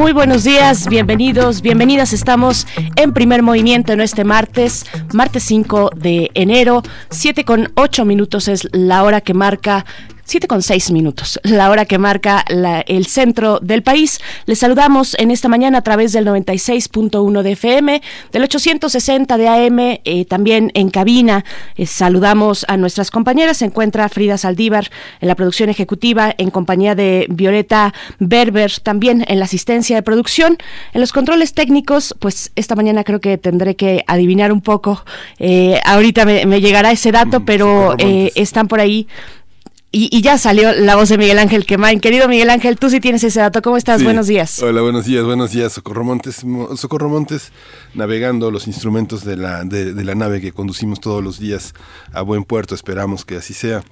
Muy buenos días, bienvenidos, bienvenidas. Estamos en primer movimiento en este martes, martes 5 de enero, 7 con 8 minutos es la hora que marca 7 con 6 minutos, la hora que marca el centro del país. Les saludamos en esta mañana a través del 96.1 de FM, del 860 de AM, eh, también en cabina. Eh, saludamos a nuestras compañeras. Se encuentra Frida Saldívar en la producción ejecutiva, en compañía de Violeta Berber, también en la asistencia de producción. En los controles técnicos, pues esta mañana creo que tendré que adivinar un poco. Eh, ahorita me, llegará ese dato, pero están por ahí y, ya salió la voz de Miguel Ángel Quemain. Querido Miguel Ángel, tú sí tienes ese dato. ¿Cómo estás? buenos días. Hola, buenos días, buenos días. Socorro Montes, Socorro Montes navegando los instrumentos de la, de la nave que conducimos todos los días a buen puerto. Esperamos que así sea.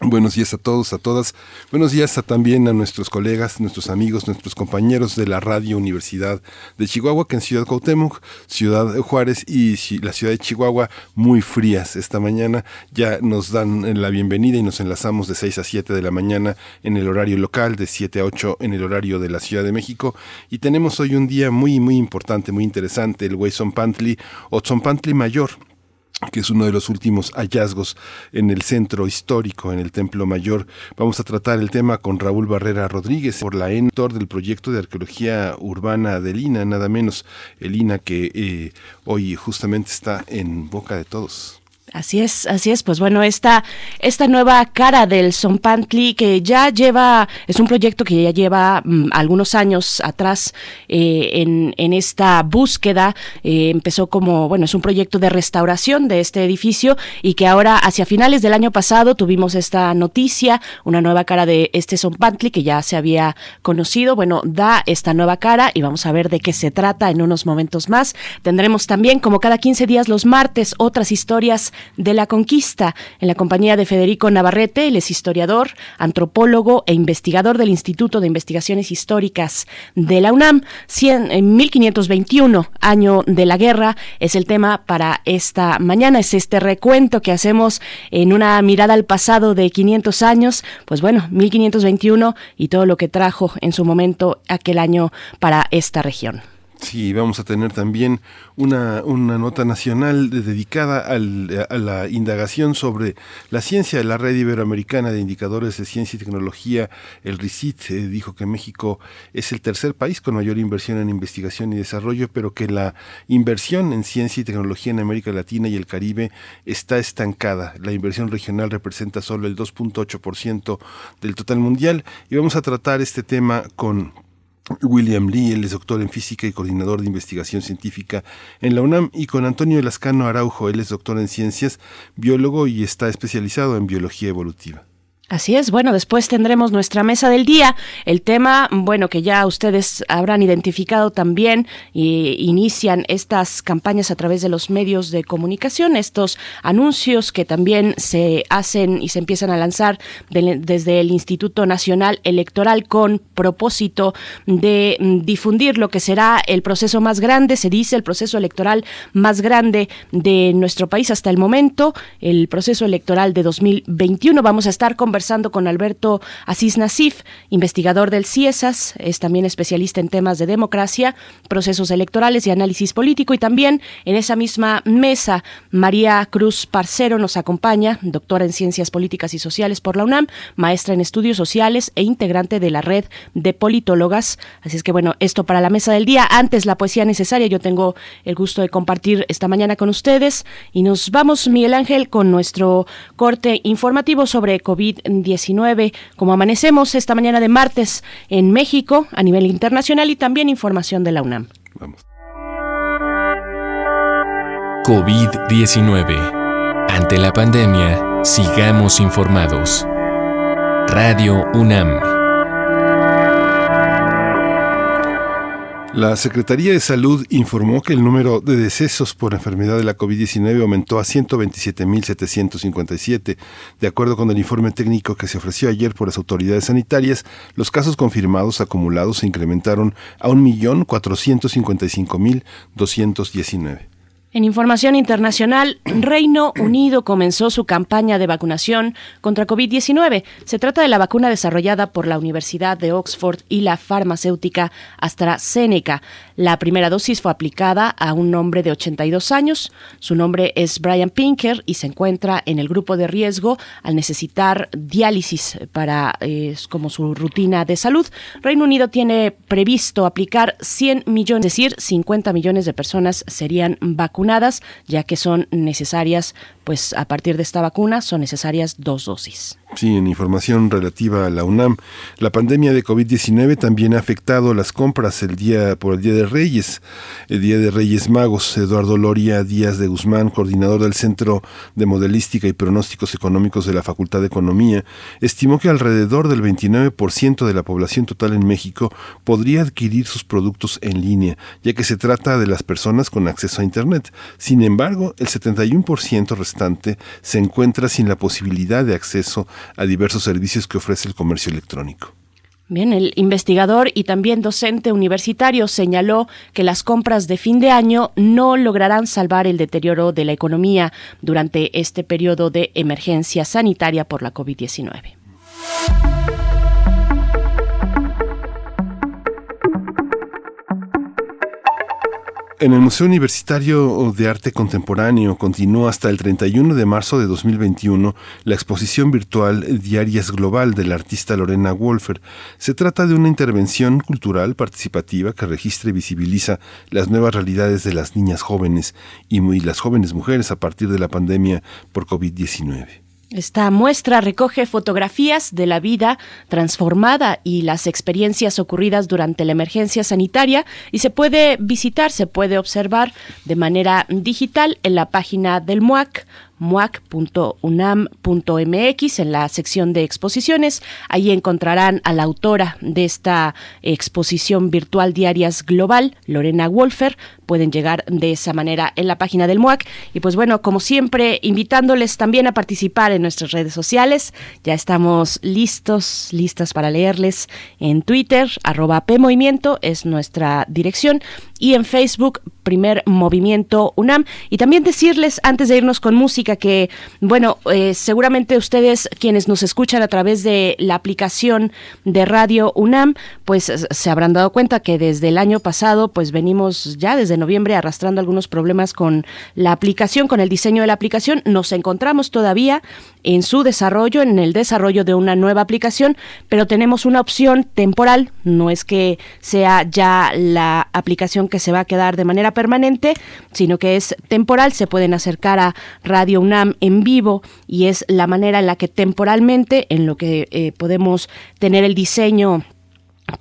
Buenos días a todos, a todas. Buenos días a, también a nuestros colegas, nuestros amigos, nuestros compañeros de la Radio Universidad de Chihuahua, que en Ciudad Cuauhtémoc, Ciudad Juárez y la ciudad de Chihuahua, muy frías esta mañana. Ya nos dan la bienvenida y nos enlazamos de 6 a 7 de la mañana en el horario local, de 7 a 8 en el horario de la Ciudad de México. Y tenemos hoy un día muy, muy importante, muy interesante, el Pantli o Pantli Mayor que es uno de los últimos hallazgos en el centro histórico, en el Templo Mayor. Vamos a tratar el tema con Raúl Barrera Rodríguez, por la editor del proyecto de arqueología urbana del INA, nada menos, el INA que eh, hoy justamente está en boca de todos. Así es, así es. Pues bueno, esta, esta nueva cara del Zompantli que ya lleva, es un proyecto que ya lleva mm, algunos años atrás eh, en, en, esta búsqueda. Eh, empezó como, bueno, es un proyecto de restauración de este edificio y que ahora hacia finales del año pasado tuvimos esta noticia, una nueva cara de este Zompantli que ya se había conocido. Bueno, da esta nueva cara y vamos a ver de qué se trata en unos momentos más. Tendremos también, como cada 15 días los martes, otras historias de la conquista, en la compañía de Federico Navarrete, él es historiador, antropólogo e investigador del Instituto de Investigaciones Históricas de la UNAM. en 1521, año de la guerra, es el tema para esta mañana, es este recuento que hacemos en una mirada al pasado de 500 años, pues bueno, 1521 y todo lo que trajo en su momento aquel año para esta región. Sí, vamos a tener también una, una nota nacional dedicada al, a la indagación sobre la ciencia. La Red Iberoamericana de Indicadores de Ciencia y Tecnología, el RICIT, eh, dijo que México es el tercer país con mayor inversión en investigación y desarrollo, pero que la inversión en ciencia y tecnología en América Latina y el Caribe está estancada. La inversión regional representa solo el 2.8% del total mundial y vamos a tratar este tema con William Lee, él es doctor en física y coordinador de investigación científica en la UNAM, y con Antonio Lascano Araujo, él es doctor en ciencias, biólogo y está especializado en biología evolutiva. Así es, bueno, después tendremos nuestra mesa del día. El tema, bueno, que ya ustedes habrán identificado también, y inician estas campañas a través de los medios de comunicación, estos anuncios que también se hacen y se empiezan a lanzar desde el Instituto Nacional Electoral con propósito de mm, difundir lo que será el proceso más grande, se dice el proceso electoral más grande de nuestro país hasta el momento, el proceso electoral de 2021. Vamos a estar conversando conversando con Alberto Asís Nasif, investigador del CIESAS, es también especialista en temas de democracia, procesos electorales y análisis político. Y también en esa misma mesa, María Cruz Parcero nos acompaña, doctora en Ciencias Políticas y Sociales por la UNAM, maestra en Estudios Sociales e integrante de la red de politólogas. Así es que bueno, esto para la mesa del día. Antes la poesía necesaria, yo tengo el gusto de compartir esta mañana con ustedes. Y nos vamos, Miguel Ángel, con nuestro corte informativo sobre COVID 19 como amanecemos esta mañana de martes en México a nivel internacional y también información de la UNAM. COVID-19. Ante la pandemia, sigamos informados. Radio UNAM. La Secretaría de Salud informó que el número de decesos por enfermedad de la COVID-19 aumentó a 127.757. De acuerdo con el informe técnico que se ofreció ayer por las autoridades sanitarias, los casos confirmados acumulados se incrementaron a 1.455.219. En información internacional, Reino Unido comenzó su campaña de vacunación contra COVID-19. Se trata de la vacuna desarrollada por la Universidad de Oxford y la farmacéutica AstraZeneca. La primera dosis fue aplicada a un hombre de 82 años. Su nombre es Brian Pinker y se encuentra en el grupo de riesgo al necesitar diálisis para como su rutina de salud. Reino Unido tiene previsto aplicar 100 millones, es decir, 50 millones de personas serían vacunadas ya que son necesarias, pues a partir de esta vacuna son necesarias dos dosis. Sí, en información relativa a la UNAM, la pandemia de COVID-19 también ha afectado las compras el día por el Día de Reyes, el Día de Reyes Magos. Eduardo Loria Díaz de Guzmán, coordinador del Centro de Modelística y Pronósticos Económicos de la Facultad de Economía, estimó que alrededor del 29% de la población total en México podría adquirir sus productos en línea, ya que se trata de las personas con acceso a Internet. Sin embargo, el 71% restante se encuentra sin la posibilidad de acceso a diversos servicios que ofrece el comercio electrónico. Bien, el investigador y también docente universitario señaló que las compras de fin de año no lograrán salvar el deterioro de la economía durante este periodo de emergencia sanitaria por la COVID-19. En el Museo Universitario de Arte Contemporáneo continúa hasta el 31 de marzo de 2021 la exposición virtual Diarias Global del artista Lorena Wolfer. Se trata de una intervención cultural participativa que registra y visibiliza las nuevas realidades de las niñas jóvenes y las jóvenes mujeres a partir de la pandemia por COVID-19. Esta muestra recoge fotografías de la vida transformada y las experiencias ocurridas durante la emergencia sanitaria y se puede visitar, se puede observar de manera digital en la página del MUAC muac.unam.mx en la sección de exposiciones. Ahí encontrarán a la autora de esta exposición virtual Diarias Global, Lorena Wolfer. Pueden llegar de esa manera en la página del MUAC. Y pues bueno, como siempre, invitándoles también a participar en nuestras redes sociales. Ya estamos listos, listas para leerles en Twitter, arroba PMovimiento es nuestra dirección. Y en Facebook, Primer Movimiento UNAM. Y también decirles, antes de irnos con música, que, bueno, eh, seguramente ustedes quienes nos escuchan a través de la aplicación de Radio UNAM, pues se habrán dado cuenta que desde el año pasado, pues venimos ya desde noviembre arrastrando algunos problemas con la aplicación, con el diseño de la aplicación. Nos encontramos todavía en su desarrollo, en el desarrollo de una nueva aplicación, pero tenemos una opción temporal, no es que sea ya la aplicación que se va a quedar de manera permanente, sino que es temporal, se pueden acercar a Radio UNAM en vivo y es la manera en la que temporalmente, en lo que eh, podemos tener el diseño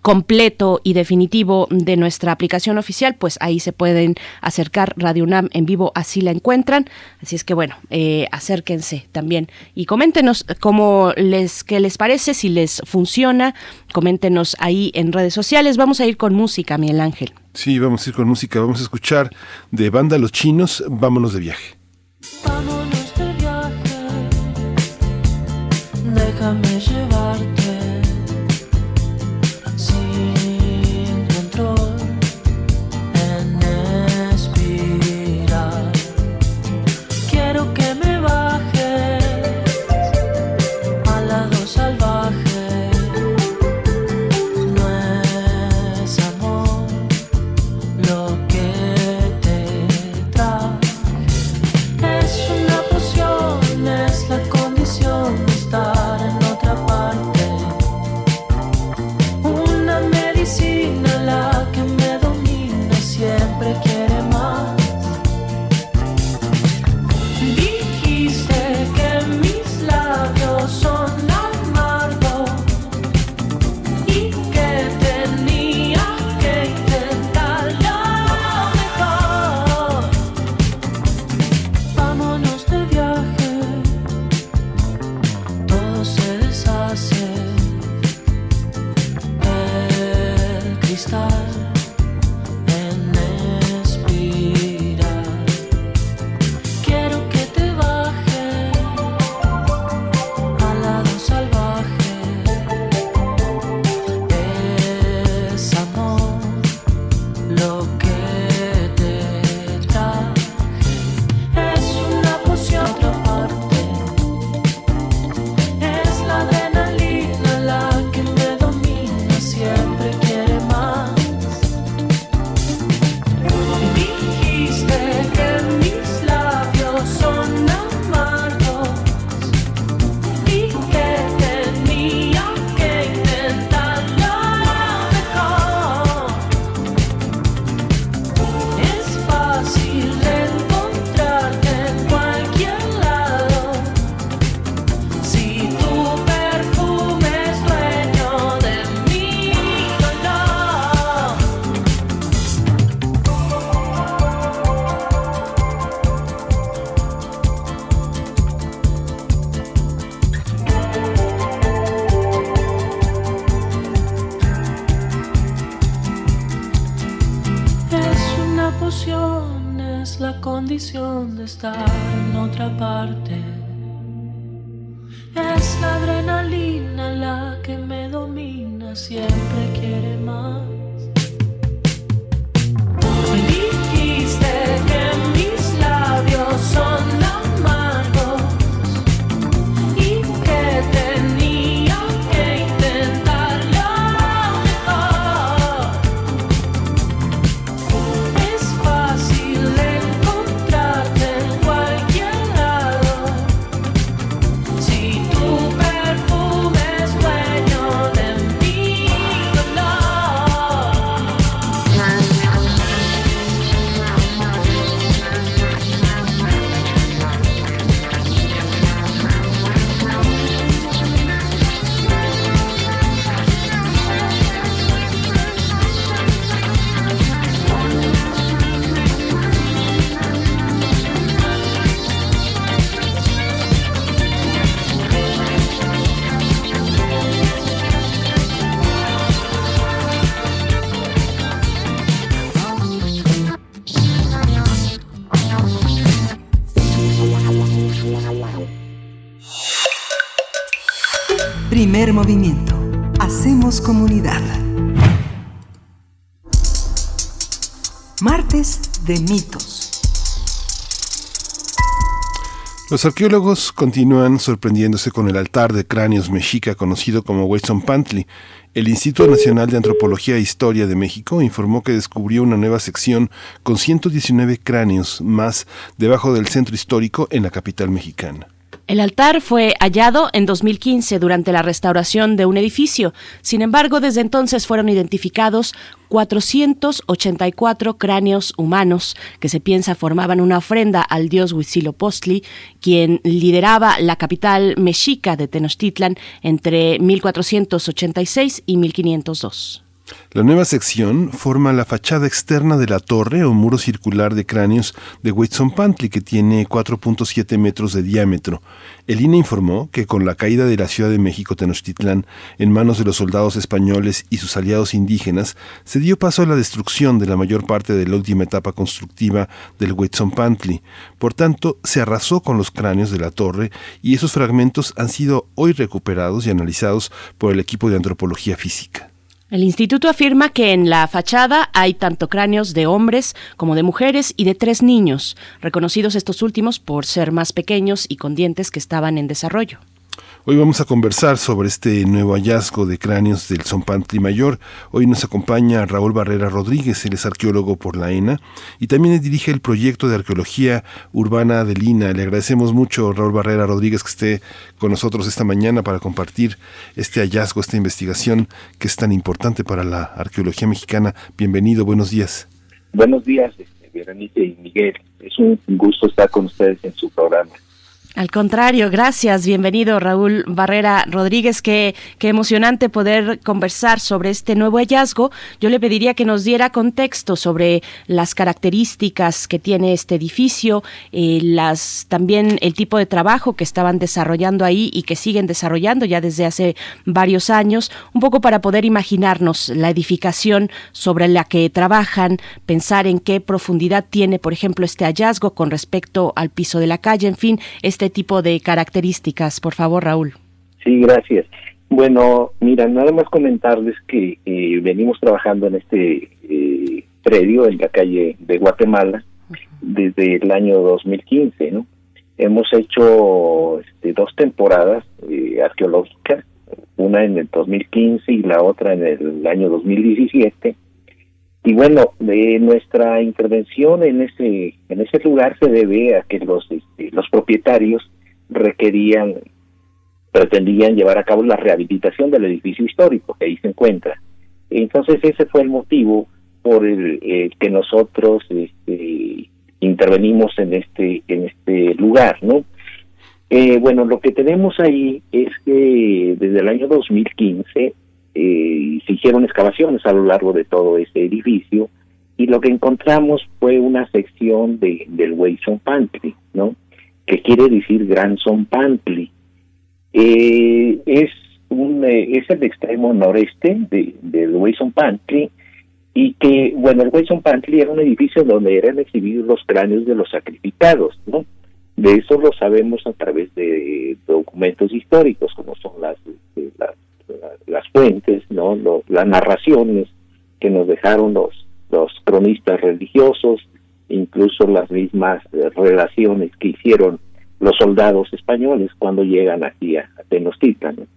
completo y definitivo de nuestra aplicación oficial, pues ahí se pueden acercar Radio UNAM en vivo, así la encuentran. Así es que bueno, eh, acérquense también y coméntenos cómo les, qué les parece, si les funciona, coméntenos ahí en redes sociales. Vamos a ir con música, Miguel Ángel. Sí, vamos a ir con música, vamos a escuchar de banda Los Chinos, vámonos de viaje. Vámonos de viaje, déjame llevarte estar en otra parte. Los arqueólogos continúan sorprendiéndose con el altar de cráneos mexica conocido como Huitzonpantli. El Instituto Nacional de Antropología e Historia de México informó que descubrió una nueva sección con 119 cráneos más debajo del centro histórico en la capital mexicana. El altar fue hallado en 2015 durante la restauración de un edificio. Sin embargo, desde entonces fueron identificados 484 cráneos humanos que se piensa formaban una ofrenda al dios Huitzilopochtli, quien lideraba la capital mexica de Tenochtitlan entre 1486 y 1502. La nueva sección forma la fachada externa de la torre o muro circular de cráneos de Huitzonpantli que tiene 4.7 metros de diámetro. El INE informó que con la caída de la Ciudad de México Tenochtitlán en manos de los soldados españoles y sus aliados indígenas, se dio paso a la destrucción de la mayor parte de la última etapa constructiva del Huitzonpantli. Por tanto, se arrasó con los cráneos de la torre y esos fragmentos han sido hoy recuperados y analizados por el equipo de antropología física. El instituto afirma que en la fachada hay tanto cráneos de hombres como de mujeres y de tres niños, reconocidos estos últimos por ser más pequeños y con dientes que estaban en desarrollo. Hoy vamos a conversar sobre este nuevo hallazgo de cráneos del Zompantli Mayor. Hoy nos acompaña Raúl Barrera Rodríguez, él es arqueólogo por la ENA y también dirige el proyecto de arqueología urbana de Lina. Le agradecemos mucho, Raúl Barrera Rodríguez, que esté con nosotros esta mañana para compartir este hallazgo, esta investigación que es tan importante para la arqueología mexicana. Bienvenido, buenos días. Buenos días, este, Berenice y Miguel. Es un gusto estar con ustedes en su programa. Al contrario, gracias. Bienvenido, Raúl Barrera Rodríguez. Qué, qué emocionante poder conversar sobre este nuevo hallazgo. Yo le pediría que nos diera contexto sobre las características que tiene este edificio, eh, las también el tipo de trabajo que estaban desarrollando ahí y que siguen desarrollando ya desde hace varios años, un poco para poder imaginarnos la edificación sobre la que trabajan, pensar en qué profundidad tiene, por ejemplo, este hallazgo con respecto al piso de la calle, en fin, este tipo de características. Por favor, Raúl. Sí, gracias. Bueno, mira, nada más comentarles que eh, venimos trabajando en este eh, predio en la calle de Guatemala desde el año 2015, ¿no? Hemos hecho este, dos temporadas eh, arqueológicas, una en el 2015 y la otra en el año 2017. Y bueno, de nuestra intervención en ese en ese lugar se debe a que los este, los propietarios requerían pretendían llevar a cabo la rehabilitación del edificio histórico que ahí se encuentra. Entonces ese fue el motivo por el eh, que nosotros este, intervenimos en este en este lugar, ¿no? Eh, bueno, lo que tenemos ahí es que desde el año 2015 eh, se hicieron excavaciones a lo largo de todo ese edificio y lo que encontramos fue una sección de, del Wilson Pantry, ¿no? Que quiere decir Gran Pantry. Eh, es un eh, es el extremo noreste de, del Wilson Pantry y que, bueno, el Wilson Pantry era un edificio donde eran exhibidos los cráneos de los sacrificados, ¿no? De eso lo sabemos a través de documentos históricos, como son las, las, las fuentes, ¿no? las narraciones que nos dejaron los, cronistas religiosos, incluso las mismas eh, relaciones que hicieron los soldados españoles cuando llegan aquí a, Tenochtitlan.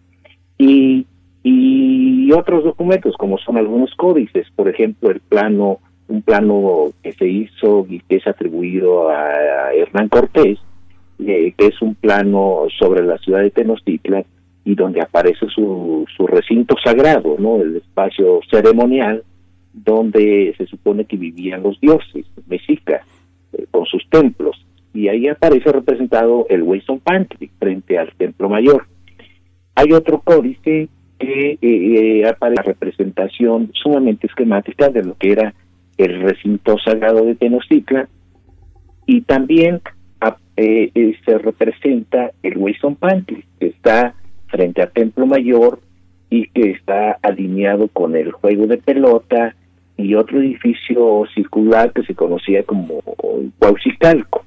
Y, y otros documentos, como son algunos códices, por ejemplo, el plano, un plano que se hizo y que es atribuido a, Hernán Cortés, eh, que es un plano sobre la ciudad de Tenochtitlan y donde aparece su, su recinto sagrado, ¿no? El espacio ceremonial donde se supone que vivían los dioses mexicas eh, con sus templos y ahí aparece representado el Winston Pantry frente al templo mayor. Hay otro códice que eh, eh, aparece la representación sumamente esquemática de lo que era el recinto sagrado de Tenochtitlan y también se representa el Winston Pantry que está frente al templo mayor y que está alineado con el juego de pelota y otro edificio circular que se conocía como Huauchicalco.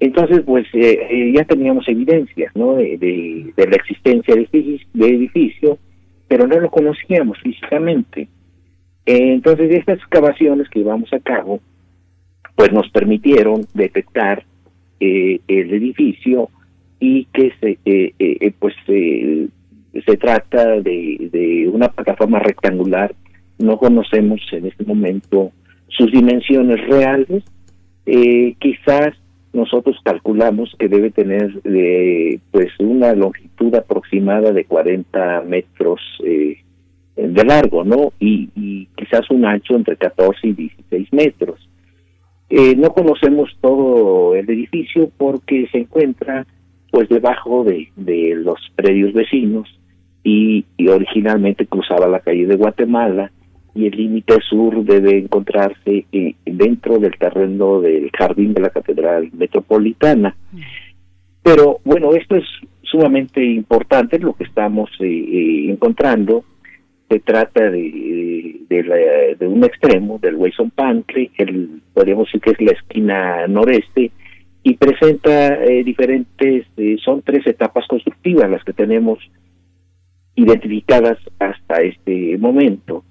Entonces, pues eh, eh, ya teníamos evidencias ¿no? de, la existencia de edificio, pero no lo conocíamos físicamente. entonces, estas excavaciones que llevamos a cabo, pues nos permitieron detectar eh, el edificio y que se, pues se trata de, de una plataforma rectangular no conocemos en este momento sus dimensiones reales. Eh, quizás nosotros calculamos que debe tener eh, pues una longitud aproximada de 40 metros eh, de largo, ¿no? Y, quizás un ancho entre 14 y 16 metros. no conocemos todo el edificio porque se encuentra pues debajo de, de los predios vecinos y, originalmente cruzaba la calle de Guatemala y el límite sur debe encontrarse eh, dentro del terreno del jardín de la Catedral Metropolitana. Pero bueno, esto es sumamente importante lo que estamos eh, eh, encontrando. Se trata de, de, un extremo del Wilson Pantry, el, podríamos decir que es la esquina noreste, y presenta diferentes, son tres etapas constructivas las que tenemos identificadas hasta este momento.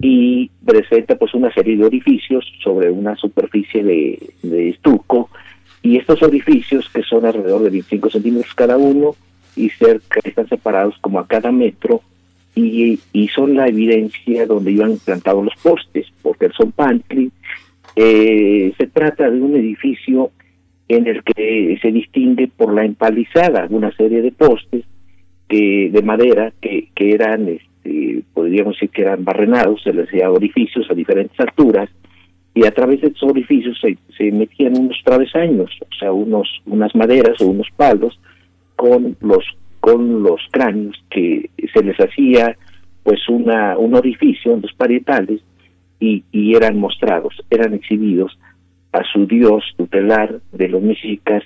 Y presenta pues una serie de orificios sobre una superficie de, de estuco y estos orificios que son alrededor de 25 centímetros cada uno y cerca están separados como a cada metro y, y son la evidencia donde iban plantados los postes porque son pantry eh, se trata de un edificio en el que se distingue por la empalizada una serie de postes que de madera que, que eran este, podríamos decir que eran barrenados, se les hacía orificios a diferentes alturas, y a través de esos orificios se, se metían unos travesaños, o sea, unos, unas maderas o unos palos con los, con los cráneos que se les hacía pues una, un orificio en los parietales y, y eran mostrados, eran exhibidos a su dios tutelar de los mexicas,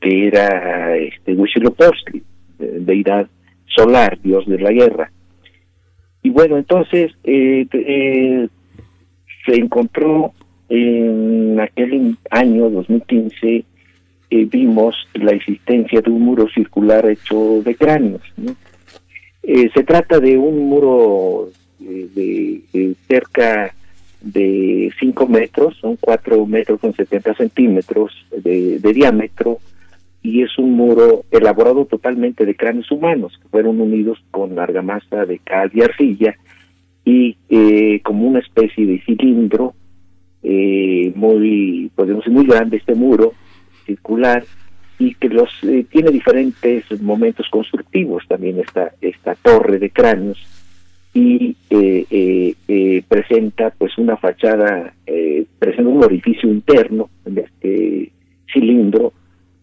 que era este Huitzilopochtli, deidad solar, dios de la guerra. Y bueno, entonces eh, eh, se encontró en aquel año 2015 eh, vimos la existencia de un muro circular hecho de cráneos. se trata de un muro de, cerca de 5 metros, son 4 metros con 70 centímetros de diámetro, y es un muro elaborado totalmente de cráneos humanos que fueron unidos con argamasa de cal y arcilla y eh, como una especie de cilindro eh, muy podemos decir muy grande este muro circular y que los eh, tiene diferentes momentos constructivos. También esta esta torre de cráneos y presenta pues una fachada presenta un orificio interno en este cilindro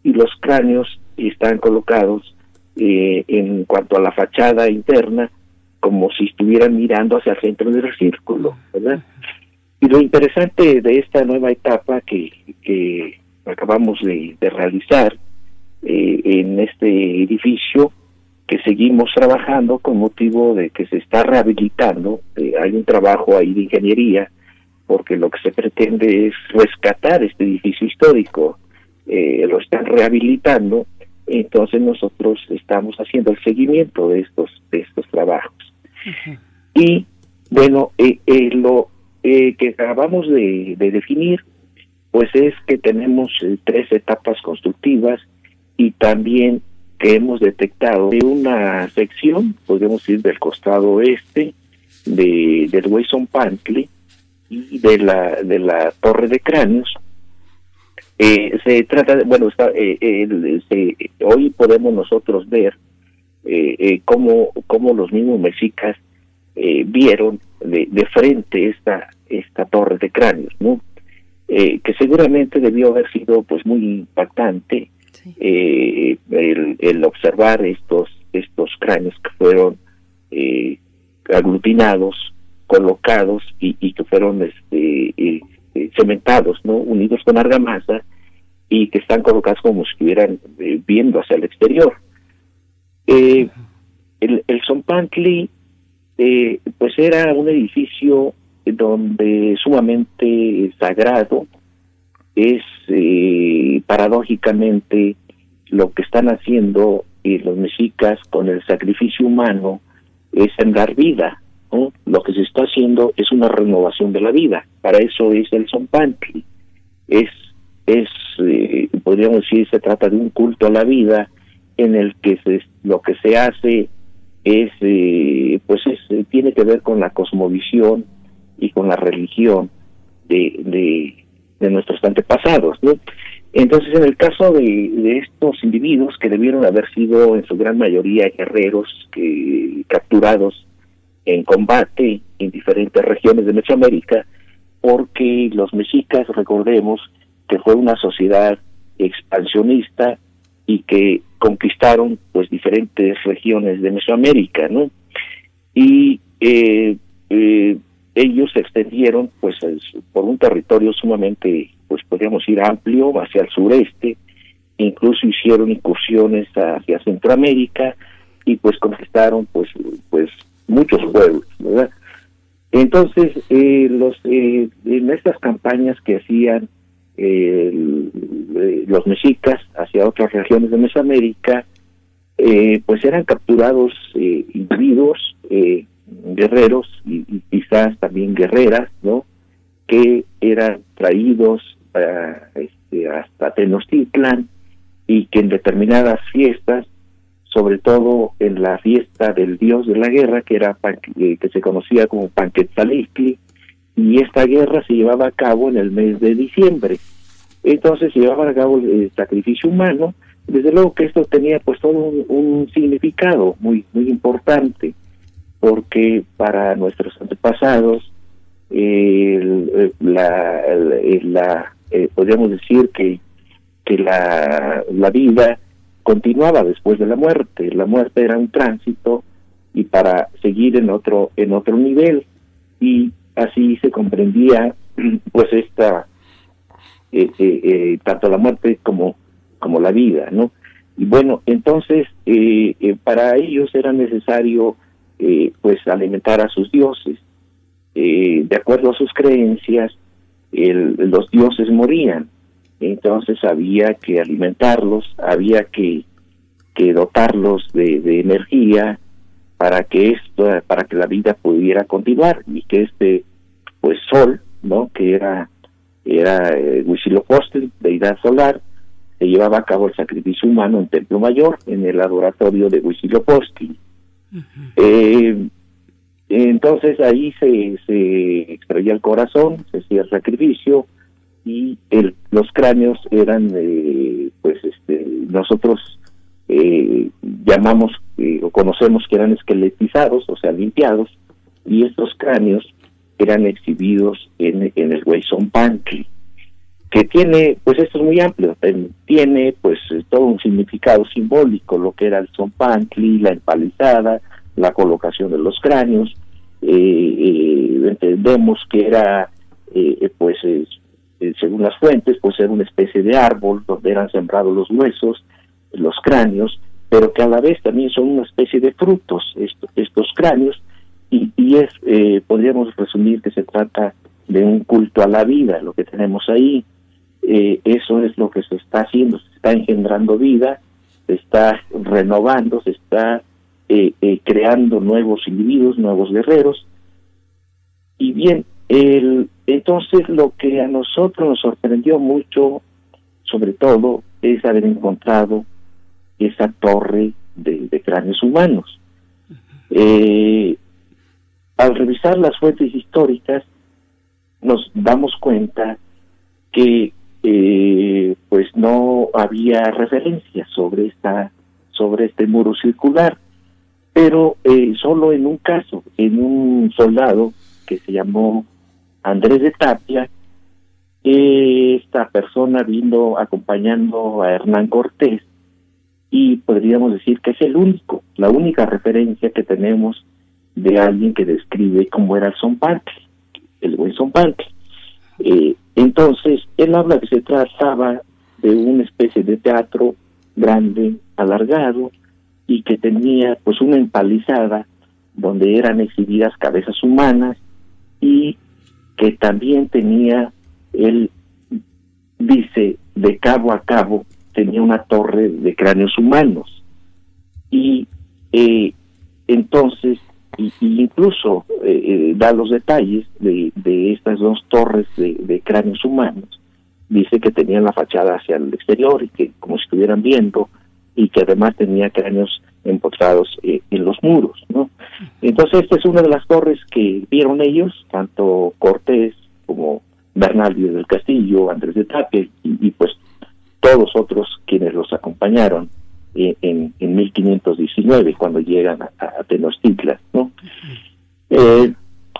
y los cráneos están colocados eh, en cuanto a la fachada interna como si estuvieran mirando hacia el centro del círculo, ¿verdad? Y lo interesante de esta nueva etapa que, que acabamos de, realizar eh, en este edificio, que seguimos trabajando con motivo de que se está rehabilitando, eh, hay un trabajo ahí de ingeniería porque lo que se pretende es rescatar este edificio histórico, eh, lo están rehabilitando, entonces nosotros estamos haciendo el seguimiento de estos de estos trabajos. Y bueno, eh, eh, lo que acabamos de, definir, pues es que tenemos tres etapas constructivas y también que hemos detectado de una sección, podemos ir del costado oeste, de, del Wilson Pantley y de la, de la Torre de Cráneos. Eh, se trata de, bueno, está, eh, hoy podemos nosotros ver eh, cómo, cómo los mismos mexicas vieron de, de, frente esta, esta Torre de Cráneos, ¿no? que seguramente debió haber sido pues muy impactante el, el, observar estos estos cráneos que fueron eh, aglutinados, colocados y, que fueron este, eh, eh, cementados, ¿no? unidos con argamasa y que están colocados como si estuvieran eh, viendo hacia el exterior. el, el Zompantli pues era un edificio donde sumamente sagrado es paradójicamente lo que están haciendo los mexicas con el sacrificio humano es sembrar vida. Lo que se está haciendo es una renovación de la vida. Para eso es el Zompantli. Es, es eh, podríamos decir, se trata de un culto a la vida en el que se, lo que se hace es, eh, pues es, tiene que ver con la cosmovisión y con la religión de, de, de nuestros antepasados. ¿no? Entonces, en el caso de, estos individuos que debieron haber sido en su gran mayoría guerreros que, capturados en combate en diferentes regiones de Mesoamérica, porque los mexicas, recordemos, que fue una sociedad expansionista y que conquistaron pues diferentes regiones de Mesoamérica, ¿no? Y eh, eh, ellos se extendieron pues por un territorio sumamente pues podríamos ir amplio hacia el sureste, incluso hicieron incursiones hacia Centroamérica y pues conquistaron pues pues muchos pueblos, ¿verdad? Entonces, eh, los eh, en estas campañas que hacían eh, los mexicas hacia otras regiones de Mesoamérica, pues eran capturados individuos, guerreros y, quizás también guerreras, ¿no? Que eran traídos este, hasta Tenochtitlan y que en determinadas fiestas, sobre todo en la fiesta del dios de la guerra, que era eh, que se conocía como Panquetzalistli, y esta guerra se llevaba a cabo en el mes de diciembre. Entonces se llevaba a cabo el sacrificio humano, desde luego que esto tenía pues todo un, significado muy muy importante, porque para nuestros antepasados la, eh, podríamos decir que, que la, la vida continuaba después de la muerte. La muerte era un tránsito y para seguir en otro en otro nivel y así se comprendía pues esta eh, eh, eh tanto la muerte como como la vida no y bueno entonces para ellos era necesario pues alimentar a sus dioses de acuerdo a sus creencias los dioses morían. Entonces había que alimentarlos, había que, que dotarlos de, energía para que esto, para que la vida pudiera continuar y que este pues sol, ¿no? que era era eh, Huitzilopochtli, deidad solar, se llevaba a cabo el sacrificio humano en Templo Mayor, en el adoratorio de Huitzilopochtli. Eh, entonces ahí se, se extraía el corazón, se hacía el sacrificio y los cráneos eran, eh, pues este, nosotros eh, llamamos o conocemos que eran esqueletizados, o sea, limpiados, y estos cráneos eran exhibidos en, el Weison Pankli, que tiene, pues esto es muy amplio, tiene pues todo un significado simbólico, lo que era el Zompantli, la empalizada, la colocación de los cráneos, eh, eh, entendemos que era, eh, pues, según las fuentes, pues era una especie de árbol donde eran sembrados los huesos, los cráneos, pero que a la vez también son una especie de frutos estos, estos cráneos, y, y es, podríamos resumir que se trata de un culto a la vida, lo que tenemos ahí. Eh, eso es lo que se está haciendo, se está engendrando vida, se está renovando, se está eh, eh, creando nuevos individuos, nuevos guerreros. Y bien, el, entonces lo que a nosotros nos sorprendió mucho, sobre todo, es haber encontrado esa torre de, cráneos humanos. Eh, al revisar las fuentes históricas, nos damos cuenta que eh, pues no había referencia sobre esta sobre este muro circular pero eh, solo en un caso en un soldado que se llamó Andrés de Tapia esta persona vino acompañando a Hernán Cortés y podríamos decir que es el único la única referencia que tenemos de alguien que describe cómo era el Zompantli, el buen Zompantli. Eh, entonces, él habla que se trataba de una especie de teatro grande, alargado, y que tenía pues una empalizada donde eran exhibidas cabezas humanas y que también tenía, él dice, de cabo a cabo, tenía una torre de cráneos humanos. Y eh, entonces y, incluso eh, eh, da los detalles de, de estas dos torres de, cráneos humanos. Dice que tenían la fachada hacia el exterior y que como si estuvieran viendo y que además tenía cráneos empotrados eh, en los muros, ¿no? Entonces esta es una de las torres que vieron ellos, tanto Cortés como Bernaldi del Castillo, Andrés de Tapia y, y pues todos otros quienes los acompañaron en, en 1519 cuando llegan a, Tenochtitlan, ¿no? Eh,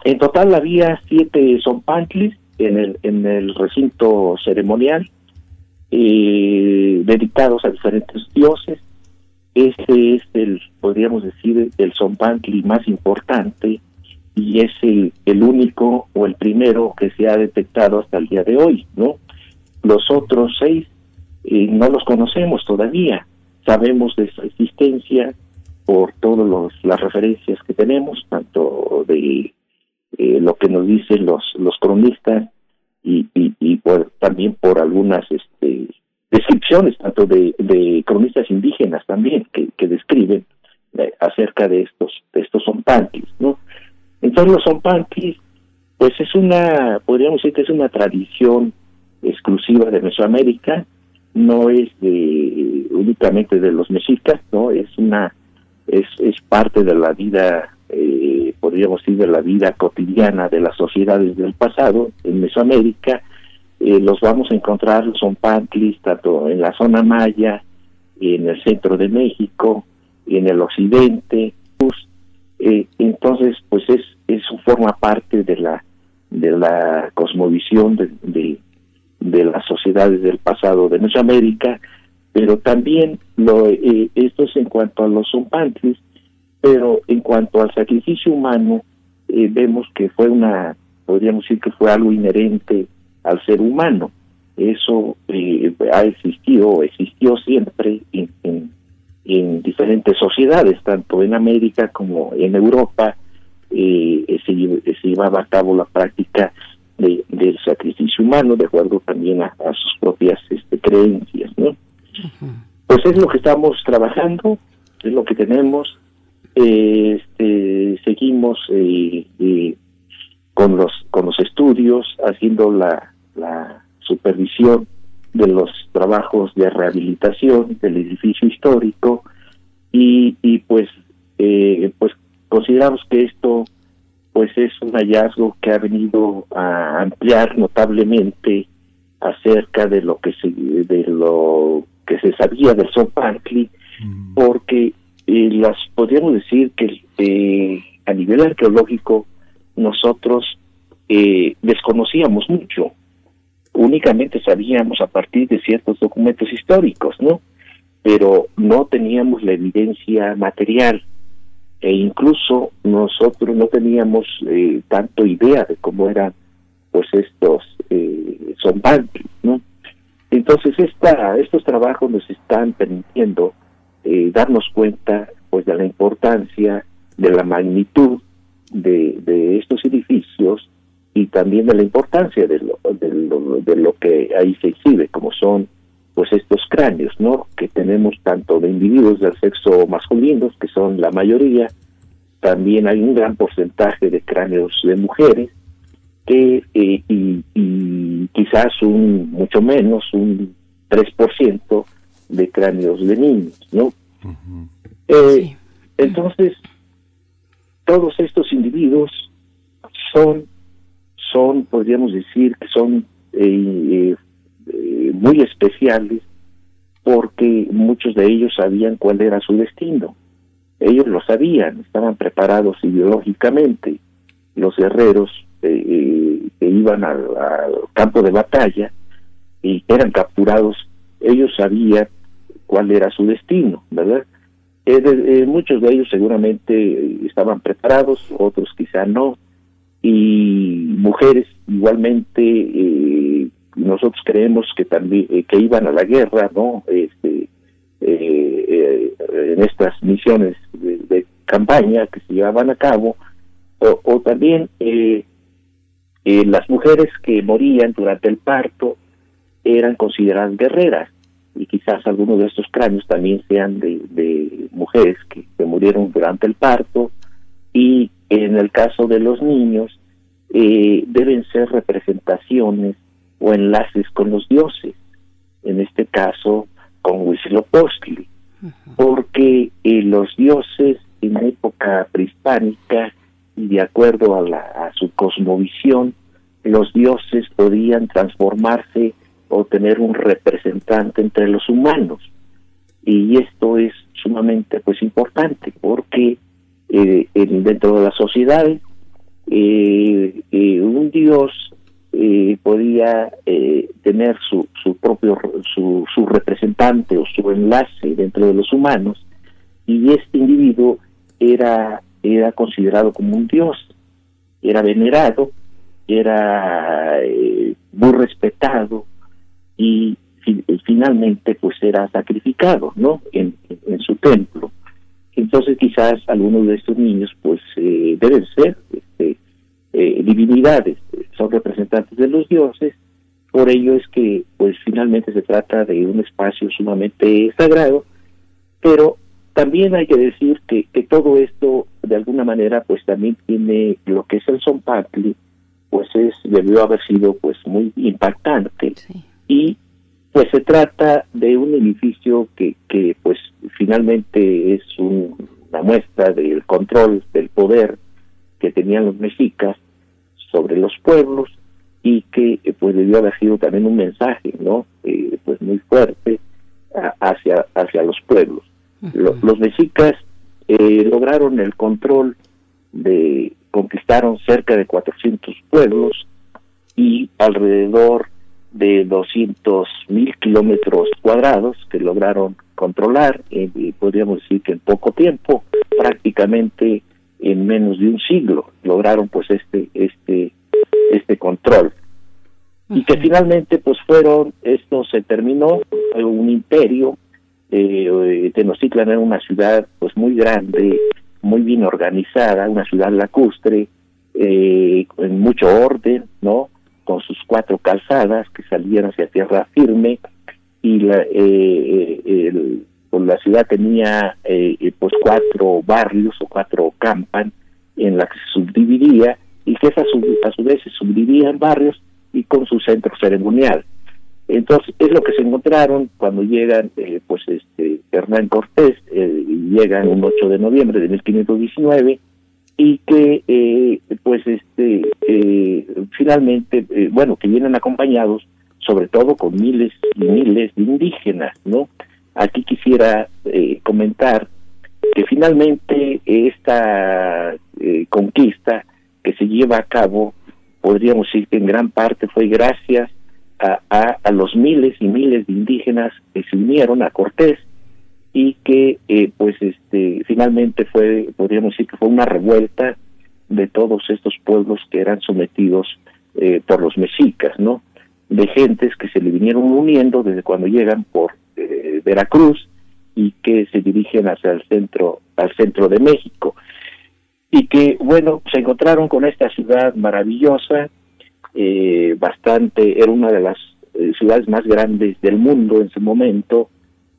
en total había siete zompantlis en el en el recinto ceremonial eh, dedicados a diferentes dioses. Este es el, podríamos decir, el zompantli más importante y es el, el único o el primero que se ha detectado hasta el día de hoy, ¿no? Los otros seis eh, no los conocemos todavía sabemos de su existencia por todas las referencias que tenemos, tanto de eh, lo que nos dicen los, los cronistas y, y, por, también por algunas este, descripciones, tanto de, de cronistas indígenas también, que, que describen eh, acerca de estos, de estos zompanquis, ¿no? Entonces los zompanquis, pues es una, podríamos decir que es una tradición exclusiva de Mesoamérica, no es de únicamente de los mexicas, no es una es es parte de la vida eh, podríamos decir de la vida cotidiana de las sociedades del pasado en Mesoamérica eh, los vamos a encontrar son pantlis tanto en la zona maya en el centro de México en el occidente eh, entonces pues es eso forma parte de la de la cosmovisión de las sociedades del pasado de Mesoamérica, pero también lo, eh, esto es en cuanto a los zompantlis, pero en cuanto al sacrificio humano, eh, vemos que fue una, podríamos decir que fue algo inherente al ser humano. Eso eh, ha existido existió siempre en, en, en, diferentes sociedades, tanto en América como en Europa. se, se llevaba a cabo la práctica de, del sacrificio humano, de acuerdo también a, sus propias este, creencias, ¿no? Pues es lo que estamos trabajando, es lo que tenemos, este, seguimos eh, eh, con los con los estudios, haciendo la, la supervisión de los trabajos de rehabilitación del edificio histórico y, y pues eh, pues consideramos que esto pues es un hallazgo que ha venido a ampliar notablemente acerca de lo que se de lo que se sabía del Zompantli mm. porque eh, las podríamos decir que eh, a nivel arqueológico nosotros eh, desconocíamos mucho. Únicamente sabíamos a partir de ciertos documentos históricos no pero no teníamos la evidencia material e incluso nosotros no teníamos eh, tanto idea de cómo eran pues estos eh, ¿no? Entonces esta, estos trabajos nos están permitiendo eh, darnos cuenta pues de la importancia, de la magnitud de, de estos edificios y también de la importancia de lo, de lo, de lo que ahí se exhibe, como son pues estos cráneos, ¿no? Que tenemos tanto de individuos del sexo masculino, que son la mayoría, también hay un gran porcentaje de cráneos de mujeres, que eh, y, y, quizás un mucho menos, un 3% de cráneos de niños, ¿no? eh, Entonces, todos estos individuos son, son, podríamos decir que son eh, eh, muy especiales porque muchos de ellos sabían cuál era su destino. Ellos lo sabían, estaban preparados ideológicamente. Los guerreros eh, eh, que iban al, campo de batalla y eran capturados, ellos sabían cuál era su destino, ¿verdad? muchos de ellos seguramente estaban preparados, otros quizá no, y mujeres igualmente nosotros creemos que también eh, que iban a la guerra no este eh, eh, en estas misiones de, campaña que se llevaban a cabo o, también las mujeres que morían durante el parto eran consideradas guerreras y quizás algunos de estos cráneos también sean de, mujeres que, que, murieron durante el parto y en el caso de los niños deben ser representaciones o enlaces con los dioses, en este caso con Huitzilopochtli, porque eh, los dioses en época prehispánica y de acuerdo a, la, a su cosmovisión, los dioses podían transformarse o tener un representante entre los humanos. Y esto es sumamente pues importante porque eh, dentro de la sociedad eh, eh, un dios eh, podía eh, tener su, su propio su, su representante o su enlace dentro de los humanos y este individuo era era considerado como un dios era venerado era eh, muy respetado y finalmente pues era sacrificado no en, en su templo. Entonces quizás algunos de estos niños pues deben ser este, eh, divinidades, son representantes de los dioses, por ello es que pues finalmente se trata de un espacio sumamente sagrado, pero también hay que decir que, que todo esto de alguna manera pues también tiene lo que es el Zompatli, pues es debió haber sido pues muy impactante. Y pues se trata de un edificio que, que pues finalmente es una muestra del control del poder que tenían los mexicas sobre los pueblos y que eh, pues debió haber sido también un mensaje no eh, pues muy fuerte hacia hacia los pueblos. Los mexicas eh, lograron el control de conquistaron cerca de 400 pueblos y alrededor de 200 mil kilómetros cuadrados que lograron controlar y podríamos decir que en poco tiempo prácticamente en menos de un siglo lograron pues este este este control. Y que finalmente pues fueron esto se terminó fue un imperio eh, Tenochtitlan era una ciudad pues muy grande muy bien organizada una ciudad lacustre eh, en mucho orden no con sus cuatro calzadas que salían hacia tierra firme y la, eh, eh el, pues la ciudad tenía eh, eh, pues cuatro barrios o cuatro campan en la que se subdividía y que su, a su vez se subdividía en barrios y con su centro ceremonial. Entonces es lo que se encontraron cuando llegan eh, pues este Hernán Cortés eh, llegan un 8 de noviembre de 1519 y que eh, pues este eh, finalmente eh, bueno que vienen acompañados sobre todo con miles y miles de indígenas no Aquí quisiera eh, comentar que finalmente esta eh, conquista que se lleva a cabo, podríamos decir que en gran parte fue gracias a, a, los miles y miles de indígenas que se unieron a Cortés y que eh, pues este finalmente fue podríamos decir que fue una revuelta de todos estos pueblos que eran sometidos eh, por los mexicas no de gentes que se le vinieron uniendo desde cuando llegan por Veracruz y que se dirigen hacia el centro, al centro de México. Y que, bueno, se encontraron con esta ciudad maravillosa eh, bastante, era una de las eh, ciudades más grandes del mundo en su momento,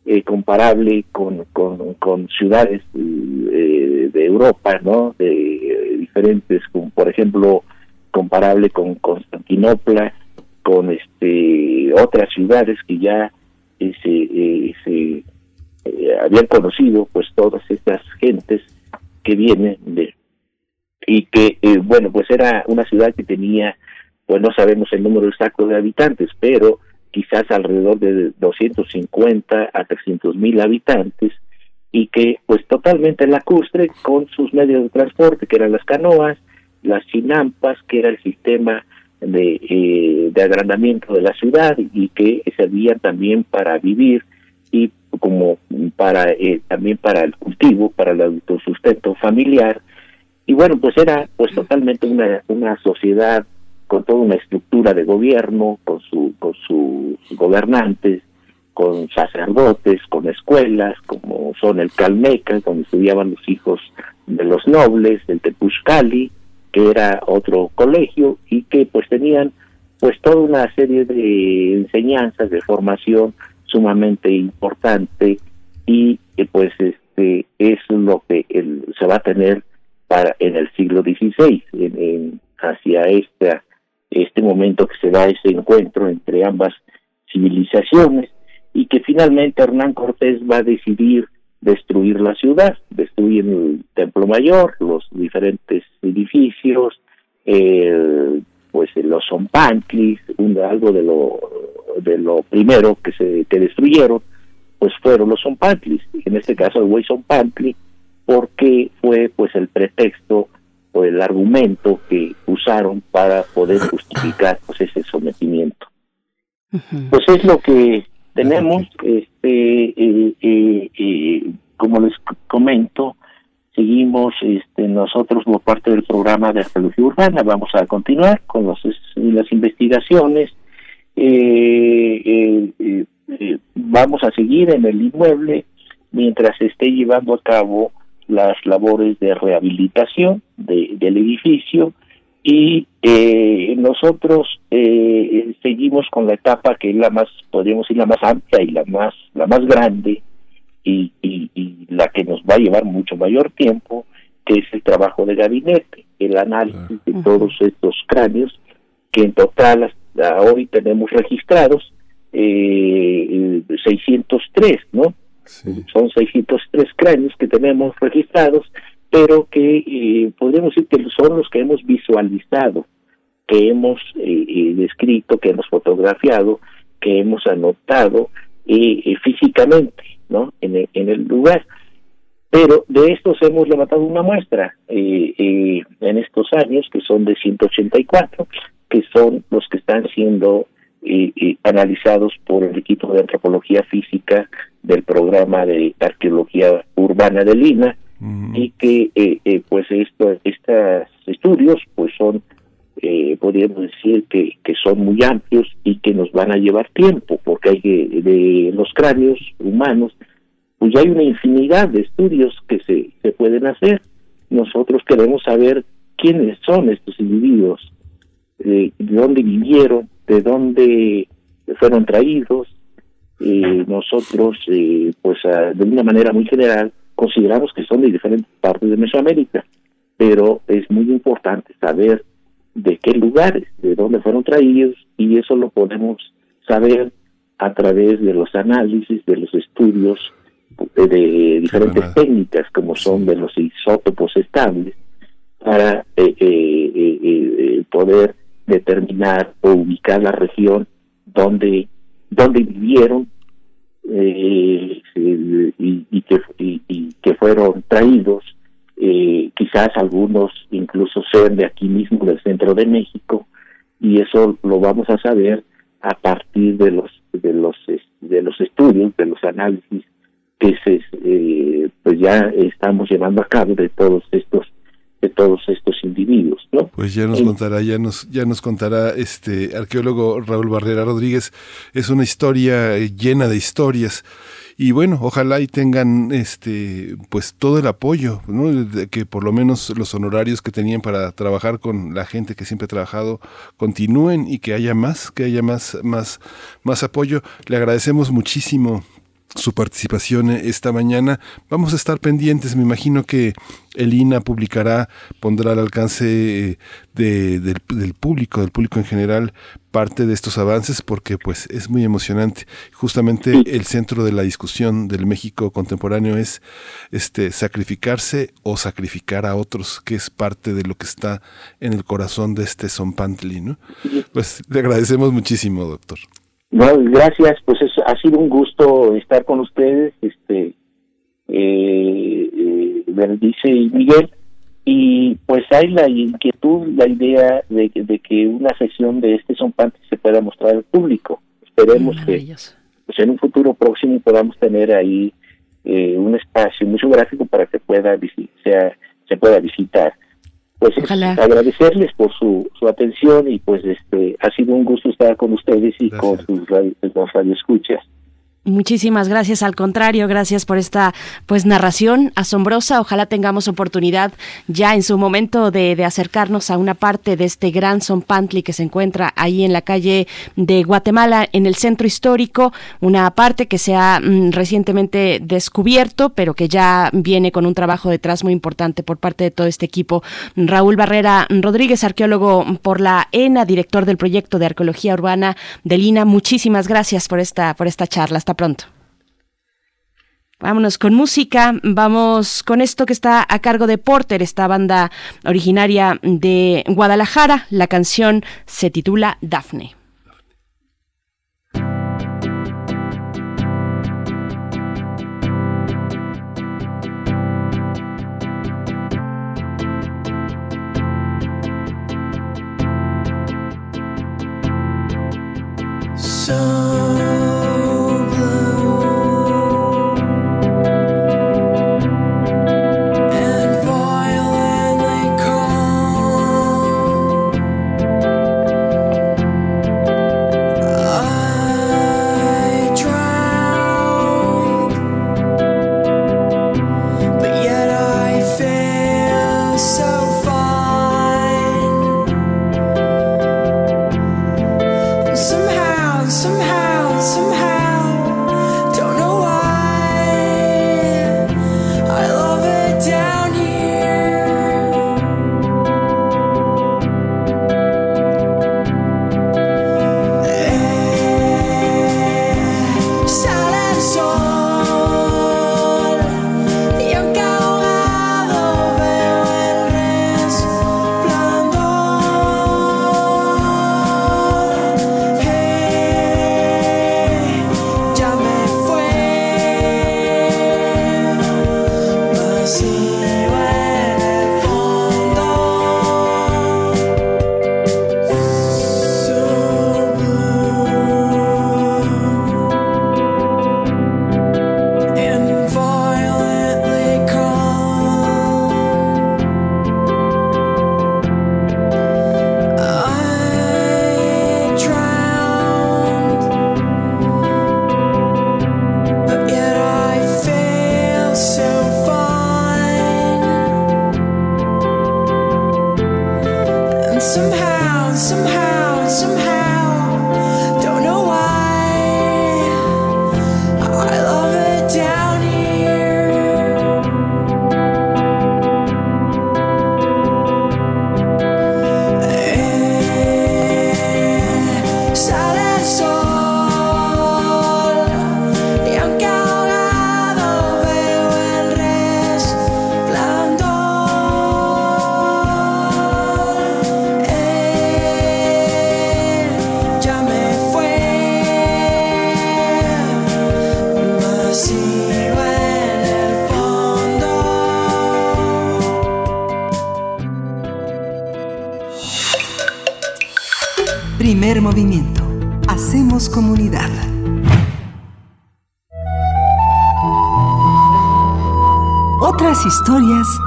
eh, comparable con, con, ciudades de Europa, ¿no? De diferentes, como por ejemplo, comparable con Constantinopla, con este otras ciudades que ya se, se habían conocido, pues todas estas gentes que vienen de y que bueno pues era una ciudad que tenía pues no sabemos el número exacto de habitantes, pero quizás alrededor de 250 a 300 mil habitantes y que pues totalmente lacustre con sus medios de transporte, que eran las canoas, las chinampas, que era el sistema de, eh, de agrandamiento de la ciudad y que servían también para vivir y como para eh, también para el cultivo, para el autosustento familiar. Y bueno, pues era pues totalmente una, una sociedad con toda una estructura de gobierno, con, su, con sus gobernantes, con sacerdotes, con escuelas, como son el Calmeca, donde estudiaban los hijos de los nobles, del Tepuzcali, que era otro colegio, y que pues tenían pues toda una serie de enseñanzas, de formación sumamente importante, y pues este es lo que se va a tener para en el siglo XVI, en, hacia este momento que se da ese encuentro entre ambas civilizaciones y que finalmente Hernán Cortés va a decidir destruir la ciudad, destruir el Templo Mayor, los diferentes edificios, pues los zompantlis, algo de lo de lo primero que se que destruyeron, pues fueron los zompantlis, en este caso el Güey Zompantli, porque fue pues el pretexto o el argumento que usaron para poder justificar pues ese sometimiento. Pues es lo que tenemos, este, eh, eh, eh, como les comento, seguimos este, nosotros por parte del programa de arqueología urbana, vamos a continuar con los, las investigaciones, vamos a seguir en el inmueble mientras se esté llevando a cabo las labores de rehabilitación del edificio y eh, nosotros eh, seguimos con la etapa que es la más podríamos decir la más amplia y la más la más grande y, la que nos va a llevar mucho mayor tiempo que es el trabajo de gabinete el análisis de todos estos cráneos que en total hasta hoy tenemos registrados eh, 603 no son 603 cráneos que tenemos registrados, pero que eh, podríamos decir que son los que hemos visualizado, que hemos eh, eh, descrito, que hemos fotografiado, que hemos anotado físicamente ¿no? En el, en el lugar. Pero de estos hemos levantado una muestra en estos años, que son de 184, que son los que están siendo analizados por el equipo de antropología física del programa de arqueología urbana de Y que eh, eh, pues esto, estos estudios pues son eh, podríamos decir que, que son muy amplios y que nos van a llevar tiempo porque hay que, de los cráneos humanos pues ya hay una infinidad de estudios que se, se pueden hacer nosotros queremos saber quiénes son estos individuos de dónde vivieron de dónde fueron traídos. Eh, nosotros, eh, pues de una manera muy general, consideramos que son de diferentes partes de Mesoamérica, pero es muy importante saber de qué lugares, de dónde fueron traídos, y eso lo podemos saber a través de los análisis, de los estudios de, diferentes técnicas, como son de los isótopos estables, para eh, eh poder determinar o ubicar la región donde, donde vivieron eh, y, que, y, que fueron traídos, eh, quizás algunos incluso sean de aquí mismo, del centro de México, y eso lo vamos a saber a partir de los de los de los estudios, de los análisis que se, eh, pues ya estamos llevando a cabo de todos estos de todos estos individuos, ¿no? Pues ya nos contará, ya nos, ya nos contará este arqueólogo Raúl Barrera Rodríguez. Es una historia eh, llena de historias y bueno, ojalá y tengan este pues todo el apoyo, ¿no? De que por lo menos los honorarios que tenían para trabajar con la gente que siempre ha trabajado continúen y que haya más, que haya más más más apoyo. Le agradecemos muchísimo su participación esta mañana. Vamos a estar pendientes, me imagino que el INA publicará, pondrá al alcance eh, de, del, público, del público en general, parte de estos avances porque pues es muy emocionante. Justamente el centro de la discusión del México contemporáneo es este sacrificarse o sacrificar a otros, que es parte de lo que está en el corazón de este Zompantli, ¿no? Pues le agradecemos muchísimo, doctor. No, gracias, pues ha sido un gusto estar con ustedes, este, eh, eh, y Miguel, y pues hay la inquietud, la idea de, que una sesión de este son se pueda mostrar al público. Esperemos que pues en un futuro próximo podamos tener ahí eh, un espacio muy gráfico para que pueda sea, se pueda visitar pues agradecerles por su, su atención y pues este ha sido un gusto estar con ustedes y con sus radio, escuchas Muchísimas gracias, al contrario, gracias por esta pues narración asombrosa. Ojalá tengamos oportunidad ya en su momento de, acercarnos a una parte de este gran Pantli que se encuentra ahí en la calle de Guatemala, en el centro histórico, una parte que se ha mm, recientemente descubierto, pero que ya viene con un trabajo detrás muy importante por parte de todo este equipo. Raúl Barrera Rodríguez, arqueólogo por la ENA, director del proyecto de arqueología urbana de Lina, muchísimas gracias por esta, por esta charla. Pronto. Vámonos con música, vamos con esto que está a cargo de Porter, esta banda originaria de Guadalajara. La canción se titula Daphne.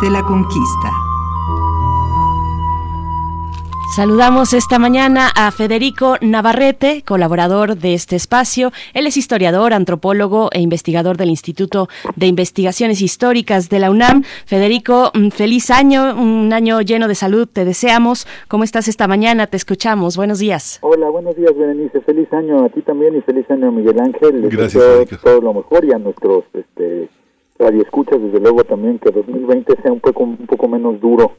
De la conquista. Saludamos esta mañana a Federico Navarrete, colaborador de este espacio. Él es historiador, antropólogo e investigador del Instituto de Investigaciones Históricas de la UNAM. Federico, mm, feliz año, un año lleno de salud, te deseamos. ¿Cómo estás esta mañana? Te escuchamos. Buenos días. Hola, buenos días, Berenice. Feliz año a ti también y feliz año a Miguel Ángel. Les Gracias, todo lo mejor y a nuestros radioescuchas, desde luego también que 2020 sea un poco, un poco menos duro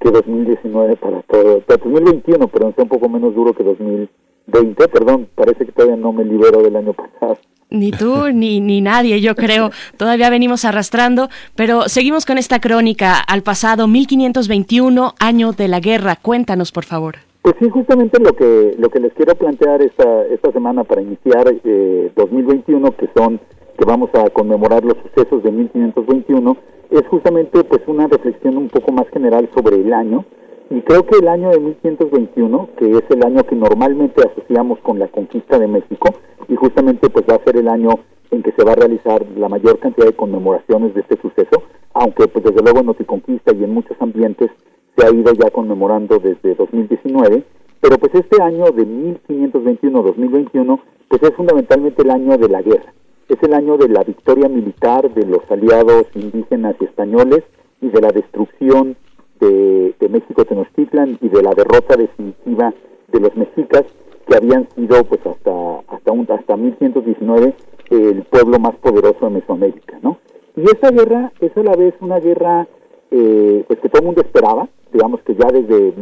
que 2019 para todo, para 2021, perdón, sea un poco menos duro que 2020, perdón, parece que todavía no me libero del año pasado. Ni tú ni, ni nadie, yo creo. Todavía venimos arrastrando, pero seguimos con esta crónica al pasado 1521, año de la guerra. Cuéntanos, por favor. Pues sí, justamente lo que lo que les quiero plantear esta esta semana para iniciar eh, 2021, que son que vamos a conmemorar los sucesos de 1521, es justamente pues una reflexión un poco más general sobre el año. Y creo que el año de 1521, que es el año que normalmente asociamos con la conquista de México, y justamente pues va a ser el año en que se va a realizar la mayor cantidad de conmemoraciones de este suceso, aunque pues desde luego en Noticonquista y en muchos ambientes se ha ido ya conmemorando desde 2019, pero pues este año de 1521-2021 pues es fundamentalmente el año de la guerra, es el año de la victoria militar de los aliados indígenas y españoles y de la destrucción de, México Tenochtitlan y de la derrota definitiva de los mexicas que habían sido pues hasta hasta un, hasta 1119 el pueblo más poderoso de Mesoamérica, ¿no? Y esa guerra es a la vez una guerra eh, pues que todo el mundo esperaba, digamos que ya desde,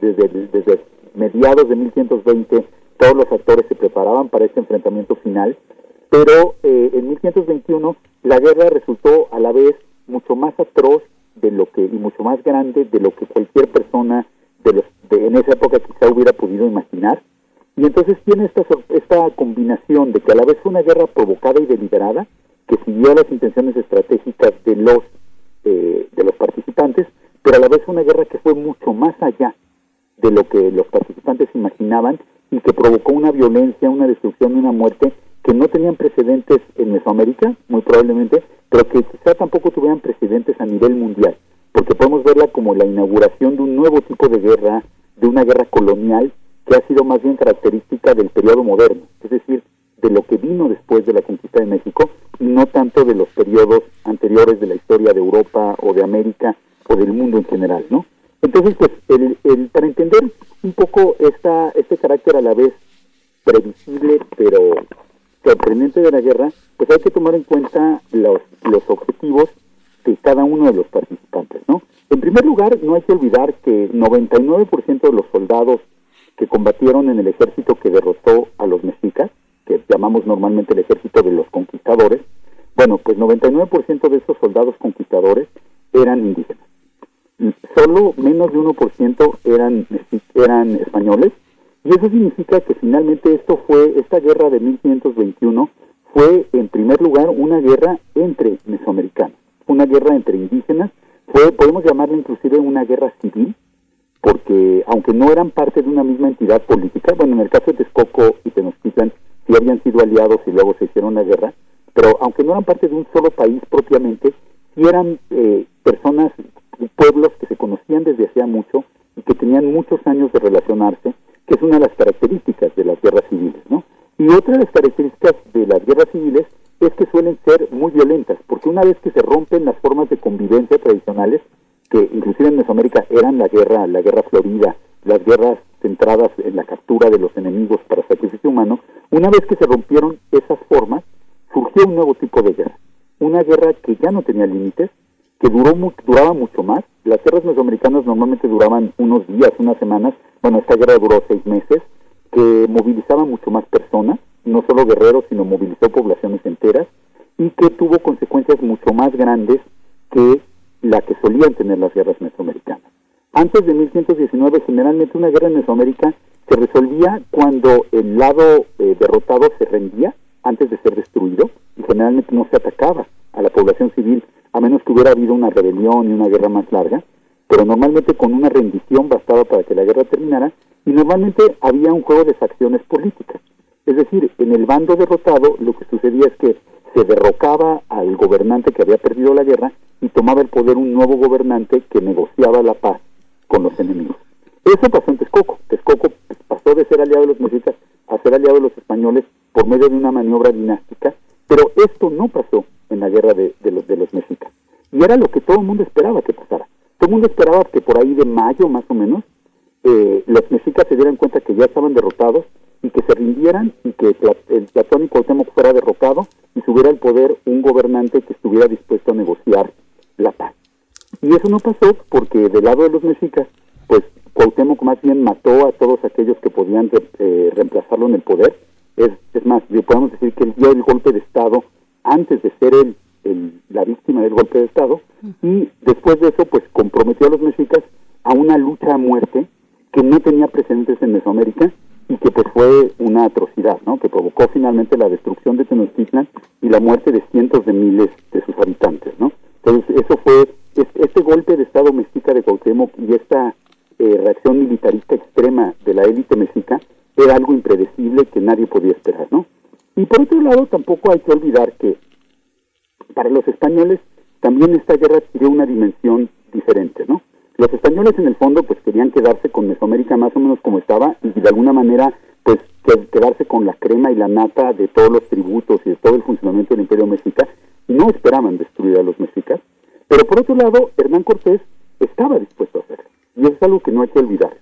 desde, desde mediados de 1120 todos los actores se preparaban para este enfrentamiento final, pero eh, en 1521 la guerra resultó a la vez mucho más atroz de lo que y mucho más grande de lo que cualquier persona de los de, en esa época quizá hubiera podido imaginar. Y entonces tiene esta esta combinación de que a la vez fue una guerra provocada y deliberada que siguió las intenciones estratégicas de los eh, de los participantes pero a la vez fue una guerra que fue mucho más allá de lo que los participantes imaginaban y que provocó una violencia, una destrucción y una muerte que no tenían precedentes en Mesoamérica, muy probablemente, pero que quizá tampoco tuvieran precedentes a nivel mundial, porque podemos verla como la inauguración de un nuevo tipo de guerra, de una guerra colonial que ha sido más bien característica del periodo moderno, es decir, de lo que vino después de la conquista de México y no tanto de los periodos anteriores de la historia de Europa o de América o del mundo en general, ¿no? Entonces, pues, el, el- para entender un poco esta, este carácter a la vez previsible, pero sorprendente de la guerra, pues hay que tomar en cuenta los, los objetivos de cada uno de los participantes, ¿no? En primer lugar, no hay que olvidar que 99% de los soldados que combatieron en el ejército que derrotó a los mexicas, que llamamos normalmente el ejército de los conquistadores, bueno, pues 99% de esos soldados conquistadores eran indígenas. Solo menos de 1% eran, eran españoles, y eso significa que finalmente esto fue, esta guerra de 1521 fue en primer lugar una guerra entre mesoamericanos, una guerra entre indígenas, fue, podemos llamarla inclusive una guerra civil, porque aunque no eran parte de una misma entidad política, bueno, en el caso de Texcoco y Tenochtitlan sí habían sido aliados y luego se hicieron la guerra, pero aunque no eran parte de un solo país propiamente, sí eran eh, personas, pueblos que se conocían desde hacía mucho y que tenían muchos años de relacionarse, que es una de las características de las guerras civiles, ¿no? Y otra de las características de las guerras civiles es que suelen ser muy violentas, porque una vez que se rompen las formas de convivencia tradicionales, que inclusive en Mesoamérica eran la guerra, la guerra florida, las guerras centradas en la captura de los enemigos para sacrificio humano, una vez que se rompieron esas formas, surgió un nuevo tipo de guerra, una guerra que ya no tenía límites, que duró duraba mucho más. Las guerras mesoamericanas normalmente duraban unos días, unas semanas. Bueno, esta guerra duró seis meses, que movilizaba mucho más personas, no solo guerreros, sino movilizó poblaciones enteras, y que tuvo consecuencias mucho más grandes que la que solían tener las guerras mesoamericanas. Antes de 1119, generalmente una guerra en Mesoamérica se resolvía cuando el lado eh, derrotado se rendía antes de ser destruido y generalmente no se atacaba a la población civil a menos que hubiera habido una rebelión y una guerra más larga, pero normalmente con una rendición bastaba para que la guerra terminara y normalmente había un juego de facciones políticas. Es decir, en el bando derrotado lo que sucedía es que se derrocaba al gobernante que había perdido la guerra y tomaba el poder un nuevo gobernante que negociaba la paz con los enemigos. Eso pasó en Texcoco. Texcoco pasó de ser aliado de los mexicas a ser aliado de los españoles por medio de una maniobra dinástica, pero esto no pasó en la guerra de, los, de los mexicas. Y era lo que todo el mundo esperaba que pasara. Todo el mundo esperaba que por ahí de mayo más o menos eh, los mexicas se dieran cuenta que ya estaban derrotados y que se rindieran y que el platónico Cuauhtémoc fuera derrotado y subiera al poder un gobernante que estuviera dispuesto a negociar la paz. Y eso no pasó porque del lado de los mexicas, pues Cuauhtémoc más bien mató a todos aquellos que podían eh, reemplazarlo en el poder. Es, es más, podemos decir que él dio el golpe de Estado antes de ser él el, la víctima del golpe de Estado y después de eso pues comprometió a los mexicas a una lucha a muerte que no tenía precedentes en Mesoamérica y que pues fue una atrocidad, ¿no? Que provocó finalmente la destrucción de Tenochtitlan y la muerte de cientos de miles de sus habitantes, ¿no? Entonces eso fue este golpe de Estado mexica de Cuauhtémoc y esta eh, reacción militarista extrema de la élite mexica era algo impredecible que nadie podía esperar, ¿no? Y por otro lado tampoco hay que olvidar que para los españoles también esta guerra adquirió una dimensión diferente, ¿no? Los españoles en el fondo pues querían quedarse con Mesoamérica más o menos como estaba y de alguna manera pues quedarse con la crema y la nata de todos los tributos y de todo el funcionamiento del imperio mexica no esperaban destruir a los mexicas. Pero por otro lado, Hernán Cortés estaba dispuesto a hacerlo y eso es algo que no hay que olvidar.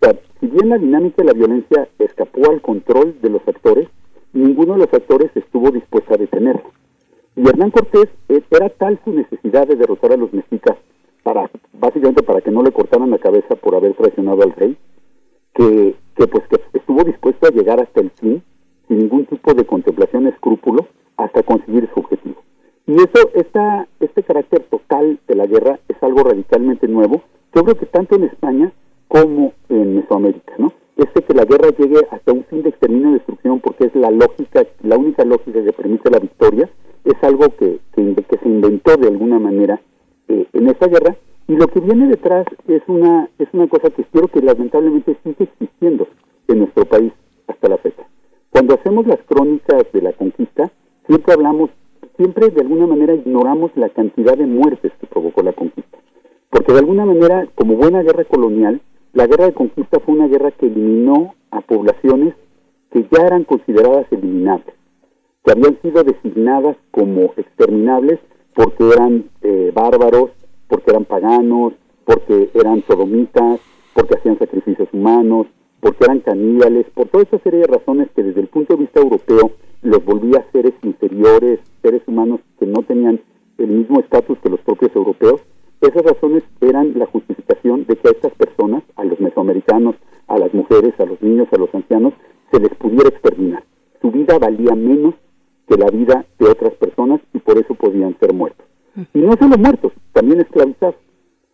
O sea, si bien la dinámica de la violencia escapó al control de los actores, ninguno de los actores estuvo dispuesto a detenerlo. Y Hernán Cortés eh, era tal su necesidad de derrotar a los mexicas para básicamente para que no le cortaran la cabeza por haber traicionado al rey, que, que pues que estuvo dispuesto a llegar hasta el fin sin ningún tipo de contemplación, escrúpulo, hasta conseguir su objetivo. Y eso, esta, este carácter total de la guerra es algo radicalmente nuevo, yo creo que tanto en España como en Mesoamérica, ¿no? Este que la guerra llegue hasta un fin de exterminio y destrucción porque es la lógica, la única lógica que permite la victoria, es algo que, que, que se inventó de alguna manera eh, en esta guerra y lo que viene detrás es una es una cosa que espero que lamentablemente sigue existiendo en nuestro país hasta la fecha. Cuando hacemos las crónicas de la conquista, siempre hablamos, siempre de alguna manera ignoramos la cantidad de muertes que provocó la conquista. Porque de alguna manera, como buena guerra colonial, la guerra de conquista fue una guerra que eliminó a poblaciones que ya eran consideradas eliminables, que habían sido designadas como exterminables porque eran eh, bárbaros, porque eran paganos, porque eran sodomitas, porque hacían sacrificios humanos, porque eran caníbales, por toda esa serie de razones que desde el punto de vista europeo los volvía seres inferiores, seres humanos que no tenían el mismo estatus que los propios europeos, esas razones eran la justificación de que a estas personas, a los mesoamericanos, a las mujeres, a los niños, a los ancianos, se les pudiera exterminar. Su vida valía menos que la vida de otras personas y por eso podían ser muertos. Y no solo muertos, también esclavizados.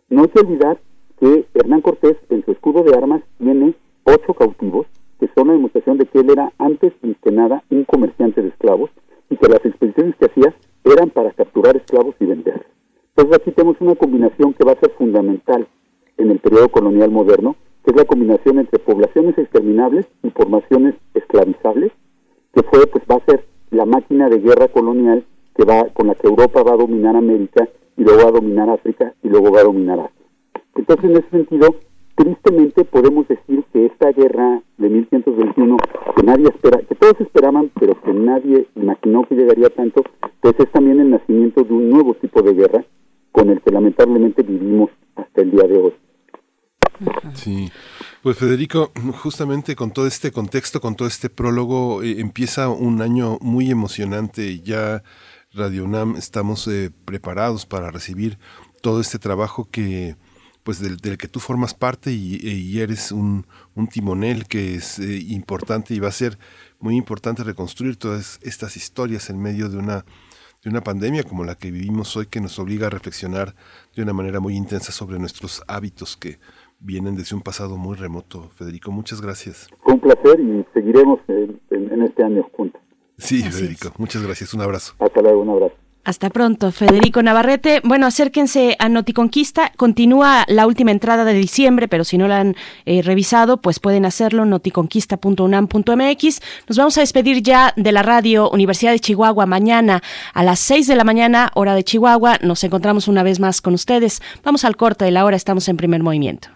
No hay que olvidar que Hernán Cortés en su escudo de armas tiene ocho cautivos, que son la demostración de que él era antes que nada un comerciante de esclavos y que las expediciones que hacía eran para capturar esclavos y venderlos. Entonces aquí tenemos una combinación que va a ser fundamental en el periodo colonial moderno, que es la combinación entre poblaciones exterminables y formaciones esclavizables, que fue, pues va a ser la máquina de guerra colonial que va con la que Europa va a dominar América y luego va a dominar África y luego va a dominar Asia. Entonces, en ese sentido, tristemente podemos decir que esta guerra de 1121, que nadie espera, que todos esperaban, pero que nadie imaginó que llegaría tanto, pues es también el nacimiento de un nuevo tipo de guerra con el que lamentablemente vivimos hasta el día de hoy. Sí, pues Federico, justamente con todo este contexto, con todo este prólogo, eh, empieza un año muy emocionante. Ya Radio UNAM estamos eh, preparados para recibir todo este trabajo que pues del, que tú formas parte y, eres un, timonel que es eh, importante y va a ser muy importante reconstruir todas estas historias en medio de una de una pandemia como la que vivimos hoy que nos obliga a reflexionar de una manera muy intensa sobre nuestros hábitos que vienen desde un pasado muy remoto. Federico, muchas gracias. un placer y seguiremos en, este año juntos. Sí, Federico, muchas gracias. Un abrazo. Hasta luego, un abrazo. Hasta pronto, Federico Navarrete. Bueno, acérquense a Noticonquista. Continúa la última entrada de diciembre, pero si no la han eh, revisado, pues pueden hacerlo noticonquista.unam.mx. Nos vamos a despedir ya de la radio Universidad de Chihuahua mañana a las 6 de la mañana, hora de Chihuahua. Nos encontramos una vez más con ustedes. Vamos al corte de la hora, estamos en primer movimiento.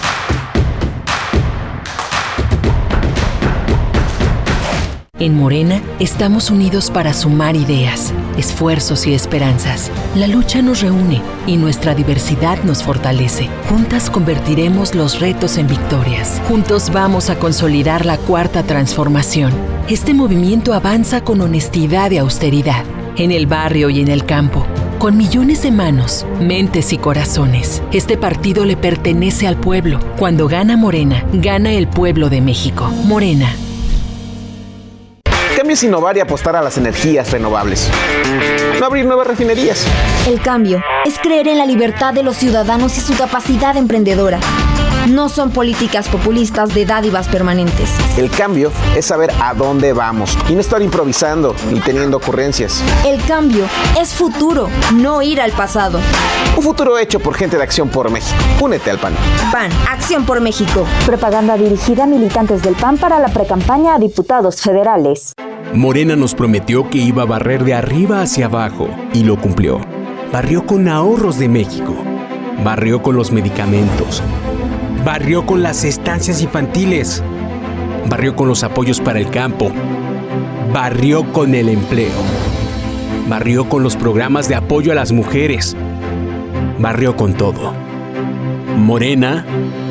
En Morena estamos unidos para sumar ideas, esfuerzos y esperanzas. La lucha nos reúne y nuestra diversidad nos fortalece. Juntas convertiremos los retos en victorias. Juntos vamos a consolidar la cuarta transformación. Este movimiento avanza con honestidad y austeridad, en el barrio y en el campo. Con millones de manos, mentes y corazones, este partido le pertenece al pueblo. Cuando gana Morena, gana el pueblo de México. Morena, cambio es innovar y apostar a las energías renovables. No abrir nuevas refinerías. El cambio es creer en la libertad de los ciudadanos y su capacidad emprendedora. No son políticas populistas de dádivas permanentes. El cambio es saber a dónde vamos y no estar improvisando ni teniendo ocurrencias. El cambio es futuro, no ir al pasado. Un futuro hecho por gente de Acción por México. Únete al PAN. PAN, Acción por México. Propaganda dirigida a militantes del PAN para la precampaña a diputados federales. Morena nos prometió que iba a barrer de arriba hacia abajo y lo cumplió. Barrió con ahorros de México. Barrió con los medicamentos. Barrió con las estancias infantiles. Barrió con los apoyos para el campo. Barrió con el empleo. Barrió con los programas de apoyo a las mujeres. Barrió con todo. Morena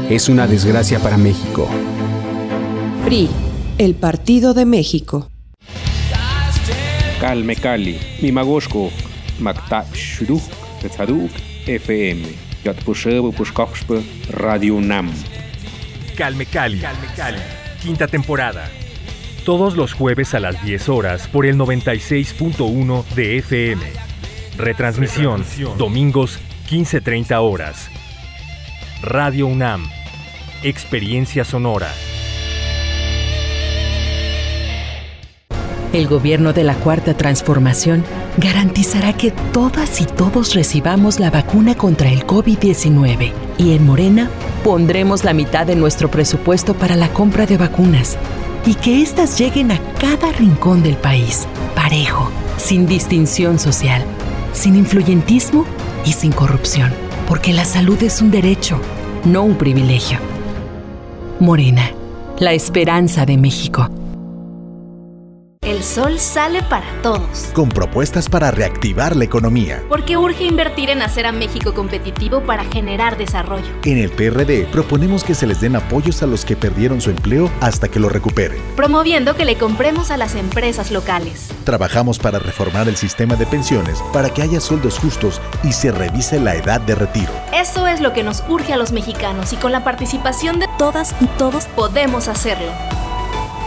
es una desgracia para México. PRI, el Partido de México. Calme Cali, Mimagoshko, Makta Shuduk, Tetzaduk, FM, Radio UNAM. Calme Cali, quinta temporada. Todos los jueves a las 10 horas por el 96.1 de FM. Retransmisión, domingos 15.30 horas. Radio UNAM. Experiencia sonora. El gobierno de la Cuarta Transformación garantizará que todas y todos recibamos la vacuna contra el COVID-19 y en Morena pondremos la mitad de nuestro presupuesto para la compra de vacunas y que éstas lleguen a cada rincón del país, parejo, sin distinción social, sin influyentismo y sin corrupción, porque la salud es un derecho, no un privilegio. Morena, la esperanza de México. El sol sale para todos. Con propuestas para reactivar la economía. Porque urge invertir en hacer a México competitivo para generar desarrollo. En el PRD proponemos que se les den apoyos a los que perdieron su empleo hasta que lo recuperen. Promoviendo que le compremos a las empresas locales. Trabajamos para reformar el sistema de pensiones para que haya sueldos justos y se revise la edad de retiro. Eso es lo que nos urge a los mexicanos y con la participación de todas y todos podemos hacerlo.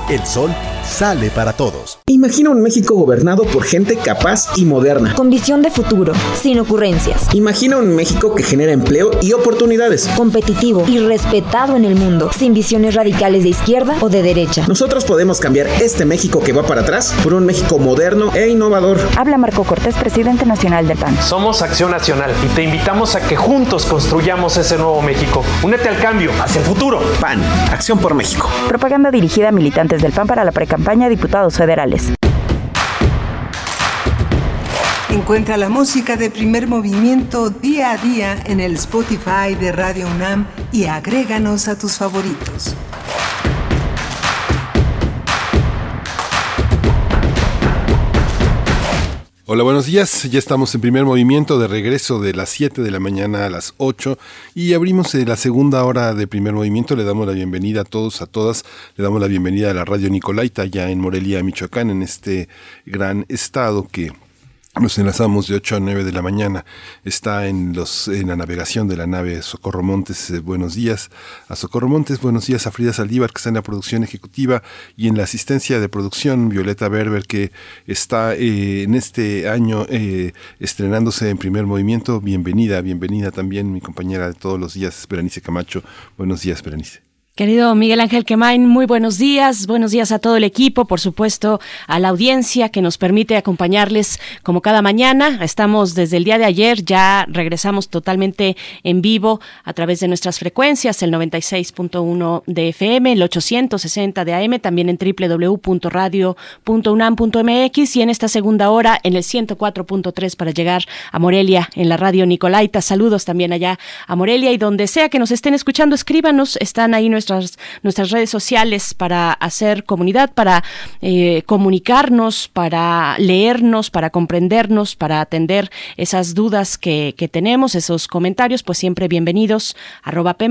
El sol sale para todos. Imagina un México gobernado por gente capaz y moderna. Con visión de futuro, sin ocurrencias. Imagina un México que genera empleo y oportunidades. Competitivo y respetado en el mundo, sin visiones radicales de izquierda o de derecha. Nosotros podemos cambiar este México que va para atrás por un México moderno e innovador. Habla Marco Cortés, presidente nacional del PAN. Somos Acción Nacional y te invitamos a que juntos construyamos ese nuevo México. Únete al cambio, hacia el futuro. PAN, Acción por México. Propaganda dirigida a militantes del PAN para la precampaña diputados federales. Encuentra la música de primer movimiento día a día en el Spotify de Radio UNAM y agréganos a tus favoritos. Hola, buenos días. Ya estamos en primer movimiento de regreso de las 7 de la mañana a las 8 y abrimos eh, la segunda hora de primer movimiento. Le damos la bienvenida a todos, a todas. Le damos la bienvenida a la radio Nicolaita ya en Morelia, Michoacán, en este gran estado que nos enlazamos de 8 a 9 de la mañana. Está en, los, en la navegación de la nave Socorro Montes. eh, buenos días a Socorro Montes. Buenos días a Frida Saldívar, que está en la producción ejecutiva y en la asistencia de producción. Violeta Berber, que está eh, en este año eh, estrenándose en primer movimiento. Bienvenida, bienvenida también mi compañera de todos los días, Berenice Camacho. Buenos días, Berenice. Querido Miguel Ángel Quemain, muy buenos días, buenos días a todo el equipo, por supuesto a la audiencia que nos permite acompañarles como cada mañana. Estamos desde el día de ayer, ya regresamos totalmente en vivo a través de nuestras frecuencias, el 96.1 de FM, el 860 de AM, también en www.radio.unam.mx y en esta segunda hora en el 104.3 para llegar a Morelia en la radio Nicolaita. Saludos también allá a Morelia y donde sea que nos estén escuchando, escríbanos, están ahí nuestros nuestras, redes sociales para hacer comunidad, para eh, comunicarnos, para leernos, para comprendernos, para atender esas dudas que, tenemos, esos comentarios, pues siempre bienvenidos. Arroba P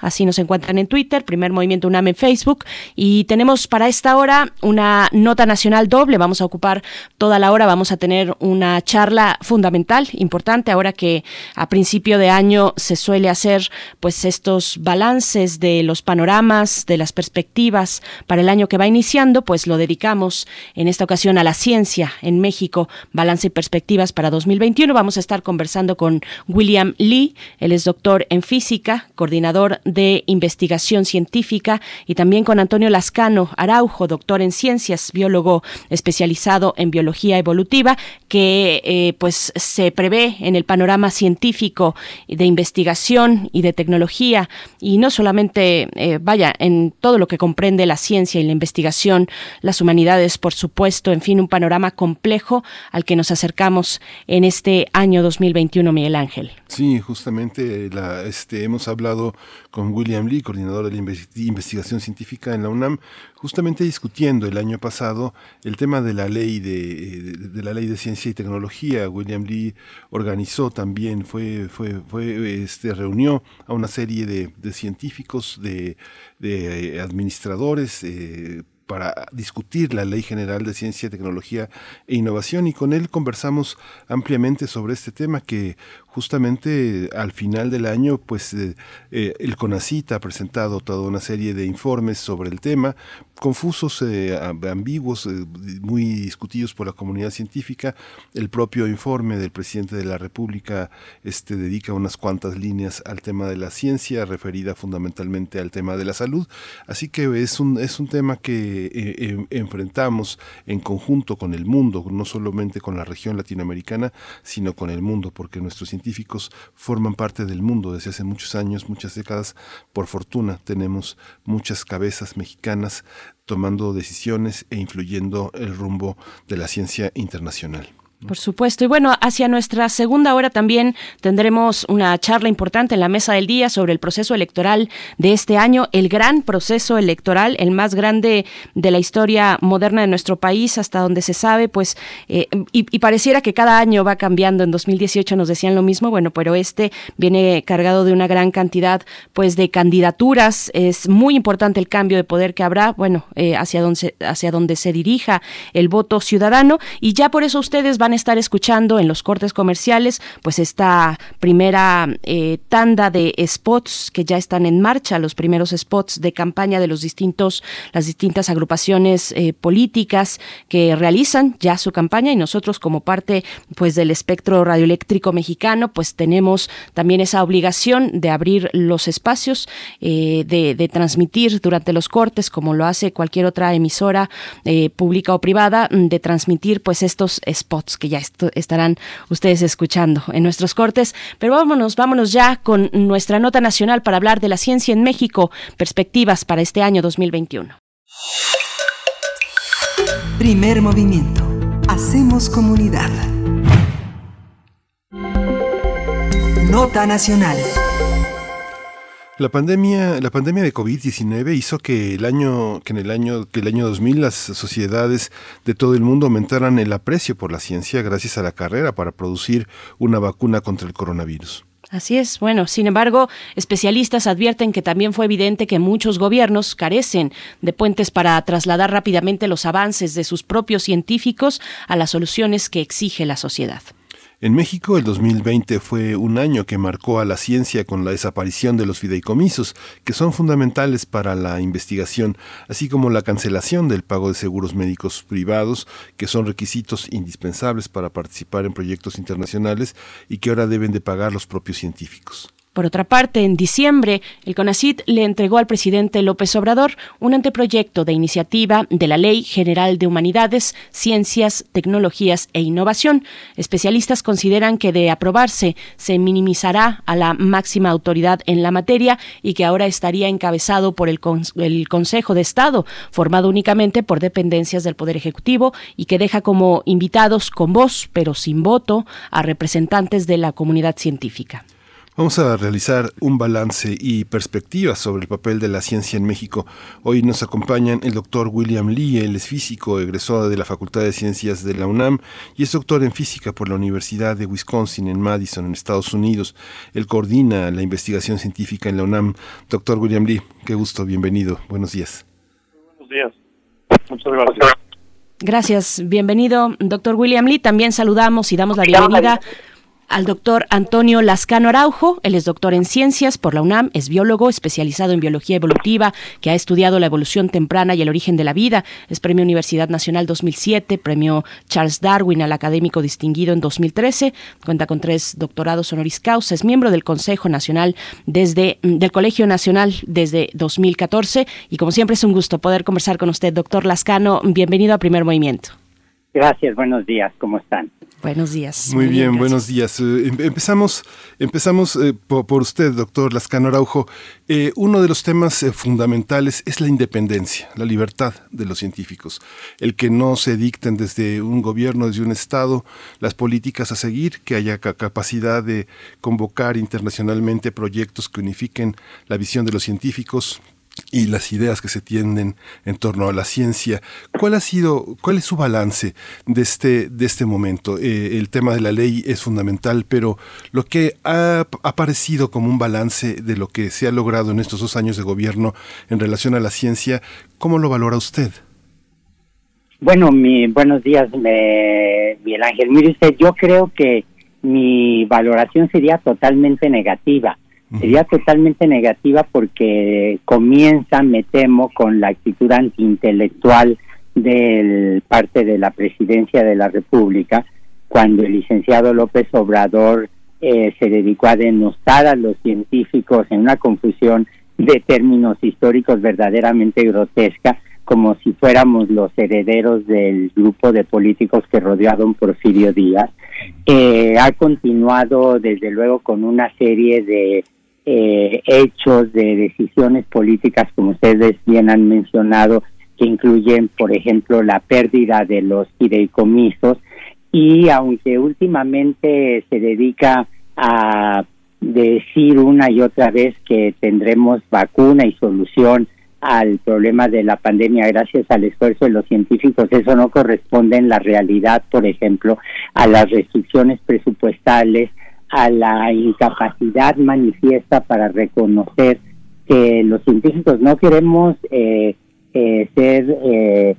así nos encuentran en Twitter, Primer Movimiento UNAM en Facebook. Y tenemos para esta hora una nota nacional doble. Vamos a ocupar toda la hora, vamos a tener una charla fundamental, importante, ahora que a principio de año se suele hacer pues estos balances de los panoramas, de las perspectivas para el año que va iniciando, pues lo dedicamos en esta ocasión a la ciencia en México, balance y perspectivas para 2021. Vamos a estar conversando con William Lee, él es doctor en física, coordinador de investigación científica, y también con Antonio Lascano Araujo, doctor en ciencias, biólogo especializado en biología evolutiva, que eh, pues se prevé en el panorama científico de investigación y de tecnología, y no solamente eh, vaya, en todo lo que comprende la ciencia y la investigación, las humanidades, por supuesto, en fin, un panorama complejo al que nos acercamos en este año 2021, Miguel Ángel. Sí, justamente la, este, hemos hablado con William Lee, coordinador de la investigación científica en la UNAM, justamente discutiendo el año pasado el tema de la ley de, de, la ley de ciencia y tecnología. William Lee organizó también, fue, fue, fue este, reunió a una serie de, de científicos, de, de administradores, eh, para discutir la Ley General de Ciencia, Tecnología e Innovación y con él conversamos ampliamente sobre este tema que justamente al final del año, pues eh, eh, el CONACIT ha presentado toda una serie de informes sobre el tema, confusos, eh, ambiguos, muy discutidos por la comunidad científica. El propio informe del presidente de la República este, dedica unas cuantas líneas al tema de la ciencia, referida fundamentalmente al tema de la salud. Así que es un, es un tema que enfrentamos en conjunto con el mundo, no solamente con la región latinoamericana, sino con el mundo, porque nuestros científicos científicos forman parte del mundo desde hace muchos años, muchas décadas. Por fortuna tenemos muchas cabezas mexicanas tomando decisiones e influyendo el rumbo de la ciencia internacional. Por supuesto. Y bueno, hacia nuestra segunda hora también tendremos una charla importante en la mesa del día sobre el proceso electoral de este año, el gran proceso electoral, el más grande de la historia moderna de nuestro país, hasta donde se sabe, pues, eh, y, pareciera que cada año va cambiando. En 2018 nos decían lo mismo, bueno, pero este viene cargado de una gran cantidad, pues, de candidaturas. Es muy importante el cambio de poder que habrá, bueno, eh, hacia donde hacia donde se dirija el voto ciudadano y ya por eso ustedes van estar escuchando en los cortes comerciales, pues esta primera eh, tanda de spots que ya están en marcha, los primeros spots de campaña de los distintos, las distintas agrupaciones eh, políticas que realizan ya su campaña. Y nosotros como parte pues del espectro radioeléctrico mexicano, pues tenemos también esa obligación de abrir los espacios, eh, de, de, transmitir durante los cortes, como lo hace cualquier otra emisora pública o privada, de transmitir pues estos spots que ya estarán ustedes escuchando en nuestros cortes. Pero vámonos, vámonos ya con nuestra nota nacional para hablar de la ciencia en México, perspectivas para este año 2021. Primer movimiento. Hacemos comunidad. Nota nacional. La pandemia, la pandemia de COVID-19 hizo que el año, que en el año, que el año 2000 las sociedades de todo el mundo aumentaran el aprecio por la ciencia gracias a la carrera para producir una vacuna contra el coronavirus. Así es. Bueno, sin embargo, especialistas advierten que también fue evidente que muchos gobiernos carecen de puentes para trasladar rápidamente los avances de sus propios científicos a las soluciones que exige la sociedad. En México, el 2020 fue un año que marcó a la ciencia con la desaparición de los fideicomisos, que son fundamentales para la investigación, así como la cancelación del pago de seguros médicos privados, que son requisitos indispensables para participar en proyectos internacionales y que ahora deben de pagar los propios científicos. Por otra parte, en diciembre, el CONACIT le entregó al presidente López Obrador un anteproyecto de iniciativa de la Ley General de Humanidades, Ciencias, Tecnologías e Innovación. Especialistas consideran que de aprobarse se minimizará a la máxima autoridad en la materia y que ahora estaría encabezado por el, el Consejo de Estado, formado únicamente por dependencias del Poder Ejecutivo y que deja como invitados con voz, pero sin voto, a representantes de la comunidad científica. Vamos a realizar un balance y perspectivas sobre el papel de la ciencia en México. Hoy nos acompañan el doctor William Lee, él es físico, egresado de la Facultad de Ciencias de la UNAM y es doctor en física por la Universidad de Wisconsin en Madison, en Estados Unidos. Él coordina la investigación científica en la UNAM. Doctor William Lee, qué gusto, bienvenido. Buenos días. Buenos días. Muchas gracias. Gracias, bienvenido, doctor William Lee. También saludamos y damos la bienvenida al doctor Antonio Lascano Araujo. Él es doctor en ciencias por la UNAM, es biólogo especializado en biología evolutiva, que ha estudiado la evolución temprana y el origen de la vida. Es Premio Universidad Nacional 2007, Premio Charles Darwin al Académico Distinguido en 2013. Cuenta con tres doctorados honoris causa. Es miembro del Consejo Nacional desde del Colegio Nacional desde 2014 y como siempre es un gusto poder conversar con usted, doctor Lascano. Bienvenido a Primer Movimiento. Gracias, buenos días, ¿cómo están? Buenos días. Muy, bien, buenos días. Eh, em, empezamos empezamos eh, por, usted, doctor Lascano Araujo. Eh, uno de los temas fundamentales es la independencia, la libertad de los científicos. El que no se dicten desde un gobierno, desde un Estado, las políticas a seguir, que haya capacidad de convocar internacionalmente proyectos que unifiquen la visión de los científicos, y las ideas que se tienden en torno a la ciencia. ¿Cuál ha sido, cuál es su balance de este, de este momento? Eh, el tema de la ley es fundamental, pero lo que ha aparecido como un balance de lo que se ha logrado en estos dos años de gobierno en relación a la ciencia, ¿cómo lo valora usted? Bueno, mi, buenos días, Miguel Ángel. Mire usted, yo creo que mi valoración sería totalmente negativa sería totalmente negativa porque comienza, me temo, con la actitud antiintelectual del parte de la presidencia de la República, cuando el licenciado López Obrador eh, se dedicó a denostar a los científicos en una confusión de términos históricos verdaderamente grotesca, como si fuéramos los herederos del grupo de políticos que rodeó a don Porfirio Díaz. Eh, ha continuado, desde luego, con una serie de eh, hechos, de decisiones políticas, como ustedes bien han mencionado, que incluyen, por ejemplo, la pérdida de los fideicomisos. Y aunque últimamente se dedica a decir una y otra vez que tendremos vacuna y solución al problema de la pandemia gracias al esfuerzo de los científicos, eso no corresponde en la realidad, por ejemplo, a las restricciones presupuestales, a la incapacidad manifiesta para reconocer que los científicos no queremos eh, eh, ser eh,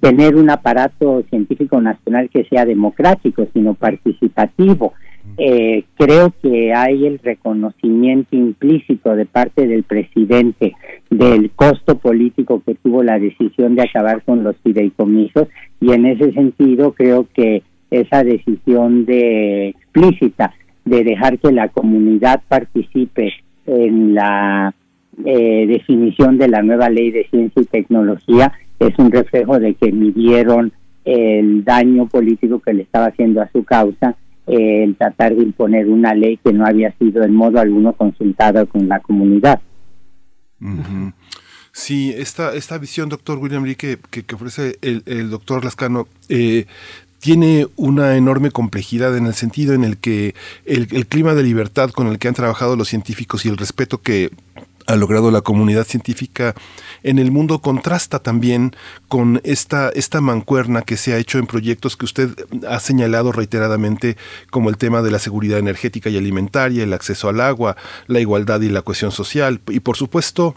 tener un aparato científico nacional que sea democrático, sino participativo. creo que hay el reconocimiento implícito de parte del presidente del costo político que tuvo la decisión de acabar con los fideicomisos y en ese sentido creo que esa decisión de explícita de dejar que la comunidad participe en la eh, definición de la nueva ley de ciencia y tecnología es un reflejo de que midieron el daño político que le estaba haciendo a su causa eh, el tratar de imponer una ley que no había sido en modo alguno consultada con la comunidad. Sí, esta, esta visión, doctor William Lee, que, que, ofrece el, el doctor Lascano, eh, tiene una enorme complejidad en el sentido en el que el, clima de libertad con el que han trabajado los científicos y el respeto que ha logrado la comunidad científica en el mundo contrasta también con esta, esta mancuerna que se ha hecho en proyectos que usted ha señalado reiteradamente como el tema de la seguridad energética y alimentaria, el acceso al agua, la igualdad y la cohesión social y por supuesto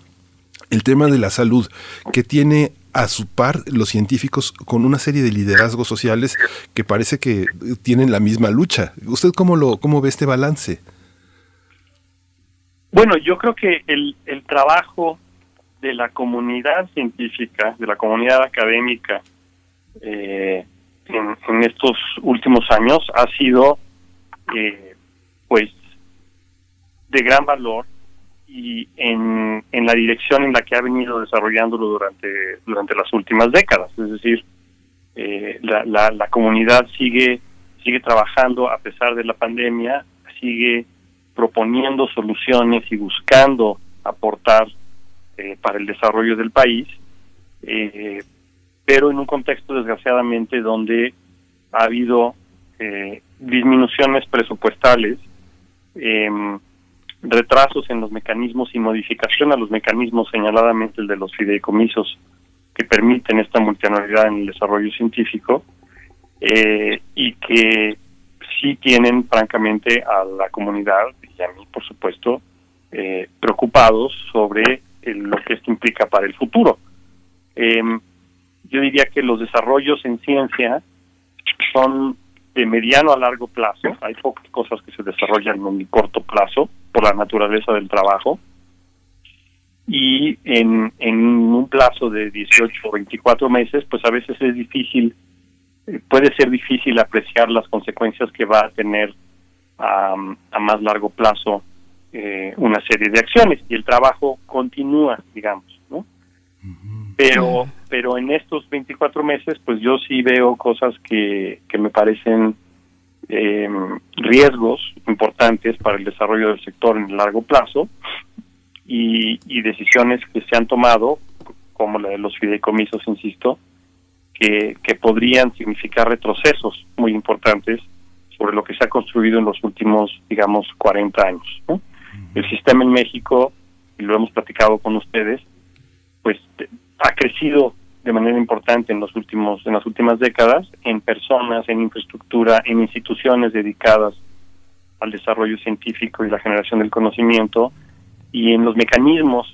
el tema de la salud que tiene a su par los científicos con una serie de liderazgos sociales que parece que tienen la misma lucha. ¿Usted cómo lo cómo ve este balance? Bueno, yo creo que el, el trabajo de la comunidad científica, de la comunidad académica, eh, en, estos últimos años ha sido, eh, pues, de gran valor y en, en la dirección en la que ha venido desarrollándolo durante, durante las últimas décadas. Es decir, eh, la, la, la comunidad sigue, sigue trabajando a pesar de la pandemia, sigue proponiendo soluciones y buscando aportar eh, para el desarrollo del país, eh, pero en un contexto desgraciadamente donde ha habido eh, disminuciones presupuestales, em, retrasos en los mecanismos y modificación a los mecanismos, señaladamente el de los fideicomisos que permiten esta multianualidad en el desarrollo científico, y que sí tienen francamente a la comunidad y a mí, por supuesto, eh, preocupados sobre lo que esto implica para el futuro. Em, yo diría que los desarrollos en ciencia son de mediano a largo plazo. Hay pocas cosas que se desarrollan en un corto plazo por la naturaleza del trabajo. Y en, un plazo de 18 o 24 meses, pues a veces es difícil puede ser difícil apreciar las consecuencias que va a tener a, más largo plazo eh, una serie de acciones y el trabajo continúa, digamos, ¿no? Pero, pero en estos 24 meses, pues yo sí veo cosas que, que me parecen eh, riesgos importantes para el desarrollo del sector en el largo plazo y, y decisiones que se han tomado, como la de los fideicomisos, insisto, que, podrían significar retrocesos muy importantes sobre lo que se ha construido en los últimos, digamos, 40 años. El sistema en México, y lo hemos platicado con ustedes, pues ha crecido de manera importante en los últimos en las últimas décadas en personas, en infraestructura, en instituciones dedicadas al desarrollo científico y la generación del conocimiento y en los mecanismos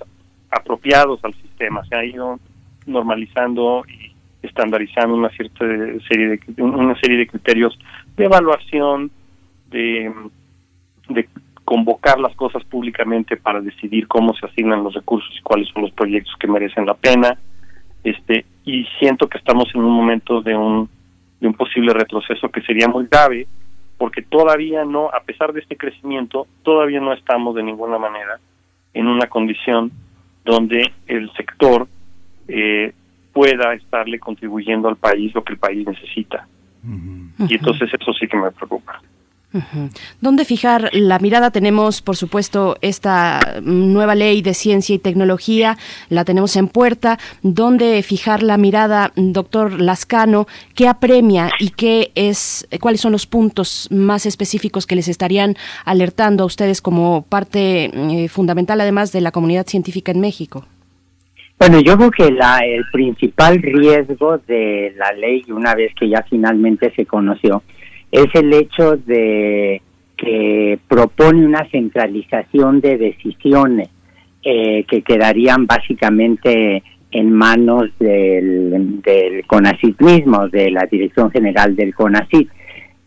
apropiados al sistema. Se ha ido normalizando y estandarizando una cierta serie de una serie de criterios de evaluación de, de convocar las cosas públicamente para decidir cómo se asignan los recursos y cuáles son los proyectos que merecen la pena este y siento que estamos en un momento de un de un posible retroceso que sería muy grave porque todavía no a pesar de este crecimiento todavía no estamos de ninguna manera en una condición donde el sector eh, pueda estarle contribuyendo al país lo que el país necesita. Y entonces eso sí que me preocupa. ¿Dónde fijar la mirada? Tenemos, por supuesto, esta nueva ley de ciencia y tecnología, la tenemos en puerta. ¿Dónde fijar la mirada, doctor Lascano? ¿Qué apremia y qué es, cuáles son los puntos más específicos que les estarían alertando a ustedes como parte eh, fundamental, además de la comunidad científica en México? Bueno, yo creo que la, el principal riesgo de la ley, una vez que ya finalmente se conoció, es el hecho de que propone una centralización de decisiones eh, que quedarían básicamente en manos del, del CONACIT mismo, de la Dirección General del CONACIT.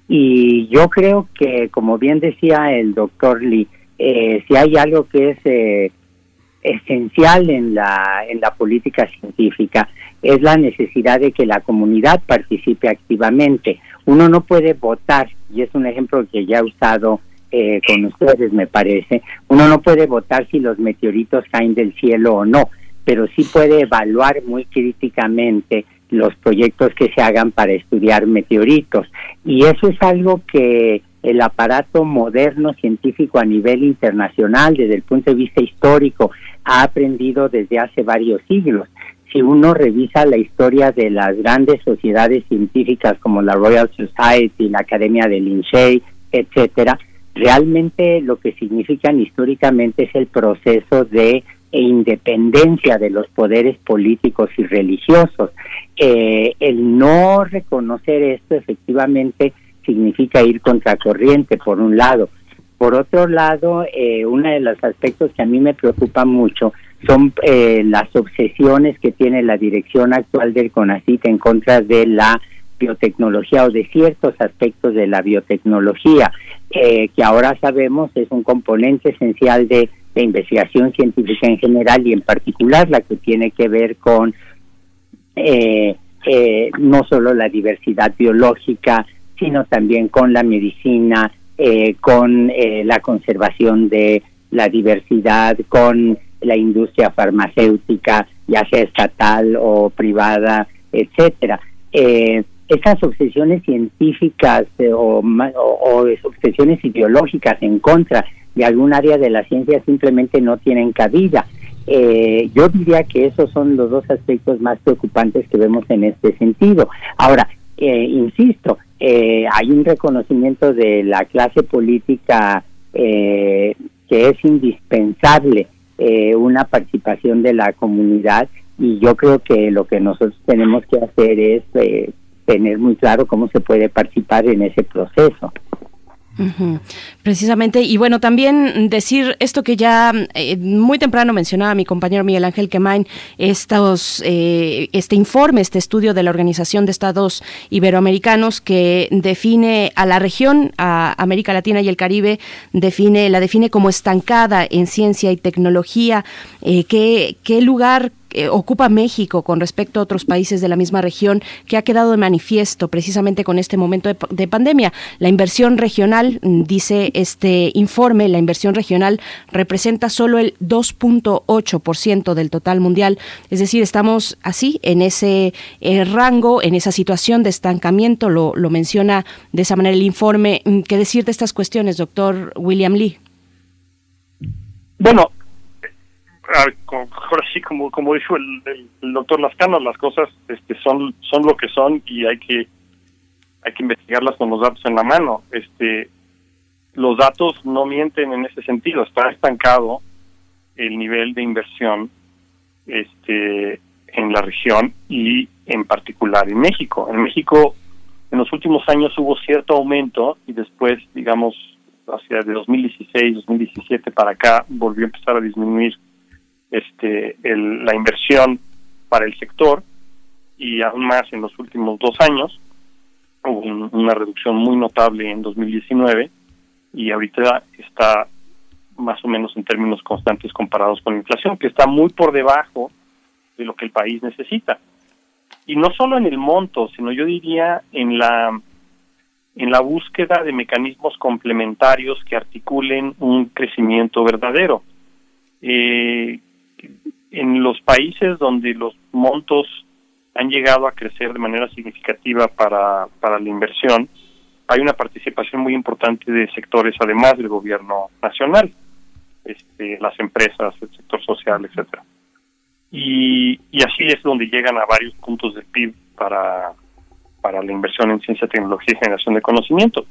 Y yo creo que, como bien decía el doctor Lee, eh, si hay algo que es eh, esencial en la, en la política científica es la necesidad de que la comunidad participe activamente. Uno no puede votar, y es un ejemplo que ya he usado eh, con ustedes, me parece, uno no puede votar si los meteoritos caen del cielo o no, pero sí puede evaluar muy críticamente los proyectos que se hagan para estudiar meteoritos. Y eso es algo que el aparato moderno científico a nivel internacional, desde el punto de vista histórico, ha aprendido desde hace varios siglos. Si uno revisa la historia de las grandes sociedades científicas como la Royal Society, la Academia de Lindsay, etcétera, realmente lo que significan históricamente es el proceso de independencia de los poderes políticos y religiosos. Eh, el no reconocer esto efectivamente significa ir contracorriente, por un lado. Por otro lado, eh, uno de los aspectos que a mí me preocupa mucho son eh, las obsesiones que tiene la dirección actual del CONACIT en contra de la biotecnología o de ciertos aspectos de la biotecnología, eh, que ahora sabemos es un componente esencial de, de investigación científica en general y en particular la que tiene que ver con eh, eh, no solo la diversidad biológica, sino también con la medicina, eh, con eh, la conservación de la diversidad, con la industria farmacéutica, ya sea estatal o privada, etcétera. Eh, esas obsesiones científicas eh, o, obsesiones ideológicas en contra de algún área de la ciencia simplemente no tienen cabida. Eh, yo diría que esos son los dos aspectos más preocupantes que vemos en este sentido. Ahora, eh, insisto, hay un reconocimiento de la clase política que es indispensable una participación de la comunidad y yo creo que lo que nosotros tenemos que hacer es tener muy claro cómo se puede participar en ese proceso. Precisamente, y bueno, también decir esto que ya eh, muy temprano mencionaba mi compañero Miguel Ángel Quemain, estos, eh, este informe, este estudio de la Organización de Estados Iberoamericanos que define a la región, a América Latina y el Caribe, define, la define como estancada en ciencia y tecnología. Eh, ¿qué, ¿Qué lugar ocupa México con respecto a otros países de la misma región que ha quedado de manifiesto precisamente con este momento de, pandemia. La inversión regional, mm, dice este informe, la inversión regional representa solo el 2.8% del total mundial, es decir, estamos así en ese eh, rango, en esa situación de estancamiento, lo, lo menciona de esa manera el informe. Mm, ¿Qué decir de estas cuestiones, doctor William Lee? Bueno, ahora sí, como, como dijo el, doctor Lascano, las cosas este, son, son lo que son y hay que, hay que investigarlas con los datos en la mano. Este, los datos no mienten en ese sentido, está estancado el nivel de inversión este, en la región y en particular en México. En México en los últimos años hubo cierto aumento y después, digamos, hacia de 2016, 2017 para acá volvió a empezar a disminuir este, la inversión para el sector y aún más en los últimos dos años. Hubo una reducción muy notable en 2019 y ahorita está más o menos en términos constantes comparados con la inflación, que está muy por debajo de lo que el país necesita. Y no solo en el monto, sino yo diría en la en la búsqueda de mecanismos complementarios que articulen un crecimiento verdadero. Eh, en los países donde los montos han llegado a crecer de manera significativa para, para la inversión, hay una participación muy importante de sectores, además del gobierno nacional, este, las empresas, el sector social, etcétera. Y, así es donde llegan a varios puntos del PIB para, para la inversión en ciencia, tecnología y generación de conocimiento.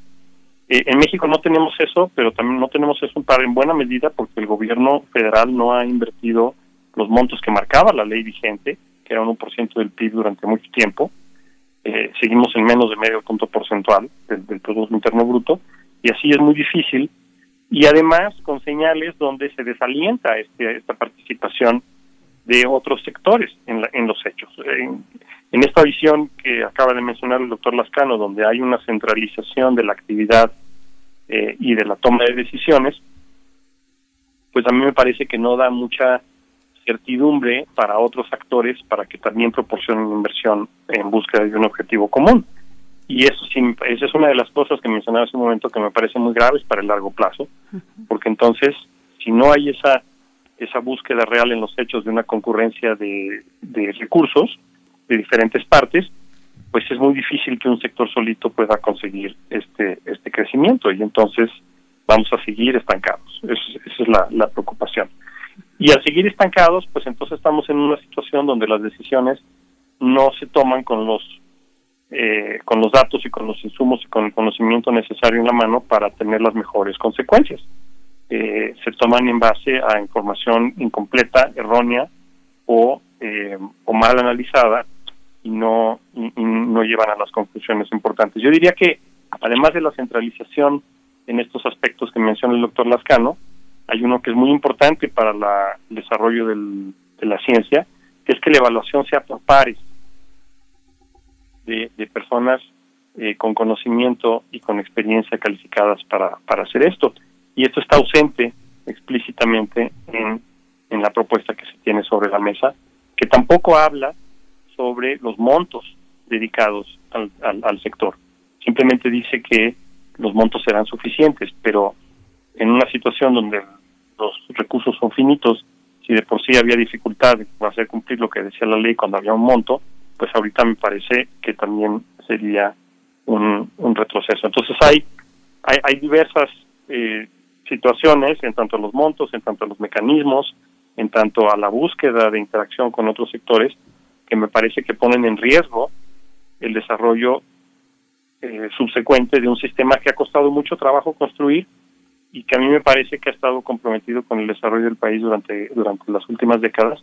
Eh, en México no tenemos eso, pero también no tenemos eso en buena medida porque el gobierno federal no ha invertido los montos que marcaba la ley vigente, que era un 1% del PIB durante mucho tiempo. Eh, seguimos en menos de medio punto porcentual del, Producto Interno Bruto, y así es muy difícil. Y además con señales donde se desalienta este, esta participación de otros sectores en, en los hechos. En, en, esta visión que acaba de mencionar el doctor Lascano, donde hay una centralización de la actividad eh, y de la toma de decisiones, pues a mí me parece que no da mucha certidumbre para otros actores para que también proporcionen inversión en búsqueda de un objetivo común. Y eso sí, esa es una de las cosas que mencionaba hace un momento que me parece muy graves para el largo plazo, porque entonces, si no hay esa esa búsqueda real en los hechos de una concurrencia de, de recursos de diferentes partes, pues es muy difícil que un sector solito pueda conseguir este este crecimiento y entonces vamos a seguir estancados. esa es la, la preocupación. Y al seguir estancados, pues entonces estamos en una situación donde las decisiones no se toman con los eh, con los datos y con los insumos y con el conocimiento necesario en la mano para tener las mejores consecuencias. Eh, se toman en base a información incompleta, errónea o, eh, o mal analizada y no, no llevan a las conclusiones importantes. Yo diría que, además de la centralización en estos aspectos que menciona el doctor Lascano, hay uno que es muy importante para el desarrollo de la ciencia, que es que la evaluación sea por pares de, personas eh, con conocimiento y con experiencia calificadas para, para hacer esto. Y esto está ausente explícitamente en, en la propuesta que se tiene sobre la mesa, que tampoco habla sobre los montos dedicados al, al sector. Simplemente dice que los montos serán suficientes, pero en una situación donde los recursos son finitos, si de por sí había dificultad en hacer cumplir lo que decía la ley cuando había un monto, pues ahorita me parece que también sería un, un retroceso. Entonces hay, hay, hay diversas eh, situaciones en tanto a los montos, en tanto a los mecanismos, en tanto a la búsqueda de interacción con otros sectores, que me parece que ponen en riesgo el desarrollo eh, subsecuente de un sistema que ha costado mucho trabajo construir y que a mí me parece que ha estado comprometido con el desarrollo del país durante durante las últimas décadas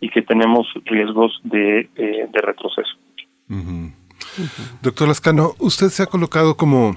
y que tenemos riesgos de, eh, de retroceso. Doctor Lascano, usted se ha colocado como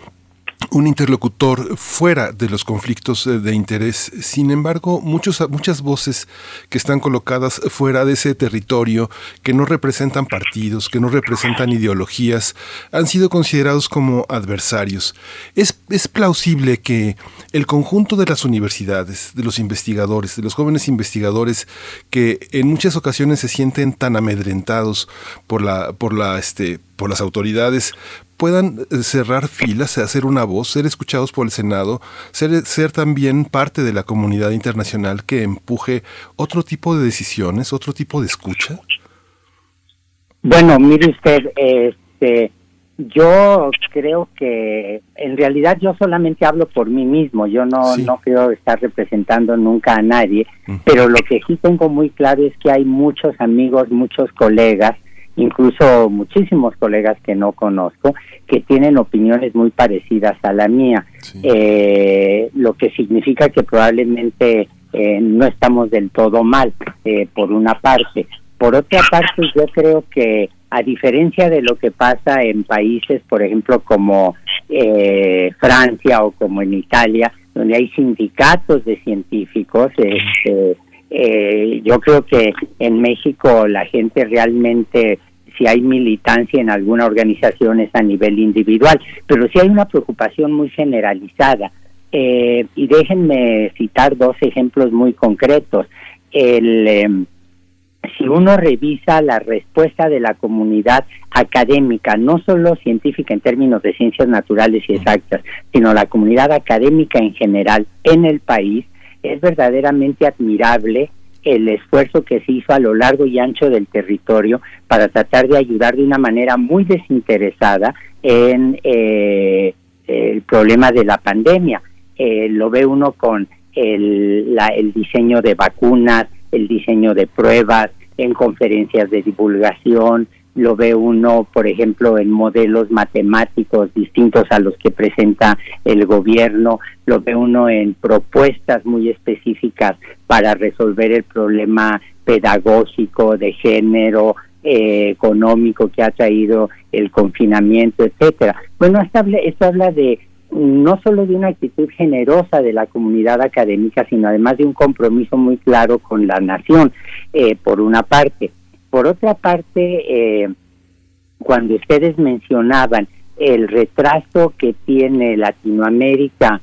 un interlocutor fuera de los conflictos eh, de interés. Sin embargo, muchas voces que están colocadas fuera de ese territorio, que no representan partidos, que no representan ideologías, han sido considerados como adversarios. Es, es plausible que el conjunto de las universidades, de los investigadores, de los jóvenes investigadores, que en muchas ocasiones se sienten tan amedrentados por la, por la, este, por las autoridades, puedan eh, cerrar filas, hacer una voz, ser escuchados por el Senado, ser, ser también parte de la comunidad internacional que empuje otro tipo de decisiones, otro tipo de escucha? Bueno, mire usted, este, yo creo que en realidad yo solamente hablo por mí mismo, yo no, no quiero estar representando nunca a nadie, pero lo que sí tengo muy claro es que hay muchos amigos, muchos colegas, incluso muchísimos colegas que no conozco, que tienen opiniones muy parecidas a la mía, eh, lo que significa que probablemente eh, no estamos del todo mal, eh, por una parte. Por otra parte, yo creo que a diferencia de lo que pasa en países, por ejemplo, como Francia o como en Italia, donde hay sindicatos de científicos, este, eh, yo creo que en México la gente realmente si hay militancia en alguna organización es a nivel individual, pero sí hay una preocupación muy generalizada. Eh, y déjenme citar dos ejemplos muy concretos. El, em, si uno revisa la respuesta de la comunidad académica, no solo científica en términos de ciencias naturales y exactas, sino la comunidad académica en general en el país, es verdaderamente admirable el esfuerzo que se hizo a lo largo y ancho del territorio para tratar de ayudar de una manera muy desinteresada en eh, el problema de la pandemia. Eh, lo ve uno con el, el diseño de vacunas, el diseño de pruebas, en conferencias de divulgación, lo ve uno, por ejemplo, en modelos matemáticos distintos a los que presenta el gobierno, lo ve uno en propuestas muy específicas para resolver el problema pedagógico, de género, eh, económico que ha traído el confinamiento, etcétera. Bueno, esto habla, esto habla de no solo de una actitud generosa de la comunidad académica, sino además de un compromiso muy claro con la nación, eh, por una parte. Por otra parte, eh, cuando ustedes mencionaban el retraso que tiene Latinoamérica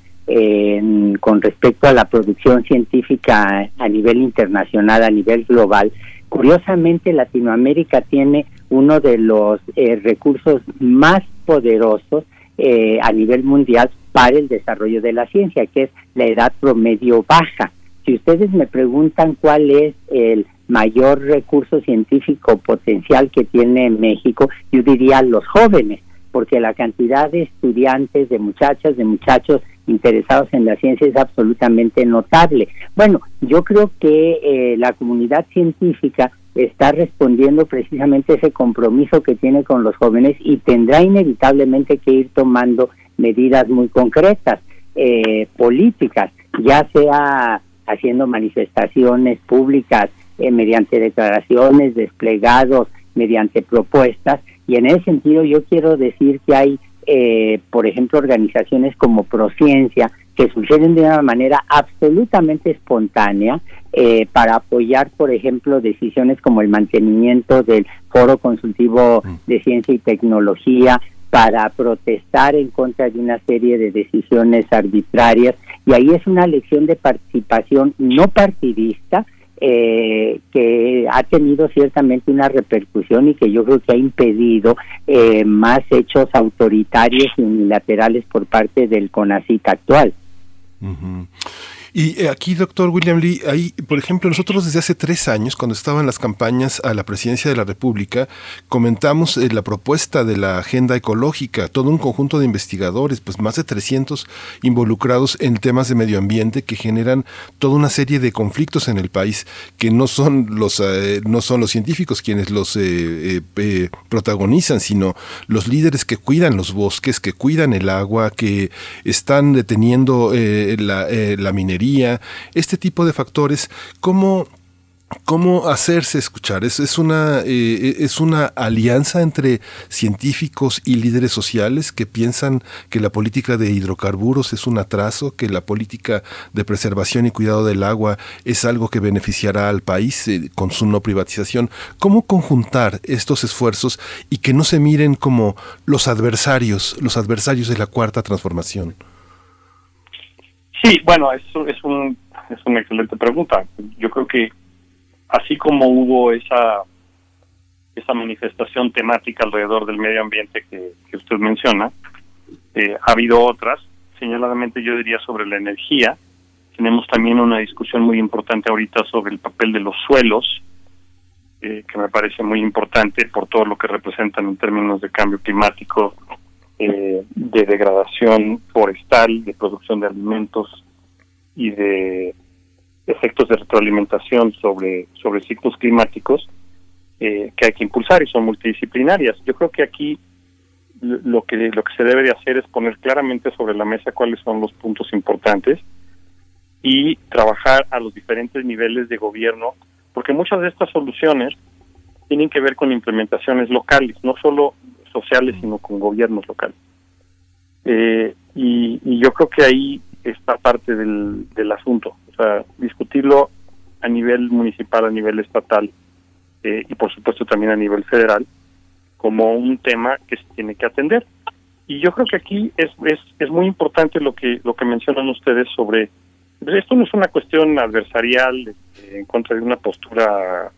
con respecto a la producción científica a nivel internacional, a nivel global, curiosamente Latinoamérica tiene uno de los eh, recursos más poderosos eh, a nivel mundial para el desarrollo de la ciencia, que es la edad promedio baja. Si ustedes me preguntan cuál es el mayor recurso científico potencial que tiene México, yo diría los jóvenes, porque la cantidad de estudiantes, de muchachas, de muchachos interesados en la ciencia es absolutamente notable. Bueno, yo creo que eh, la comunidad científica está respondiendo precisamente ese compromiso que tiene con los jóvenes y tendrá inevitablemente que ir tomando medidas muy concretas, eh, políticas, ya sea haciendo manifestaciones públicas eh, mediante declaraciones, desplegados, mediante propuestas. Y en ese sentido yo quiero decir que hay, eh, por ejemplo, organizaciones como Prociencia que suceden de una manera absolutamente espontánea eh, para apoyar, por ejemplo, decisiones como el mantenimiento del Foro Consultivo de Ciencia y Tecnología, para protestar en contra de una serie de decisiones arbitrarias. Y ahí es una lección de participación no partidista, eh, que ha tenido ciertamente una repercusión y que yo creo que ha impedido eh, más hechos autoritarios y unilaterales por parte del CONACIT actual. Y eh, aquí, doctor William Lee, ahí, por ejemplo, nosotros desde hace tres años, cuando estaban las campañas a la presidencia de la República, comentamos eh, la propuesta de la agenda ecológica, todo un conjunto de investigadores, pues más de 300 involucrados en temas de medio ambiente que generan toda una serie de conflictos en el país que no son los eh, no son los científicos quienes los protagonizan, sino los líderes que cuidan los bosques, que cuidan el agua, que están deteniendo la, la minería, este tipo de factores, ¿cómo, ¿Cómo hacerse escuchar? ¿Es, una, eh, ¿Es una alianza entre científicos y líderes sociales que piensan que la política de hidrocarburos es un atraso, que la política de preservación y cuidado del agua es algo que beneficiará al país eh, con su no privatización? ¿Cómo conjuntar estos esfuerzos y que no se miren como los adversarios, los adversarios de la cuarta transformación? Sí, bueno, eso es, un, es una excelente pregunta. Yo creo que así como hubo esa esa manifestación temática alrededor del medio ambiente que, usted menciona, eh, ha habido otras, señaladamente yo diría sobre la energía. Tenemos también una discusión muy importante ahorita sobre el papel de los suelos, eh, que me parece muy importante por todo lo que representan en términos de cambio climático eh, de degradación forestal, de producción de alimentos y de efectos de retroalimentación sobre, sobre ciclos climáticos eh, que hay que impulsar y son multidisciplinarias. Yo creo que aquí lo que lo que se debe de hacer es poner claramente sobre la mesa cuáles son los puntos importantes y trabajar a los diferentes niveles de gobierno, porque muchas de estas soluciones tienen que ver con implementaciones locales, no solo sociales, sino con gobiernos locales. Eh, y, yo creo que ahí está parte del, asunto, o sea, discutirlo a nivel municipal, a nivel estatal eh, y por supuesto también a nivel federal como un tema que se tiene que atender. Y yo creo que aquí es, es, es muy importante lo que lo que mencionan ustedes sobre pues, esto no es una cuestión adversarial este, en contra de una postura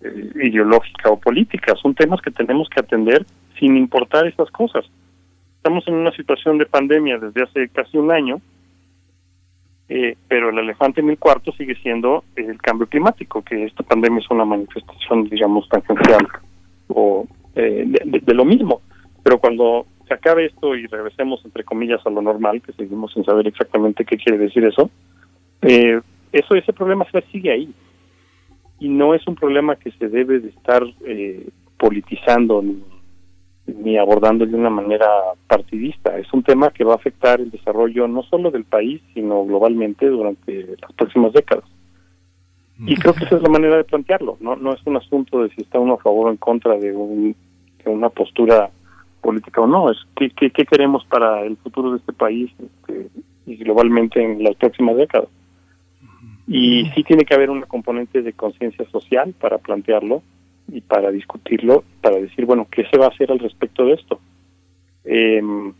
eh, ideológica o política, son temas que tenemos que atender sin importar estas cosas. Estamos en una situación de pandemia desde hace casi un año, eh, pero el elefante en el cuarto sigue siendo el cambio climático, que esta pandemia es una manifestación, digamos, tangencial o eh, de, lo mismo. Pero cuando se acabe esto y regresemos, entre comillas, a lo normal, que seguimos sin saber exactamente qué quiere decir eso, eh, eso ese problema sigue ahí. Y no es un problema que se debe de estar eh, politizando ni ni abordando de una manera partidista. Es un tema que va a afectar el desarrollo no solo del país, sino globalmente durante las próximas décadas. Y creo que esa es la manera de plantearlo. No, no es un asunto de si está uno a favor o en contra de, un, de una postura política o no. Es qué, qué, queremos para el futuro de este país este, y globalmente en las próximas décadas. Y sí tiene que haber una componente de conciencia social para plantearlo y para discutirlo, para decir, bueno, ¿qué se va a hacer al respecto de esto? Em,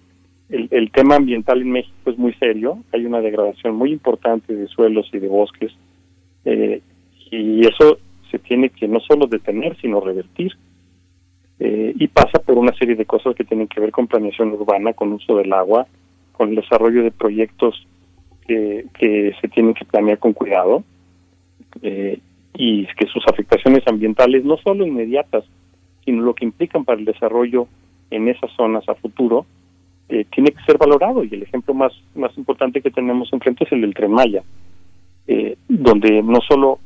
el, tema ambiental en México es muy serio, hay una degradación muy importante de suelos y de bosques, eh, y eso se tiene que no solo detener, sino revertir. Eh, y pasa por una serie de cosas que tienen que ver con planeación urbana, con uso del agua, con el desarrollo de proyectos que, que se tienen que planear con cuidado, eh, y que sus afectaciones ambientales no solo inmediatas, sino lo que implican para el desarrollo en esas zonas a futuro, eh, tiene que ser valorado. Y el ejemplo más, más importante que tenemos enfrente es el del Tren Maya, eh, donde no solo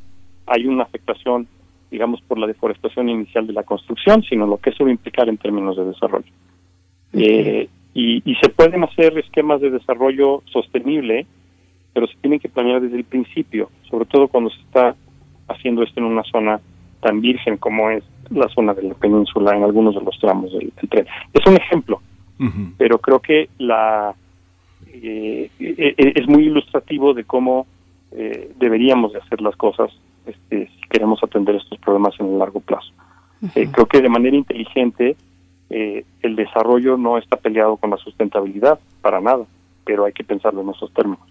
hay una afectación, digamos, por la deforestación inicial de la construcción, sino lo que eso va a implicar en términos de desarrollo. Eh, y, y se pueden hacer esquemas de desarrollo sostenible, pero se tienen que planear desde el principio, sobre todo cuando se está haciendo esto en una zona tan virgen como es la zona de la península en algunos de los tramos del, tren. Es un ejemplo, pero creo que la eh, e, e, es muy ilustrativo de cómo eh, deberíamos de hacer las cosas este, si queremos atender estos problemas en el largo plazo. Eh, creo que de manera inteligente el desarrollo no está peleado con la sustentabilidad, para nada, pero hay que pensarlo en esos términos.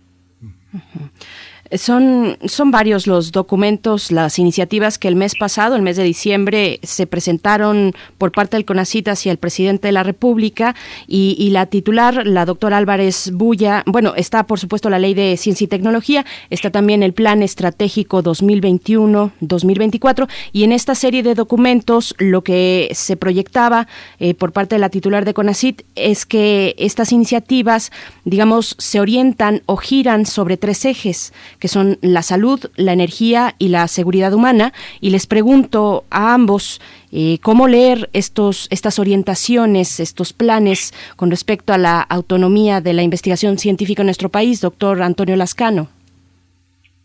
Son, son varios los documentos, las iniciativas que el mes pasado, el mes de diciembre, se presentaron por parte del CONACIT hacia el presidente de la República y, la titular, la doctora Álvarez Bulla, bueno, está por supuesto la ley de ciencia y tecnología, está también el plan estratégico 2021-2024 y en esta serie de documentos lo que se proyectaba eh, por parte de la titular de CONACIT es que estas iniciativas, digamos, se orientan o giran sobre tres ejes que son la salud, la energía y la seguridad humana. Y les pregunto a ambos eh, cómo leer estos, estas orientaciones, estos planes con respecto a la autonomía de la investigación científica en nuestro país, doctor Antonio Lascano.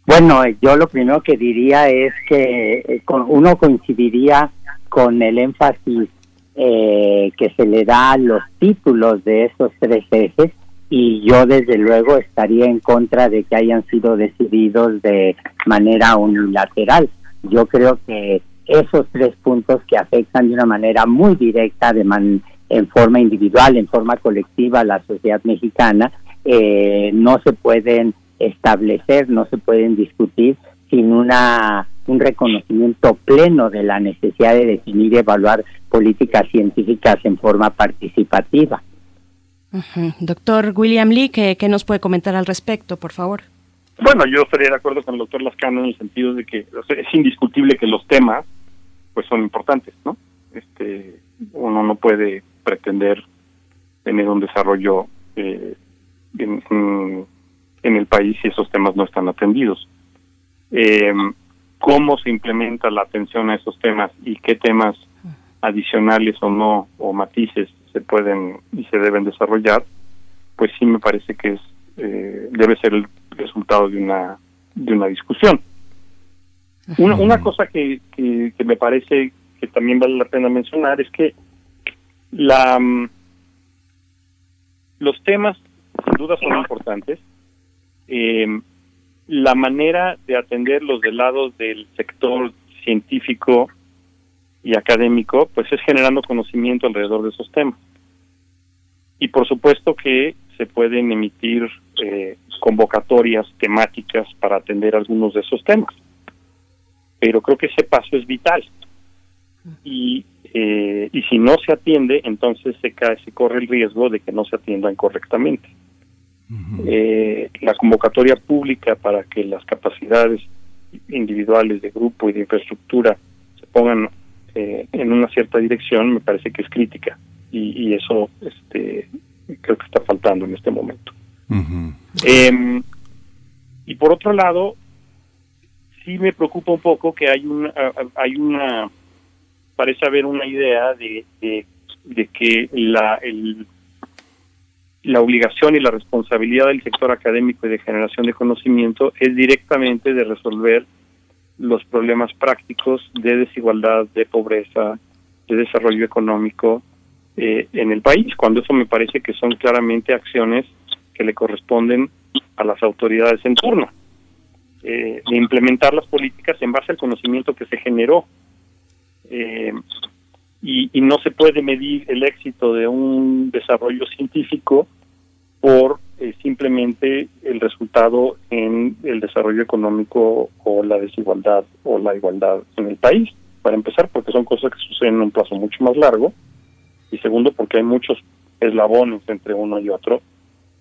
Bueno, yo lo primero que diría es que eh, uno coincidiría con el énfasis eh, que se le da a los títulos de estos tres ejes y yo desde luego estaría en contra de que hayan sido decididos de manera unilateral. Yo creo que esos tres puntos que afectan de una manera muy directa, de en forma individual, en forma colectiva a la sociedad mexicana, eh, no se pueden establecer, no se pueden discutir sin una un reconocimiento pleno de la necesidad de definir y evaluar políticas científicas en forma participativa. Doctor William Lee, ¿qué, nos puede comentar al respecto, por favor? Bueno, yo estaría de acuerdo con el doctor Lascano en el sentido de que es indiscutible que los temas pues son importantes, ¿no? Este, uno no puede pretender tener un desarrollo eh, en, el país si esos temas no están atendidos. Eh, ¿Cómo se implementa la atención a esos temas y qué temas adicionales o no, o matices se pueden y se deben desarrollar, pues sí me parece que es eh, debe ser el resultado de una de una discusión. Una, una cosa que, que, me parece que también vale la pena mencionar es que la mm, los temas sin duda son importantes. Eh, la manera de atenderlos del lado del sector científico y académico, pues es generando conocimiento alrededor de esos temas. Y por supuesto que se pueden emitir eh, convocatorias temáticas para atender algunos de esos temas. Pero creo que ese paso es vital. Y, eh, y si no se atiende, entonces se, cae, se corre el riesgo de que no se atiendan correctamente. Eh, la convocatoria pública para que las capacidades individuales de grupo y de infraestructura se pongan eh, en una cierta dirección me parece que es crítica. Y, y, eso este creo que está faltando en este momento. Em, y por otro lado sí me preocupa un poco que hay una hay una parece haber una idea de, de, de que la el, la obligación y la responsabilidad del sector académico y de generación de conocimiento es directamente de resolver los problemas prácticos de desigualdad, de pobreza, de desarrollo económico eh, en el país, cuando eso me parece que son claramente acciones que le corresponden a las autoridades en turno, eh, de implementar las políticas en base al conocimiento que se generó. Eh, y, y no se puede medir el éxito de un desarrollo científico por eh, simplemente el resultado en el desarrollo económico o la desigualdad o la igualdad en el país, para empezar, porque son cosas que suceden en un plazo mucho más largo, y segundo, porque hay muchos eslabones entre uno y otro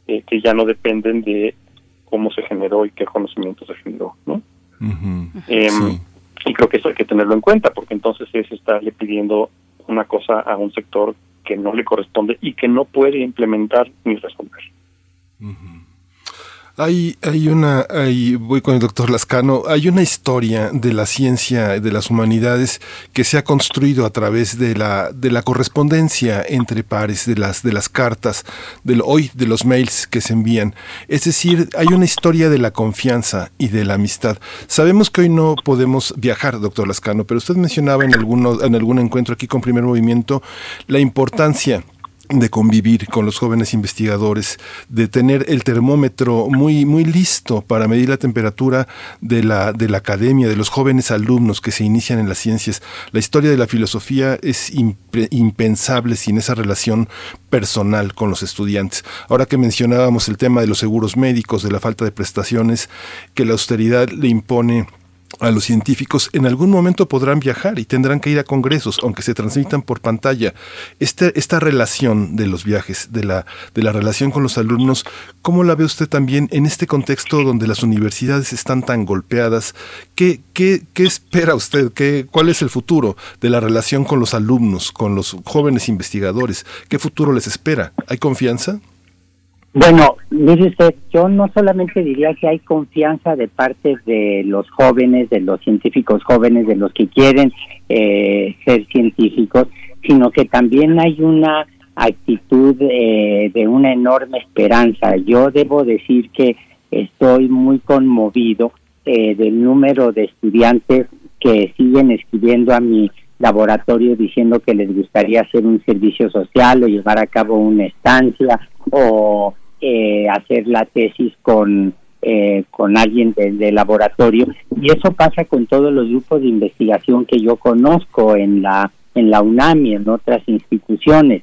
eh, que ya no dependen de cómo se generó y qué conocimiento se generó, ¿no? Em, y creo que eso hay que tenerlo en cuenta, porque entonces es estarle pidiendo una cosa a un sector que no le corresponde y que no puede implementar ni resolver. Hay, hay una, voy con el doctor Lascano, hay una historia de la ciencia, de las humanidades, que se ha construido a través de la, de la correspondencia entre pares, de las, de las cartas, del hoy, de los mails que se envían. Es decir, hay una historia de la confianza y de la amistad. Sabemos que hoy no podemos viajar, doctor Lascano, pero usted mencionaba en, alguno, en algún encuentro aquí con Primer Movimiento la importancia de convivir con los jóvenes investigadores, de tener el termómetro muy, muy listo para medir la temperatura de la, de la academia, de los jóvenes alumnos que se inician en las ciencias. La historia de la filosofía es impensable sin esa relación personal con los estudiantes. Ahora que mencionábamos el tema de los seguros médicos, de la falta de prestaciones, que la austeridad le impone a los científicos en algún momento podrán viajar y tendrán que ir a congresos, aunque se transmitan por pantalla. Este, esta relación de los viajes, de la, de la relación con los alumnos, ¿cómo la ve usted también en este contexto donde las universidades están tan golpeadas? ¿Qué, qué, qué espera usted? ¿Qué, ¿Cuál es el futuro de la relación con los alumnos, con los jóvenes investigadores? ¿Qué futuro les espera? ¿Hay confianza? Bueno, mire usted, yo no solamente diría que hay confianza de parte de los jóvenes, de los científicos jóvenes, de los que quieren eh, ser científicos, sino que también hay una actitud eh, de una enorme esperanza. Yo debo decir que estoy muy conmovido eh, del número de estudiantes que siguen escribiendo a mi laboratorio diciendo que les gustaría hacer un servicio social o llevar a cabo una estancia o eh, hacer la tesis con, eh, con alguien del laboratorio y eso pasa con todos los grupos de investigación que yo conozco en la en la UNAM en otras instituciones.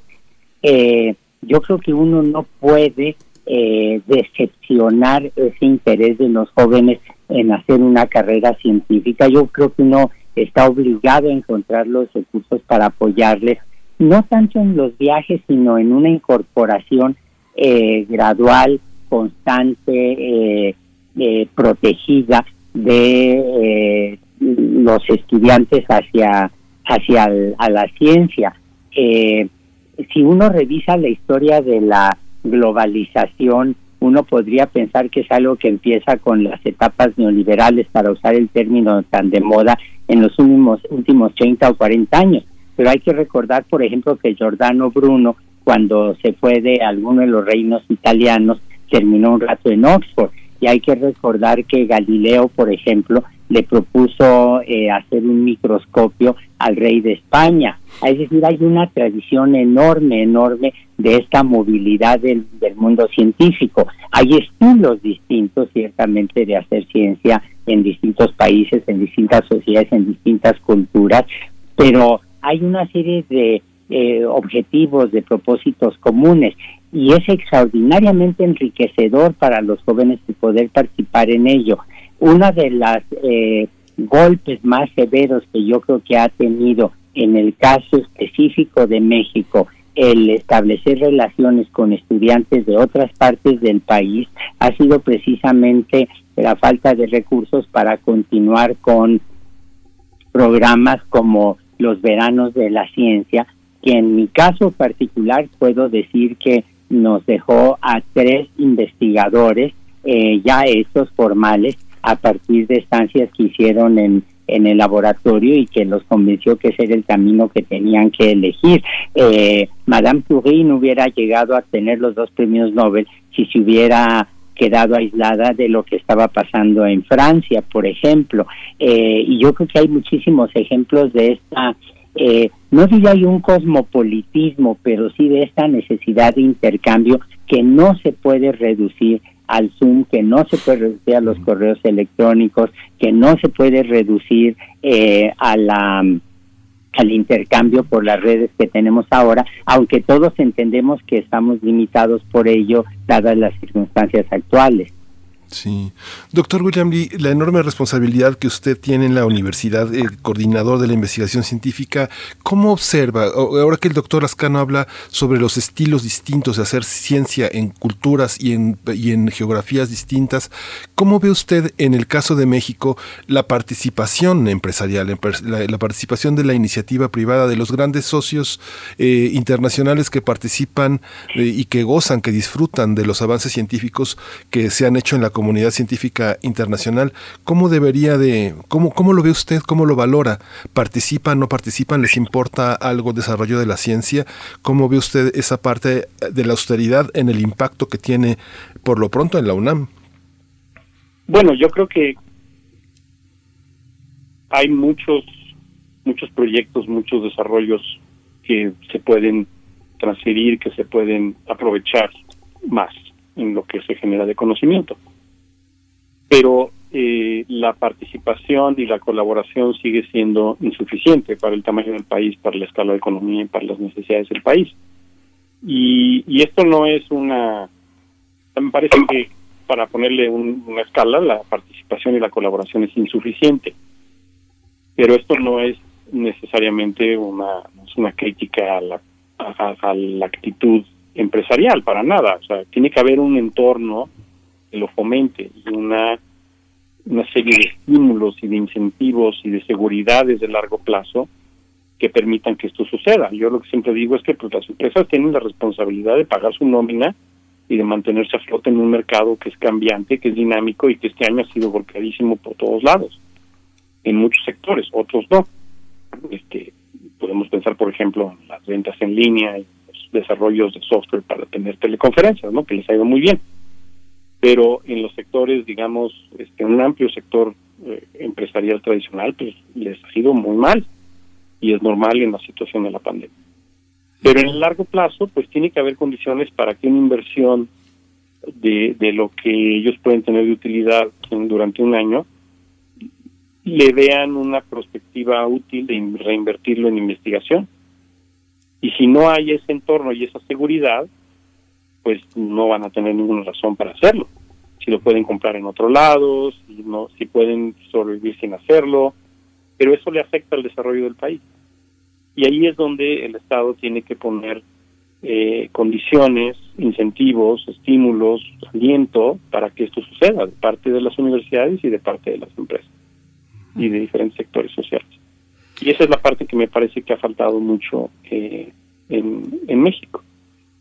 Eh, yo creo que uno no puede decepcionar ese interés de los jóvenes en hacer una carrera científica. Yo creo que uno está obligado a encontrar los recursos para apoyarles, no tanto en los viajes, sino en una incorporación eh, gradual, constante, eh, eh, protegida de los estudiantes hacia, hacia la ciencia. si uno revisa la historia de la globalización, uno podría pensar que es algo que empieza con las etapas neoliberales, para usar el término tan de moda, en los últimos, últimos 30 o 40 años. Pero hay que recordar, por ejemplo, que Giordano Bruno cuando se fue de alguno de los reinos italianos, terminó un rato en Oxford. Y hay que recordar que Galileo, por ejemplo, le propuso eh, hacer un microscopio al rey de España. Es decir, hay una tradición enorme, enorme de esta movilidad del, del mundo científico. Hay estilos distintos, ciertamente, de hacer ciencia en distintos países, en distintas sociedades, en distintas culturas, pero hay una serie de eh, objetivos, de propósitos comunes. Y es extraordinariamente enriquecedor para los jóvenes poder participar en ello. Uno de los eh, golpes más severos que yo creo que ha tenido en el caso específico de México el establecer relaciones con estudiantes de otras partes del país ha sido precisamente la falta de recursos para continuar con programas como los veranos de la ciencia, que en mi caso particular puedo decir que nos dejó a tres investigadores eh, ya estos formales a partir de estancias que hicieron en, en el laboratorio y que los convenció que ese era el camino que tenían que elegir. Eh, Madame Curie no hubiera llegado a tener los dos premios Nobel si se hubiera quedado aislada de lo que estaba pasando en Francia, por ejemplo. Eh, y yo creo que hay muchísimos ejemplos de esta eh, no diría hay un cosmopolitismo, pero sí de esta necesidad de intercambio que no se puede reducir al Zoom, que no se puede reducir a los correos electrónicos, que no se puede reducir eh, a la al intercambio por las redes que tenemos ahora, aunque todos entendemos que estamos limitados por ello dadas las circunstancias actuales. Sí. Doctor William Lee, la enorme responsabilidad que usted tiene en la universidad, el coordinador de la investigación científica, ¿cómo observa, ahora que el doctor Ascano habla sobre los estilos distintos de hacer ciencia en culturas y en, geografías distintas, ¿cómo ve usted en el caso de México la participación empresarial, la, participación de la iniciativa privada, de los grandes socios eh, internacionales que participan eh, y que gozan, que disfrutan de los avances científicos que se han hecho en la comunidad científica internacional, ¿cómo debería de, cómo, cómo lo ve usted, cómo lo valora? ¿Participan, no participan? ¿Les importa algo desarrollo de la ciencia? ¿Cómo ve usted esa parte de la austeridad en el impacto que tiene por lo pronto en la UNAM? Bueno, yo creo que hay muchos muchos proyectos, muchos desarrollos que se pueden transferir, que se pueden aprovechar más en lo que se genera de conocimiento. Pero eh, la participación y la colaboración sigue siendo insuficiente para el tamaño del país, para la escala de economía y para las necesidades del país. Y, y esto no es una... Me parece que para ponerle una escala, la participación y la colaboración es insuficiente. Pero esto no es necesariamente una, una crítica a la, a la actitud empresarial, para nada. O sea, tiene que haber un entorno que lo fomente y una una serie de estímulos y de incentivos y de seguridades de largo plazo que permitan que esto suceda. Yo lo que siempre digo es que pues, las empresas tienen la responsabilidad de pagar su nómina y de mantenerse a flote en un mercado que es cambiante, que es dinámico y que este año ha sido golpeadísimo por todos lados, en muchos sectores, otros no. Este, podemos pensar, por ejemplo, en las ventas en línea y los desarrollos de software para tener teleconferencias, ¿no? que les ha ido muy bien pero en los sectores, digamos, este, un amplio sector eh, empresarial tradicional, pues les ha ido muy mal y es normal en la situación de la pandemia. Pero en el largo plazo, pues tiene que haber condiciones para que una inversión de, de lo que ellos pueden tener de utilidad durante un año le vean una perspectiva útil de reinvertirlo en investigación. Y si no hay ese entorno y esa seguridad, pues no van a tener ninguna razón para hacerlo. Si lo pueden comprar en otro lado, si, no, si pueden sobrevivir sin hacerlo, pero eso le afecta al desarrollo del país. Y ahí es donde el Estado tiene que poner eh, condiciones, incentivos, estímulos, aliento para que esto suceda de parte de las universidades y de parte de las empresas y de diferentes sectores sociales. Y esa es la parte que me parece que ha faltado mucho eh, en, en México.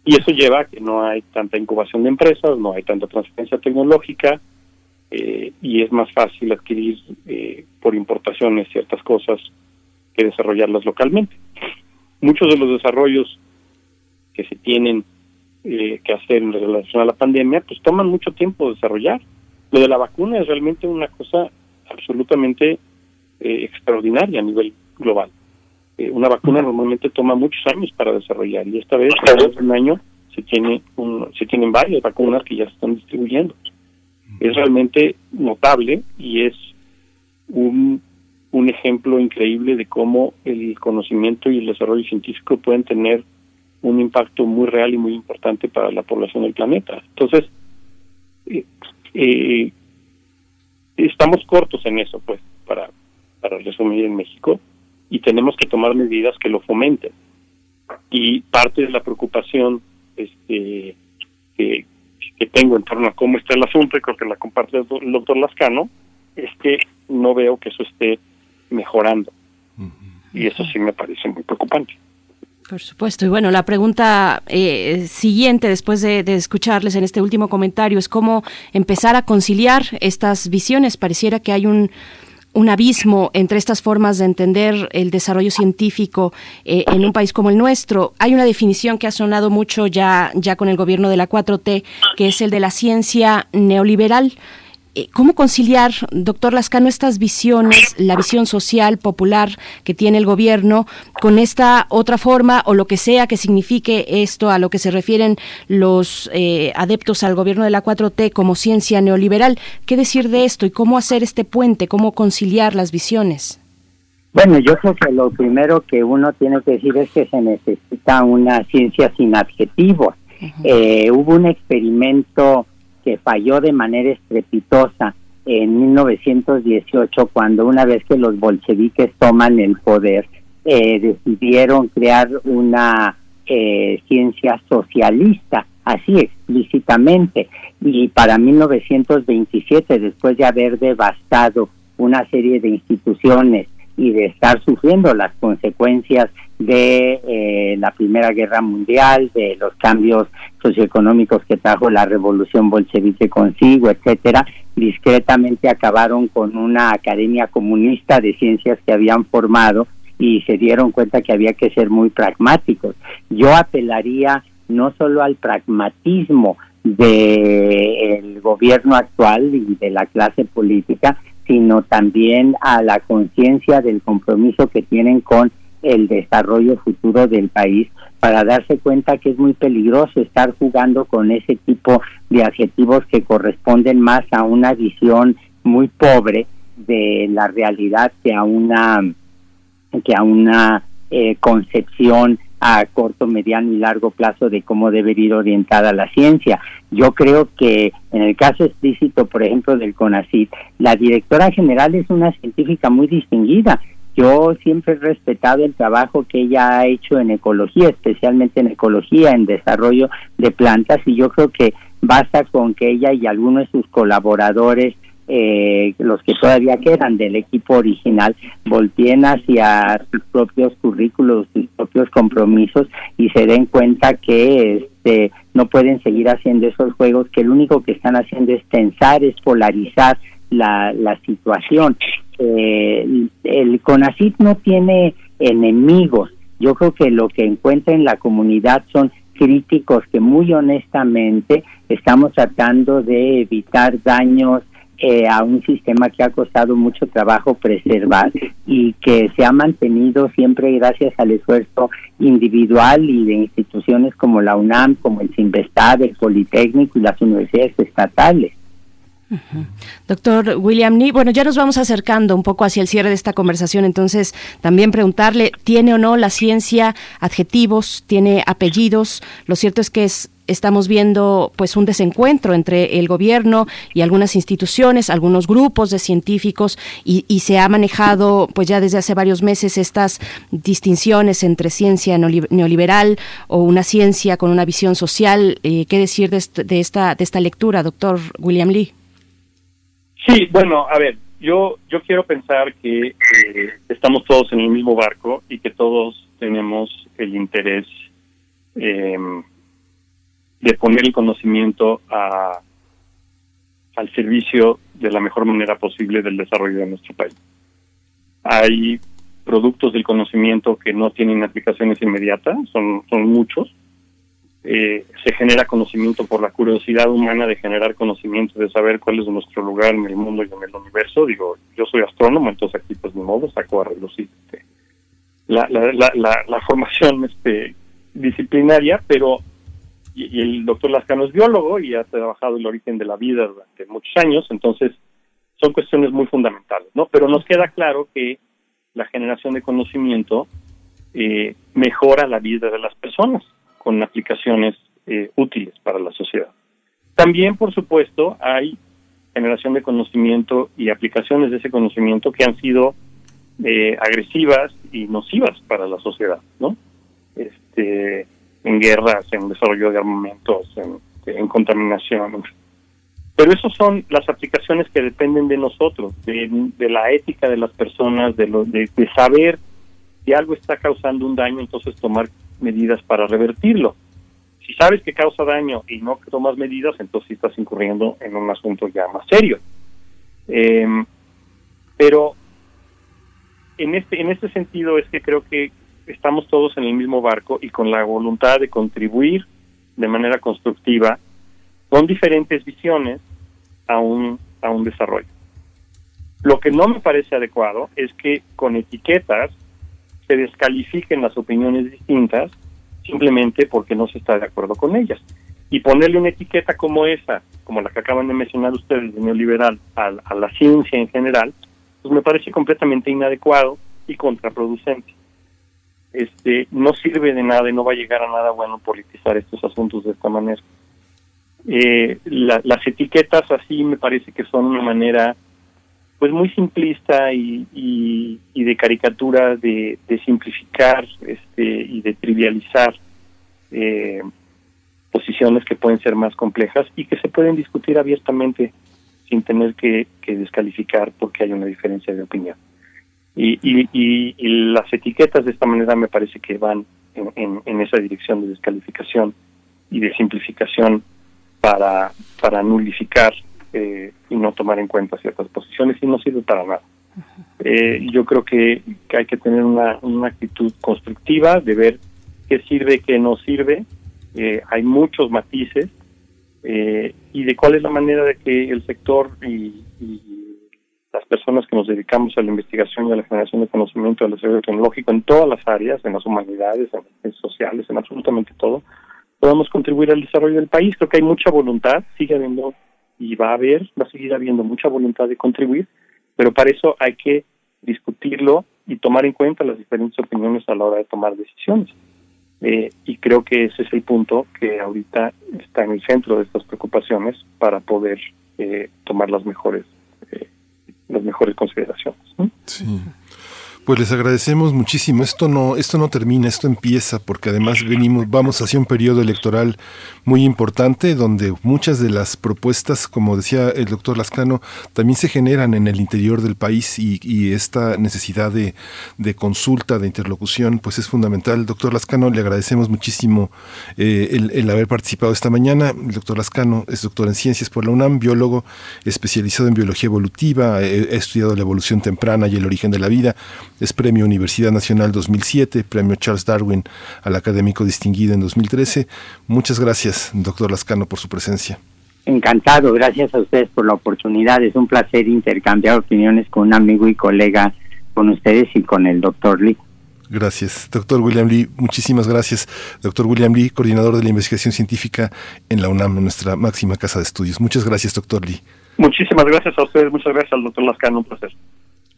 Y eso lleva a que no hay tanta incubación de empresas, no hay tanta transferencia tecnológica eh, y es más fácil adquirir eh, por importaciones ciertas cosas que desarrollarlas localmente. Muchos de los desarrollos que se tienen eh, que hacer en relación a la pandemia, pues toman mucho tiempo desarrollar. Lo de la vacuna es realmente una cosa absolutamente extraordinaria a nivel global. Eh, una vacuna normalmente toma muchos años para desarrollar y esta vez, cada un año, se tiene un, se tienen varias vacunas que ya se están distribuyendo. Es realmente notable y es un, un ejemplo increíble de cómo el conocimiento y el desarrollo científico pueden tener un impacto muy real y muy importante para la población del planeta. Entonces, eh, eh, estamos cortos en eso, pues, para, para resumir en México y tenemos que tomar medidas que lo fomenten. Y parte de la preocupación este, que, tengo en torno a cómo está el asunto, y creo que la comparte el doctor Lascano, es que no veo que eso esté mejorando. Y eso sí me parece muy preocupante. Por supuesto. Y bueno, la pregunta eh, siguiente, después de, de, escucharles en este último comentario, es cómo empezar a conciliar estas visiones. Pareciera que hay un, un abismo entre estas formas de entender el desarrollo científico eh, en un país como el nuestro. Hay una definición que ha sonado mucho ya, ya con el gobierno de la 4T, que es el de la ciencia neoliberal. Eh, ¿Cómo conciliar, doctor Lascano, estas visiones, la visión social, popular que tiene el gobierno, con esta otra forma o lo que sea que signifique esto a lo que se refieren los eh, adeptos al gobierno de la 4T como ciencia neoliberal? ¿Qué decir de esto y cómo hacer este puente, cómo conciliar las visiones? Bueno, yo creo que lo primero que uno tiene que decir es que se necesita una ciencia sin adjetivos. Eh, hubo un experimento falló de manera estrepitosa en 1918 cuando una vez que los bolcheviques toman el poder eh, decidieron crear una eh, ciencia socialista así explícitamente. Y para 1927 después de haber devastado una serie de instituciones y de estar sufriendo las consecuencias de eh, la Primera Guerra Mundial, de los cambios socioeconómicos que trajo la revolución bolchevique consigo, etcétera, discretamente acabaron con una academia comunista de ciencias que habían formado y se dieron cuenta que había que ser muy pragmáticos. Yo apelaría no solo al pragmatismo del gobierno actual y de la clase política, sino también a la conciencia del compromiso que tienen con el desarrollo futuro del país, para darse cuenta que es muy peligroso estar jugando con ese tipo de adjetivos que corresponden más a una visión muy pobre de la realidad que a una que a una eh, concepción a corto, mediano y largo plazo de cómo debe ir orientada la ciencia. Yo creo que en el caso explícito, por ejemplo, del CONACYT, la directora general es una científica muy distinguida. Yo siempre he respetado el trabajo que ella ha hecho en ecología, especialmente en ecología, en desarrollo de plantas, y yo creo que basta con que ella y algunos de sus colaboradores eh, los que todavía quedan del equipo original volteen hacia sus propios currículos, sus propios compromisos y se den cuenta que este no pueden seguir haciendo esos juegos, que lo único que están haciendo es tensar, es polarizar la, la situación. Eh, el, CONACIT no tiene enemigos. Yo creo que lo que encuentra en la comunidad son críticos que muy honestamente estamos tratando de evitar daños eh, a un sistema que ha costado mucho trabajo preservar y que se ha mantenido siempre gracias al esfuerzo individual y de instituciones como la UNAM, como el CINVESTAD, el Politécnico y las universidades estatales. Doctor William Nee, bueno, ya nos vamos acercando un poco hacia el cierre de esta conversación, entonces también preguntarle, ¿tiene o no la ciencia adjetivos, tiene apellidos? Lo cierto es que es estamos viendo pues un desencuentro entre el gobierno y algunas instituciones, algunos grupos de científicos y, se ha manejado pues ya desde hace varios meses estas distinciones entre ciencia neoliberal o una ciencia con una visión social. Eh, ¿Qué decir de, de, esta, de esta lectura, doctor William Lee? Sí, bueno, a ver, yo yo quiero pensar que eh, estamos todos en el mismo barco y que todos tenemos el interés eh, de poner el conocimiento a, al servicio de la mejor manera posible del desarrollo de nuestro país. Hay productos del conocimiento que no tienen aplicaciones inmediatas, son, son muchos, eh, se genera conocimiento por la curiosidad humana de generar conocimiento, de saber cuál es nuestro lugar en el mundo y en el universo. Digo, yo soy astrónomo, entonces aquí pues ni modo, saco a relucir este, la, la, formación este, disciplinaria, pero y, el doctor Lascano es biólogo y ha trabajado el origen de la vida durante muchos años, entonces son cuestiones muy fundamentales, ¿no? Pero nos queda claro que la generación de conocimiento eh, mejora la vida de las personas con aplicaciones eh, útiles para la sociedad. También, por supuesto, hay generación de conocimiento y aplicaciones de ese conocimiento que han sido eh, agresivas y nocivas para la sociedad, ¿no? Este, en guerras, en desarrollo de armamentos, en, contaminación. Pero esas son las aplicaciones que dependen de nosotros, de, la ética de las personas, de, lo, de, de saber si algo está causando un daño, entonces tomar medidas para revertirlo. Si sabes que causa daño y no tomas medidas, entonces estás incurriendo en un asunto ya más serio. Em, pero en este en este sentido es que creo que estamos todos en el mismo barco y con la voluntad de contribuir de manera constructiva con diferentes visiones a un a un desarrollo. Lo que no me parece adecuado es que con etiquetas se descalifiquen las opiniones distintas simplemente porque no se está de acuerdo con ellas. Y ponerle una etiqueta como esa, como la que acaban de mencionar ustedes de neoliberal, a, a la ciencia en general, pues me parece completamente inadecuado y contraproducente. Este, no sirve de nada y no va a llegar a nada bueno politizar estos asuntos de esta manera. Eh, las etiquetas así me parece que son una manera pues muy simplista y, y, de caricatura de, simplificar este, y de trivializar eh, posiciones que pueden ser más complejas y que se pueden discutir abiertamente sin tener que, descalificar porque hay una diferencia de opinión. Y, y, las etiquetas de esta manera me parece que van en, en, esa dirección de descalificación y de simplificación para, para nulificar eh, y no tomar en cuenta ciertas posiciones y no sirve para nada. Eh, yo creo que, hay que tener una, una, actitud constructiva de ver qué sirve, qué no sirve. Eh, hay muchos matices y de cuál es la manera de que el sector y, las personas que nos dedicamos a la investigación y a la generación de conocimiento del desarrollo tecnológico en todas las áreas, en las humanidades, en las sociales, en absolutamente todo, podamos contribuir al desarrollo del país. Creo que hay mucha voluntad, sigue habiendo y va a haber, va a seguir habiendo mucha voluntad de contribuir, pero para eso hay que discutirlo y tomar en cuenta las diferentes opiniones a la hora de tomar decisiones. Eh, y creo que ese es el punto que ahorita está en el centro de estas preocupaciones para poder eh, tomar las mejores eh, las mejores consideraciones. Sí. Pues les agradecemos muchísimo. Esto no, esto no termina, esto empieza, porque además venimos, vamos hacia un periodo electoral muy importante, donde muchas de las propuestas, como decía el doctor Lascano, también se generan en el interior del país y, esta necesidad de, consulta, de interlocución, pues es fundamental. Doctor Lascano, le agradecemos muchísimo eh, el, haber participado esta mañana. El doctor Lascano es doctor en ciencias por la UNAM, biólogo especializado en biología evolutiva, ha estudiado la evolución temprana y el origen de la vida es Premio Universidad Nacional 2007, Premio Charles Darwin al Académico Distinguido en 2013. Muchas gracias, doctor Lascano, por su presencia. Encantado, gracias a ustedes por la oportunidad. Es un placer intercambiar opiniones con un amigo y colega, con ustedes y con el doctor Lee. Gracias, doctor William Lee. Muchísimas gracias, doctor William Lee, coordinador de la investigación científica en la UNAM, nuestra máxima casa de estudios. Muchas gracias, doctor Lee. Muchísimas gracias a ustedes, muchas gracias al doctor Lascano, un placer.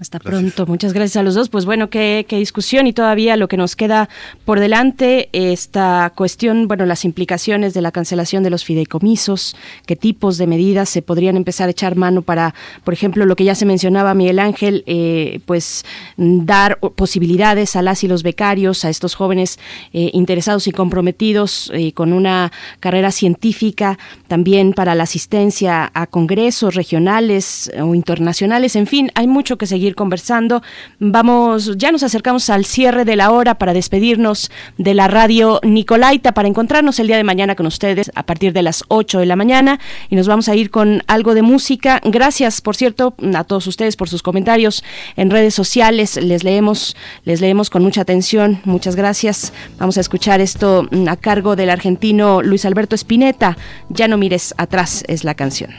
Hasta pronto. Muchas gracias a los dos. Pues bueno, qué, qué, discusión y todavía lo que nos queda por delante, esta cuestión, bueno, las implicaciones de la cancelación de los fideicomisos, qué tipos de medidas se podrían empezar a echar mano para, por ejemplo, lo que ya se mencionaba Miguel Ángel, eh, pues dar posibilidades a las y los becarios, a estos jóvenes eh, interesados y comprometidos eh, con una carrera científica, también para la asistencia a congresos regionales o internacionales, en fin, hay mucho que seguir conversando. Vamos, ya nos acercamos al cierre de la hora para despedirnos de la radio Nicolaita para encontrarnos el día de mañana con ustedes a partir de las 8 de la mañana y nos vamos a ir con algo de música. Gracias, por cierto, a todos ustedes por sus comentarios en redes sociales. Les leemos, les leemos con mucha atención. Muchas gracias. Vamos a escuchar esto a cargo del argentino Luis Alberto Spinetta. Ya no mires atrás es la canción.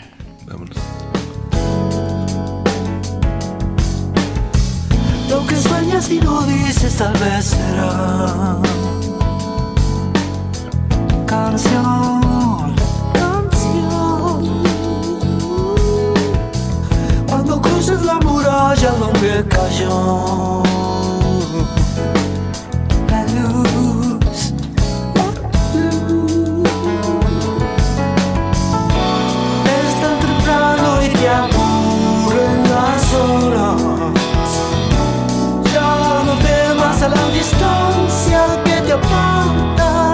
Y no dices tal vez será canción, canción. Cuando cruces la muralla donde cayó te aparta,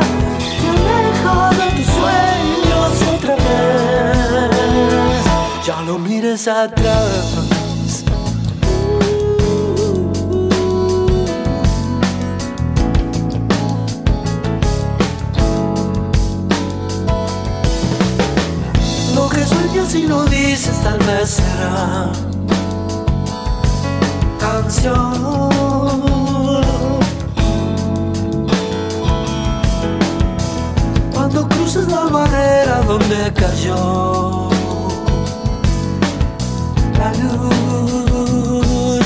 te aleja de tus sueños otra vez. Ya no mires atrás. Lo y no dices tal vez será canción. Cruces la barrera donde cayó la luz.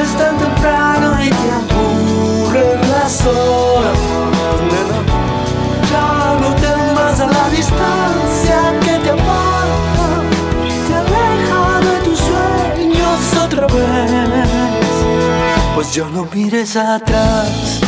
Es tan temprano y te aburren las horas. Ya no temas a la distancia que te aparta, te aleja de tus sueños otra vez pues yo no mires atrás.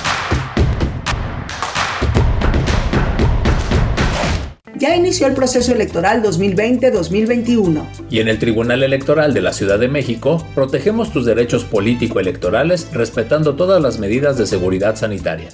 Ya inició el proceso electoral 2020-2021. Y en el Tribunal Electoral de la Ciudad de México, protegemos tus derechos político-electorales respetando todas las medidas de seguridad sanitaria.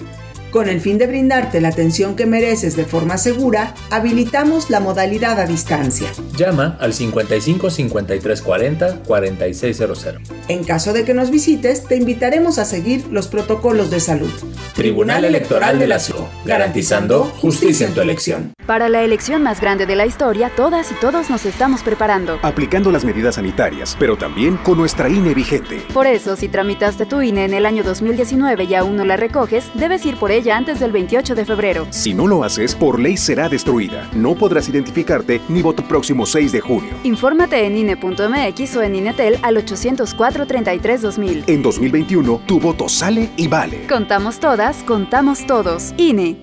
Con el fin de brindarte la atención que mereces de forma segura, habilitamos la modalidad a distancia. Llama al 55 53 40 4600. En caso de que nos visites, te invitaremos a seguir los protocolos de salud. Tribunal Electoral de la Ciudad, garantizando justicia en tu elección. Para la elección más grande de la historia, todas y todos nos estamos preparando. Aplicando las medidas sanitarias, pero también con nuestra INE vigente. Por eso, si tramitaste tu INE en el año 2019 y aún no la recoges, debes ir por ella antes del 28 de febrero. Si no lo haces, por ley será destruida. No podrás identificarte ni voto próximo 6 de junio. Infórmate en INE.mx o en INETEL al 804-33-2000. En 2021, tu voto sale y vale. Contamos todas, contamos todos. INE.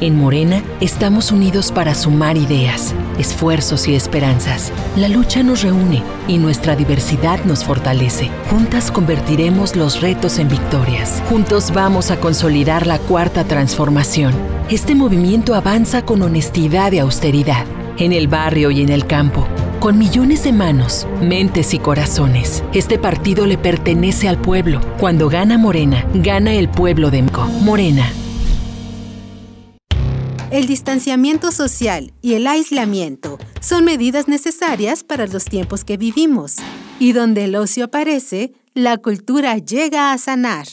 En Morena estamos unidos para sumar ideas, esfuerzos y esperanzas. La lucha nos reúne y nuestra diversidad nos fortalece. Juntas convertiremos los retos en victorias. Juntos vamos a consolidar la cuarta transformación. Este movimiento avanza con honestidad y austeridad, en el barrio y en el campo. Con millones de manos, mentes y corazones, este partido le pertenece al pueblo. Cuando gana Morena, gana el pueblo de México. Morena, el distanciamiento social y el aislamiento son medidas necesarias para los tiempos que vivimos. Y donde el ocio aparece, la cultura llega a sanar.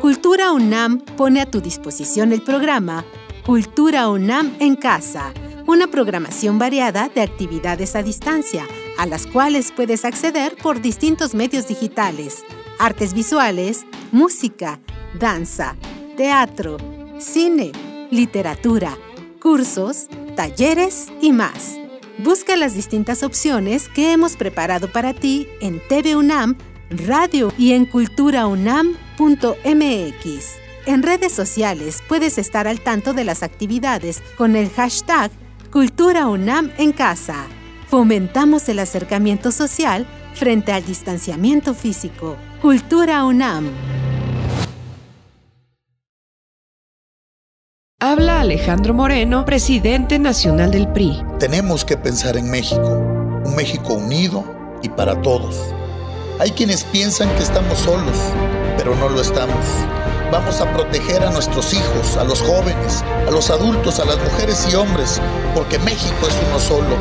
Cultura UNAM pone a tu disposición el programa Cultura UNAM en casa, una programación variada de actividades a distancia, a las cuales puedes acceder por distintos medios digitales, artes visuales, música, danza, teatro, cine, literatura, cursos, talleres y más. Busca las distintas opciones que hemos preparado para ti en TV UNAM, radio y en culturaunam.mx. En redes sociales puedes estar al tanto de las actividades con el hashtag Cultura UNAM en casa. Fomentamos el acercamiento social frente al distanciamiento físico. Cultura UNAM. Habla Alejandro Moreno, presidente nacional del PRI. Tenemos que pensar en México, un México unido y para todos. Hay quienes piensan que estamos solos, pero no lo estamos. Vamos a proteger a nuestros hijos, a los jóvenes, a los adultos, a las mujeres y hombres, porque México es uno solo.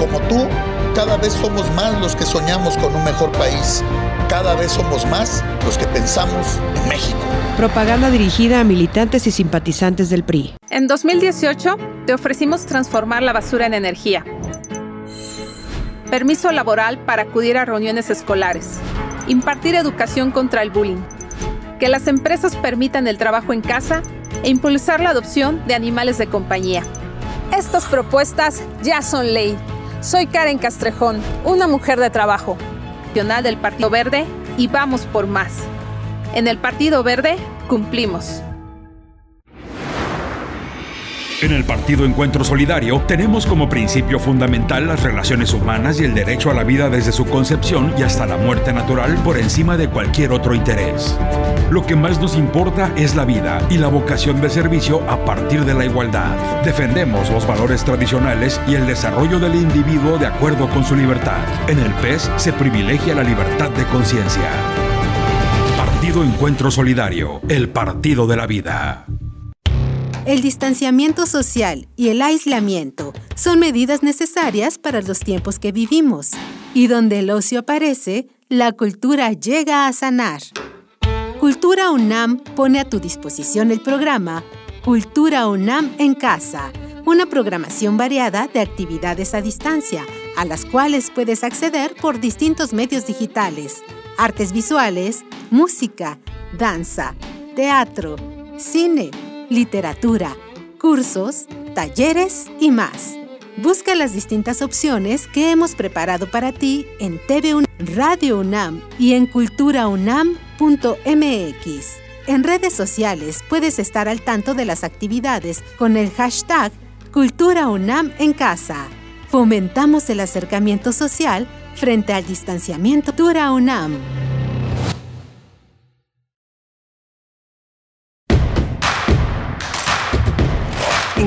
Como tú, cada vez somos más los que soñamos con un mejor país. Cada vez somos más los que pensamos en México. Propaganda dirigida a militantes y simpatizantes del PRI. En 2018 te ofrecimos transformar la basura en energía. Permiso laboral para acudir a reuniones escolares. Impartir educación contra el bullying. Que las empresas permitan el trabajo en casa e impulsar la adopción de animales de compañía. Estas propuestas ya son ley. Soy Karen Castrejón, una mujer de trabajo, del Partido Verde y vamos por más. En el Partido Verde cumplimos. En el Partido Encuentro Solidario tenemos como principio fundamental las relaciones humanas y el derecho a la vida desde su concepción y hasta la muerte natural por encima de cualquier otro interés. Lo que más nos importa es la vida y la vocación de servicio a partir de la igualdad. Defendemos los valores tradicionales y el desarrollo del individuo de acuerdo con su libertad. En el PES se privilegia la libertad de conciencia. Partido Encuentro Solidario, el partido de la vida. El distanciamiento social y el aislamiento son medidas necesarias para los tiempos que vivimos. Y donde el ocio aparece, la cultura llega a sanar. Cultura UNAM pone a tu disposición el programa Cultura UNAM en casa, una programación variada de actividades a distancia, a las cuales puedes acceder por distintos medios digitales, artes visuales, música, danza, teatro, cine, literatura, cursos, talleres y más. Busca las distintas opciones que hemos preparado para ti en TV Radio UNAM y en culturaunam.mx. En redes sociales puedes estar al tanto de las actividades con el hashtag Cultura UNAM en casa. Fomentamos el acercamiento social frente al distanciamiento Cultura UNAM.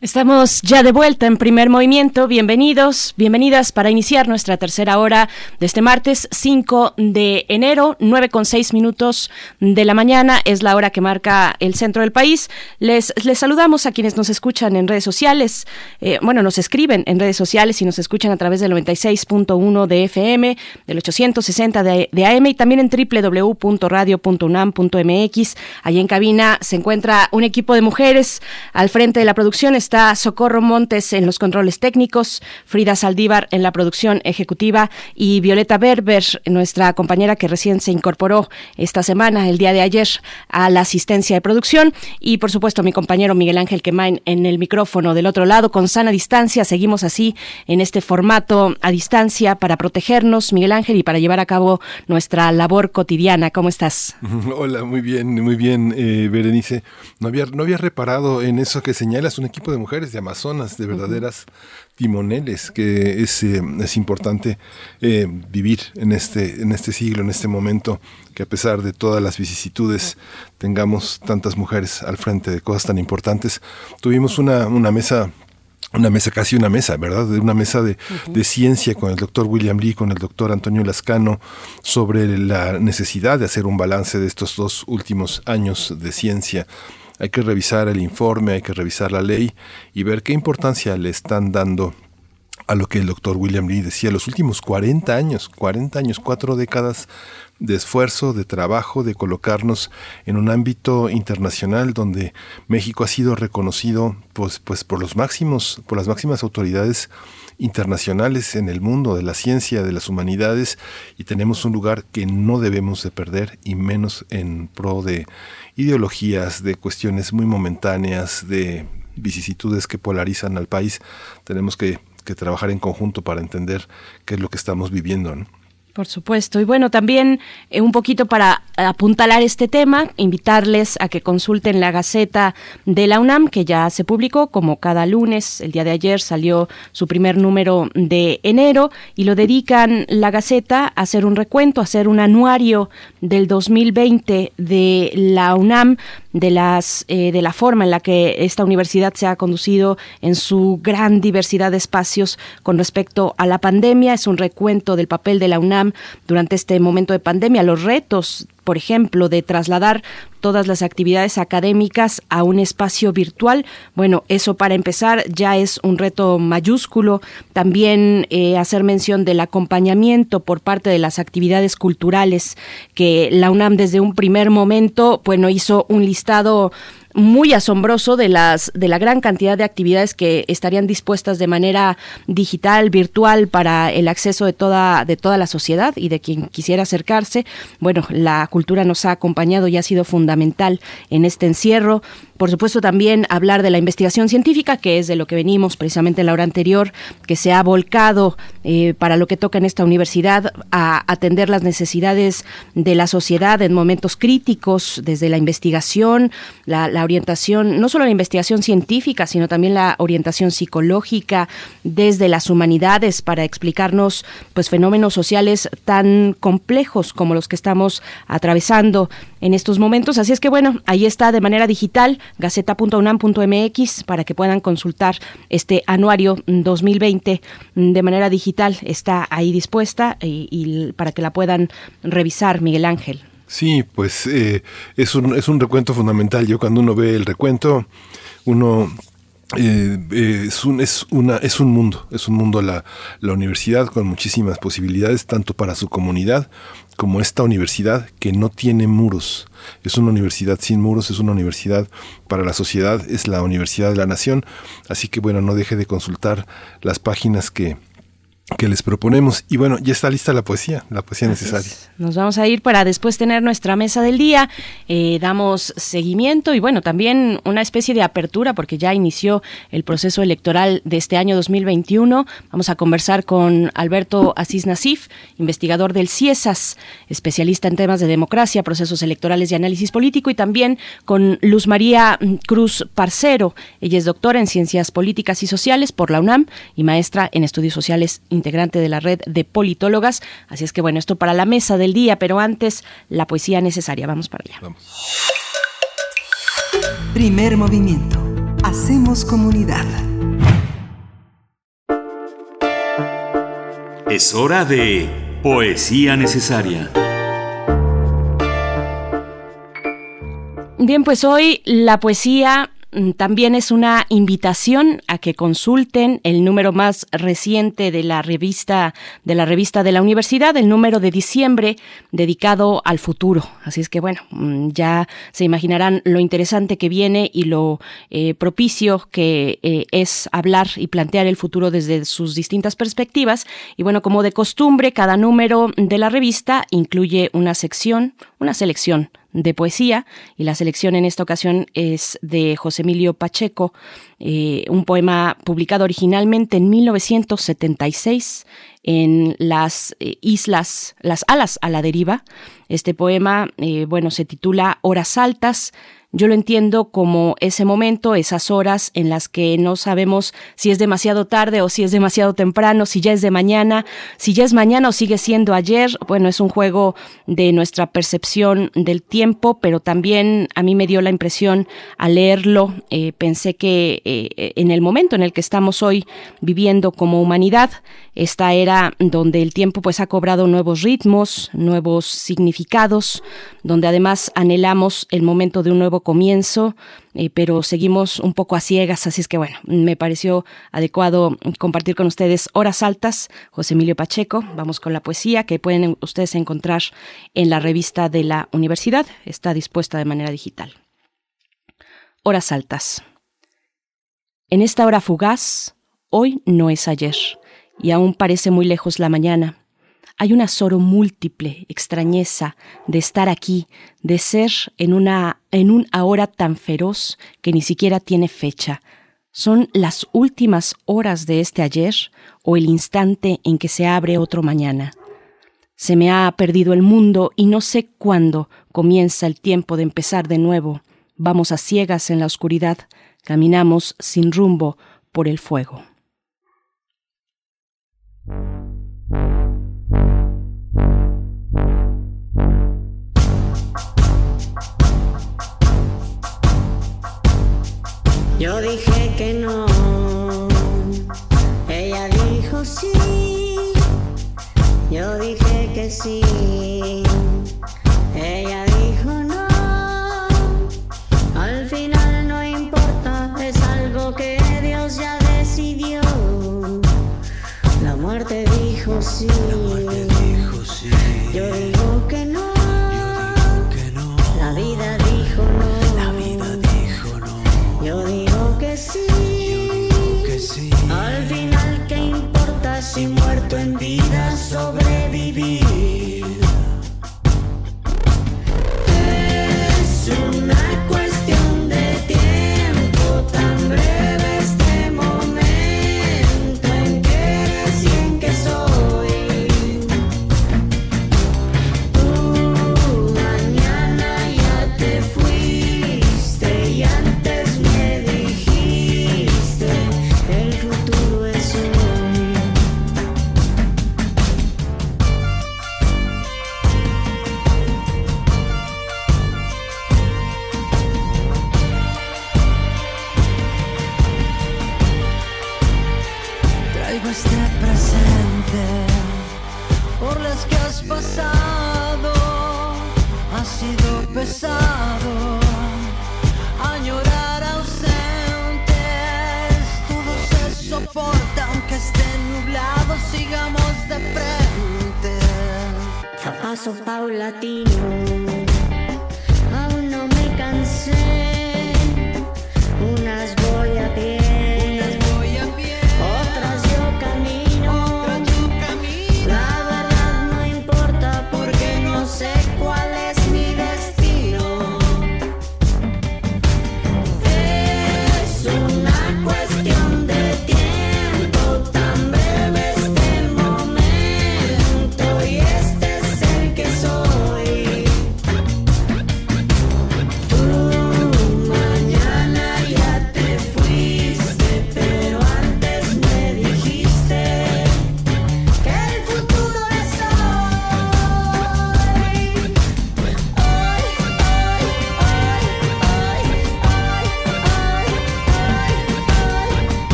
Estamos ya de vuelta en primer movimiento. Bienvenidos, bienvenidas para iniciar nuestra tercera hora de este martes 5 de enero, 9 con 6 minutos de la mañana. Es la hora que marca el centro del país. Les, les saludamos a quienes nos escuchan en redes sociales. Eh, bueno, nos escriben en redes sociales y nos escuchan a través del 96.1 de FM, del 860 de, de AM y también en www.radio.unam.mx. Allí en cabina se encuentra un equipo de mujeres al frente de la producción está Socorro Montes en los controles técnicos, Frida Saldívar en la producción ejecutiva y Violeta Berber, nuestra compañera que recién se incorporó esta semana, el día de ayer, a la asistencia de producción y por supuesto mi compañero Miguel Ángel Quemain en el micrófono del otro lado con sana distancia. Seguimos así en este formato a distancia para protegernos, Miguel Ángel, y para llevar a cabo nuestra labor cotidiana. ¿Cómo estás? Hola, muy bien, muy bien, eh, Berenice. No había, no había reparado en eso que señalas un equipo de mujeres, de amazonas, de verdaderas timoneles, que es, eh, es importante eh, vivir en este, en este siglo, en este momento, que a pesar de todas las vicisitudes tengamos tantas mujeres al frente de cosas tan importantes. Tuvimos una, una mesa una mesa, casi una mesa, ¿verdad? De una mesa de, de, ciencia con el doctor William Lee, con el doctor Antonio Lascano, sobre la necesidad de hacer un balance de estos dos últimos años de ciencia hay que revisar el informe, hay que revisar la ley y ver qué importancia le están dando a lo que el doctor William Lee decía, los últimos 40 años, 40 años, cuatro décadas de esfuerzo, de trabajo, de colocarnos en un ámbito internacional donde México ha sido reconocido pues, pues por los máximos, por las máximas autoridades internacionales en el mundo de la ciencia, de las humanidades, y tenemos un lugar que no debemos de perder, y menos en pro de ideologías, de cuestiones muy momentáneas, de vicisitudes que polarizan al país. Tenemos que, que trabajar en conjunto para entender qué es lo que estamos viviendo. Por supuesto. Y bueno, también eh, un poquito para apuntalar este tema, invitarles a que consulten la Gaceta de la UNAM, que ya se publicó como cada lunes. El día de ayer salió su primer número de enero y lo dedican la Gaceta a hacer un recuento, a hacer un anuario del 2020 de la UNAM de las eh, de la forma en la que esta universidad se ha conducido en su gran diversidad de espacios con respecto a la pandemia. Es un recuento del papel de la UNAM durante este momento de pandemia. Los retos por ejemplo, de trasladar todas las actividades académicas a un espacio virtual. Bueno, eso para empezar ya es un reto mayúsculo. También eh, hacer mención del acompañamiento por parte de las actividades culturales que la UNAM desde un primer momento, bueno, hizo un listado muy asombroso de las de la gran cantidad de actividades que estarían dispuestas de manera digital, virtual para el acceso de toda de toda la sociedad y de quien quisiera acercarse. Bueno, la cultura nos ha acompañado y ha sido fundamental en este encierro. Por supuesto, también hablar de la investigación científica, que es de lo que venimos precisamente en la hora anterior, que se ha volcado eh, para lo que toca en esta universidad a atender las necesidades de la sociedad en momentos críticos, desde la investigación, la, la orientación, no solo la investigación científica, sino también la orientación psicológica desde las humanidades para explicarnos pues fenómenos sociales tan complejos como los que estamos atravesando en estos momentos. Así es que bueno, ahí está de manera digital gaceta.unam.mx para que puedan consultar este anuario 2020 de manera digital. Está ahí dispuesta y, para que la puedan revisar, Miguel Ángel. Sí, pues eh, es, un, es un recuento fundamental. Yo cuando uno ve el recuento, uno eh, eh, es, un, es, una, es un mundo, es un mundo la, la universidad con muchísimas posibilidades, tanto para su comunidad como esta universidad que no tiene muros. Es una universidad sin muros, es una universidad para la sociedad, es la universidad de la nación. Así que bueno, no deje de consultar las páginas que, que les proponemos. Y bueno, ya está lista la poesía, la poesía necesaria. Es. Nos vamos a ir para después tener nuestra mesa del día. Eh, damos seguimiento y bueno, también una especie de apertura porque ya inició el proceso electoral de este año 2021. Vamos a conversar con Alberto Asís Nasif, investigador del CIESAS, especialista en temas de democracia, procesos electorales y análisis político y también con Luz María Cruz Parcero. Ella es doctora en ciencias políticas y sociales por la UNAM y maestra en estudios sociales integrante de la red de politólogas. Así es que bueno, esto para la mesa del día, pero antes la poesía necesaria. Vamos para allá. Vamos. Primer movimiento. Hacemos comunidad. Es hora de Poesía Necesaria. Bien, pues hoy la poesía también es una invitación a que consulten el número más reciente de la revista de la revista de la universidad, el número de diciembre dedicado al futuro. Así es que bueno, mm, ya se imaginarán lo interesante que viene y lo eh, propicio que eh, es hablar y plantear el futuro desde sus distintas perspectivas. Y bueno, como de costumbre, cada número de la revista incluye una sección, una selección de poesía y la selección en esta ocasión es de José Emilio Pacheco, eh, un poema publicado originalmente en 1976 en las eh, islas, las alas a la deriva. Este poema, eh, bueno, se titula Horas Altas yo lo entiendo como ese momento, esas horas en las que no sabemos si es demasiado tarde o si es demasiado temprano, si ya es de mañana, si ya es mañana o sigue siendo ayer. Bueno, es un juego de nuestra percepción del tiempo, pero también a mí me dio la impresión al leerlo, eh, pensé que eh, en el momento en el que estamos hoy viviendo como humanidad, esta era donde el tiempo pues ha cobrado nuevos ritmos, nuevos significados, donde además anhelamos el momento de un nuevo comienzo, eh, pero seguimos un poco a ciegas, así es que bueno, me pareció adecuado compartir con ustedes Horas Altas, José Emilio Pacheco, vamos con la poesía que pueden ustedes encontrar en la revista de la universidad, está dispuesta de manera digital. Horas Altas. En esta hora fugaz, hoy no es ayer, y aún parece muy lejos la mañana hay un azoro múltiple, extrañeza de estar aquí, de ser en una en un ahora tan feroz que ni siquiera tiene fecha. Son las últimas horas de este ayer o el instante en que se abre otro mañana. Se me ha perdido el mundo y no sé cuándo comienza el tiempo de empezar de nuevo. Vamos a ciegas en la oscuridad, caminamos sin rumbo por el fuego. Yo dije que no, ella dijo sí, yo dije que sí, paso paulatino.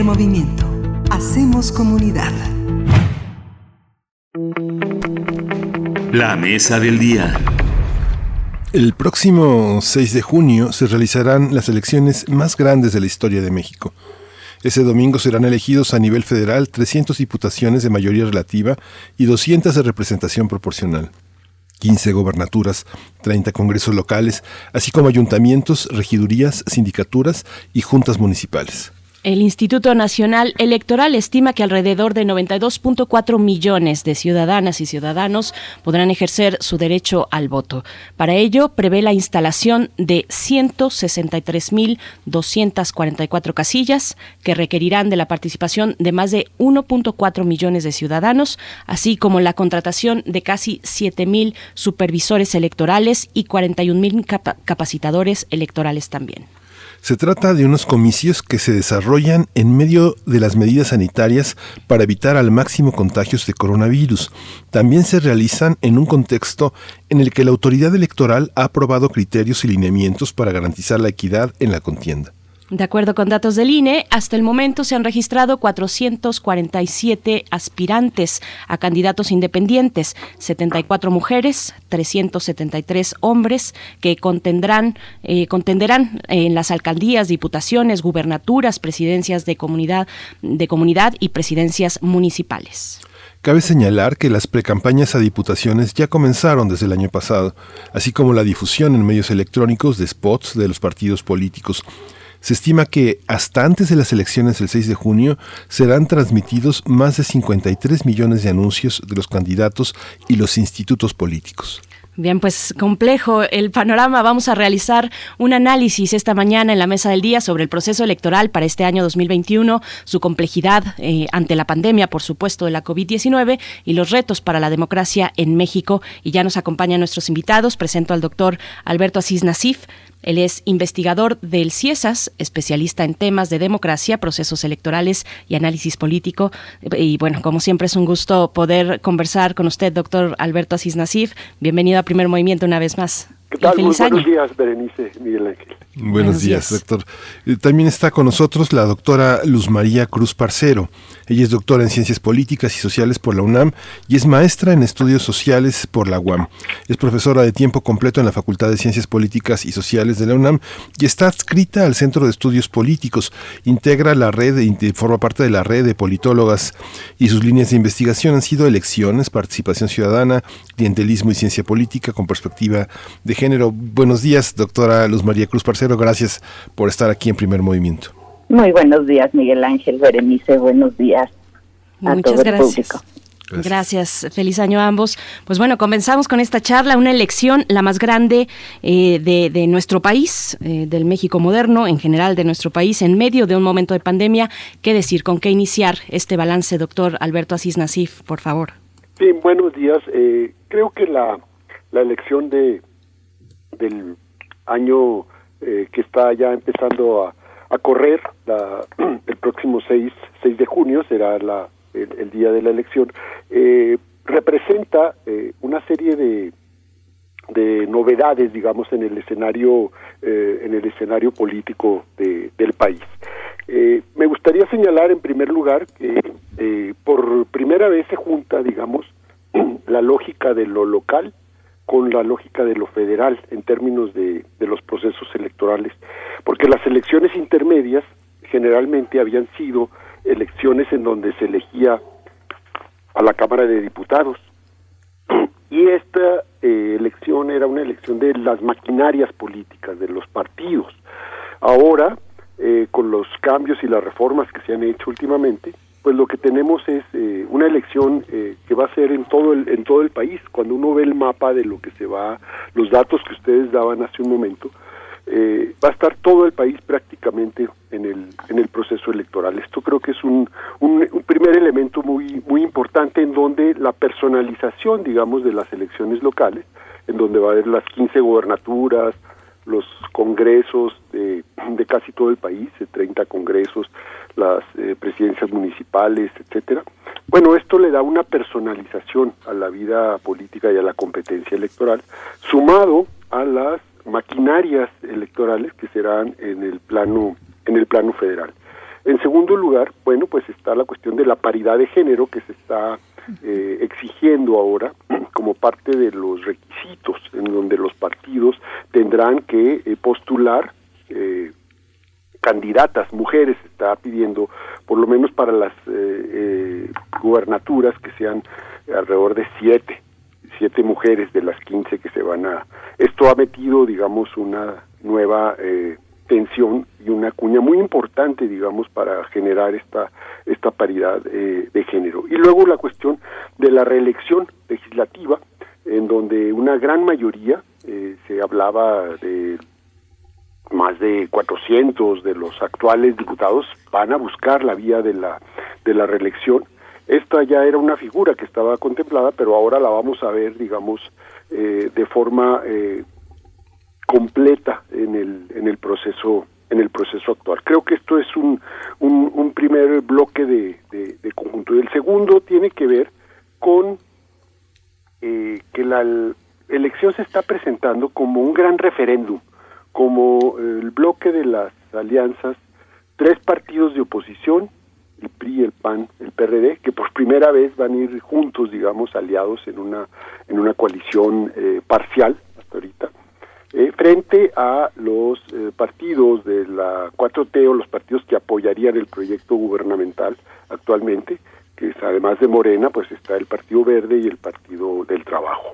Primer movimiento. Hacemos comunidad. La mesa del día. El próximo 6 de junio se realizarán las elecciones más grandes de la historia de México. Ese domingo serán elegidos a nivel federal 300 diputaciones de mayoría relativa y 200 de representación proporcional. 15 gobernaturas, 30 congresos locales, así como ayuntamientos, regidurías, sindicaturas y juntas municipales. El Instituto Nacional Electoral estima que alrededor de 92.4 millones de ciudadanas y ciudadanos podrán ejercer su derecho al voto. Para ello, prevé la instalación de 163.244 casillas que requerirán de la participación de más de 1.4 millones de ciudadanos, así como la contratación de casi 7.000 supervisores electorales y 41.000 capa capacitadores electorales también. Se trata de unos comicios que se desarrollan en medio de las medidas sanitarias para evitar al máximo contagios de coronavirus. También se realizan en un contexto en el que la autoridad electoral ha aprobado criterios y lineamientos para garantizar la equidad en la contienda. De acuerdo con datos del INE, hasta el momento se han registrado 447 aspirantes a candidatos independientes, 74 mujeres, 373 hombres que contendrán, eh, contenderán en las alcaldías, diputaciones, gubernaturas, presidencias de comunidad, de comunidad y presidencias municipales. Cabe señalar que las precampañas a diputaciones ya comenzaron desde el año pasado, así como la difusión en medios electrónicos de spots de los partidos políticos. Se estima que hasta antes de las elecciones del 6 de junio serán transmitidos más de 53 millones de anuncios de los candidatos y los institutos políticos. Bien, pues complejo el panorama. Vamos a realizar un análisis esta mañana en la mesa del día sobre el proceso electoral para este año 2021, su complejidad eh, ante la pandemia, por supuesto, de la COVID-19 y los retos para la democracia en México. Y ya nos acompañan nuestros invitados. Presento al doctor Alberto Asís Nasif, él es investigador del CIESAS, especialista en temas de democracia, procesos electorales y análisis político. Y bueno, como siempre es un gusto poder conversar con usted, doctor Alberto Asís Nasif. Bienvenido a Primer Movimiento una vez más. ¿Qué tal? Muy buenos año. días, Berenice, Miguel Ángel. Buenos, Buenos días, días. doctor. Eh, También está con nosotros la doctora Luz María Cruz Parcero. Ella es doctora en Ciencias Políticas y Sociales por la UNAM y es maestra en Estudios Sociales por la UAM. Es profesora de tiempo completo en la Facultad de Ciencias Políticas y Sociales de la UNAM y está adscrita al Centro de Estudios Políticos. Integra la red, forma parte de la red de politólogas y sus líneas de investigación han sido elecciones, participación ciudadana, clientelismo y ciencia política con perspectiva de género. Buenos días, doctora Luz María Cruz Parcero. Gracias por estar aquí en Primer Movimiento. Muy buenos días, Miguel Ángel Berenice. Buenos días a Muchas todo el gracias. público. Gracias. feliz año a ambos. Pues bueno, comenzamos con esta charla, una elección la más grande eh, de, de nuestro país, eh, del México moderno, en general de nuestro país, en medio de un momento de pandemia. ¿Qué decir? ¿Con qué iniciar este balance, doctor Alberto Asís Nasif, por favor? Sí, buenos días. Eh, creo que la, la elección de del año eh, que está ya empezando a, a correr, la, el próximo 6, 6 de junio será la, el, el día de la elección, eh, representa eh, una serie de, de novedades, digamos, en el escenario, eh, en el escenario político de- del país. Eh, me gustaría señalar en primer lugar que por primera vez se junta, digamos, la lógica de lo local con la lógica de lo federal en términos de, los procesos electorales, porque las elecciones intermedias generalmente habían sido elecciones en donde se elegía a la Cámara de Diputados, y esta eh, elección era una elección de las maquinarias políticas, de los partidos. Ahora, eh, con los cambios y las reformas que se han hecho últimamente, pues lo que tenemos es eh, una elección eh, que va a ser en todo el en todo el país. Cuando uno ve el mapa de lo que se va, los datos que ustedes daban hace un momento, eh, va a estar todo el país prácticamente en el en el proceso electoral. Esto creo que es un, un, un primer elemento muy muy importante en donde la personalización, digamos, de las elecciones locales, en donde va a haber las 15 gobernaturas, los congresos de, de casi todo el país, de 30 congresos, las eh, presidencias municipales, etcétera. Bueno, esto le da una personalización a la vida política y a la competencia electoral, sumado a las maquinarias electorales que serán en el plano en el plano federal. En segundo lugar, bueno, pues está la cuestión de la paridad de género que se está eh, exigiendo ahora como parte de los requisitos en donde los partidos tendrán que eh, postular eh, candidatas mujeres está pidiendo por lo menos para las gubernaturas que sean alrededor de siete siete mujeres de las quince que se van a esto ha metido digamos una nueva tensión y una cuña muy importante, digamos, para generar esta, esta paridad eh, de género. Y luego la cuestión de la reelección legislativa, en donde una gran mayoría, eh, se hablaba de más de 400 de los actuales diputados van a buscar la vía de la, de la reelección. Esta ya era una figura que estaba contemplada, pero ahora la vamos a ver, digamos, eh, de forma completa en el, en el proceso en el proceso actual. Creo que esto es un, un, primer bloque de, de, conjunto. Y el segundo tiene que ver con eh, que la elección se está presentando como un gran referéndum, como el bloque de las alianzas, tres partidos de oposición, el PRI, el PAN, el PRD, que por primera vez van a ir juntos, digamos, aliados en una en una coalición eh, parcial hasta ahorita eh, frente a los eh, partidos de la 4T o los partidos que apoyarían el proyecto gubernamental actualmente, que es además de Morena, pues está el Partido Verde y el Partido del Trabajo.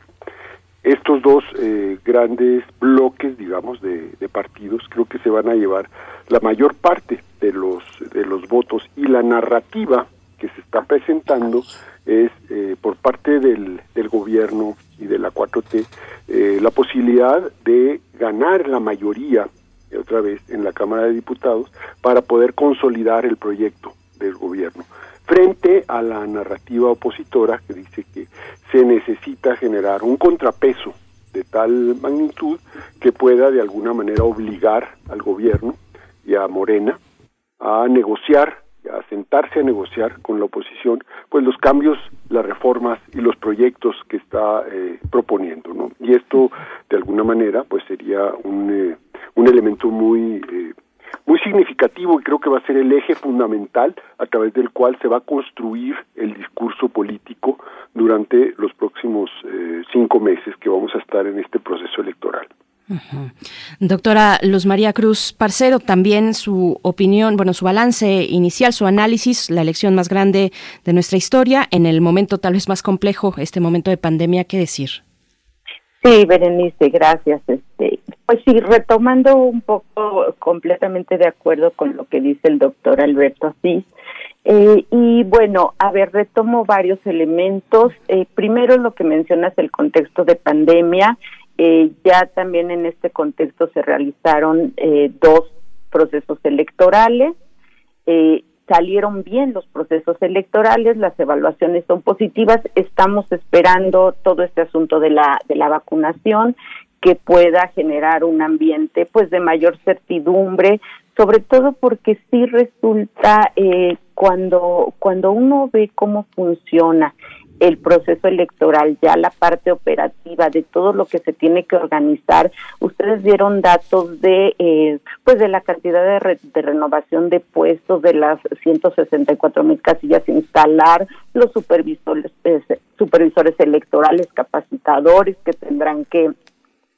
Estos dos eh, grandes bloques, digamos, de, partidos, creo que se van a llevar la mayor parte de los de los votos. Y la narrativa que se está presentando es eh, por parte del, del, gobierno y de la 4T eh, la posibilidad de ganar la mayoría eh, otra vez en la Cámara de Diputados para poder consolidar el proyecto del gobierno frente a la narrativa opositora que dice que se necesita generar un contrapeso de tal magnitud que pueda de alguna manera obligar al gobierno y a Morena a negociar a sentarse a negociar con la oposición pues los cambios, las reformas y los proyectos que está eh, proponiendo, ¿no? Y esto de alguna manera pues sería un, eh, un elemento muy eh, muy significativo y creo que va a ser el eje fundamental a través del cual se va a construir el discurso político durante los próximos cinco meses que vamos a estar en este proceso electoral. Doctora Luz María Cruz Parcero, también su opinión, bueno, su balance inicial, su análisis, la elección más grande de nuestra historia, en el momento tal vez más complejo, este momento de pandemia, ¿qué decir? Sí, Berenice, gracias. Este, pues sí, retomando un poco, completamente de acuerdo con lo que dice el doctor Alberto Asís, eh, y bueno, a ver, retomo varios elementos. Eh, primero lo que mencionas, el contexto de pandemia eh, ya también en este contexto se realizaron dos procesos electorales. Eh, salieron bien los procesos electorales, las evaluaciones son positivas. Estamos esperando todo este asunto de la de la vacunación que pueda generar un ambiente pues de mayor certidumbre, sobre todo porque sí resulta eh, cuando cuando uno ve cómo funciona el proceso electoral, ya la parte operativa de todo lo que se tiene que organizar. Ustedes dieron datos de eh, pues de la cantidad de, de, renovación de puestos de las 164 mil casillas instalar, los supervisores eh, supervisores electorales, capacitadores que tendrán que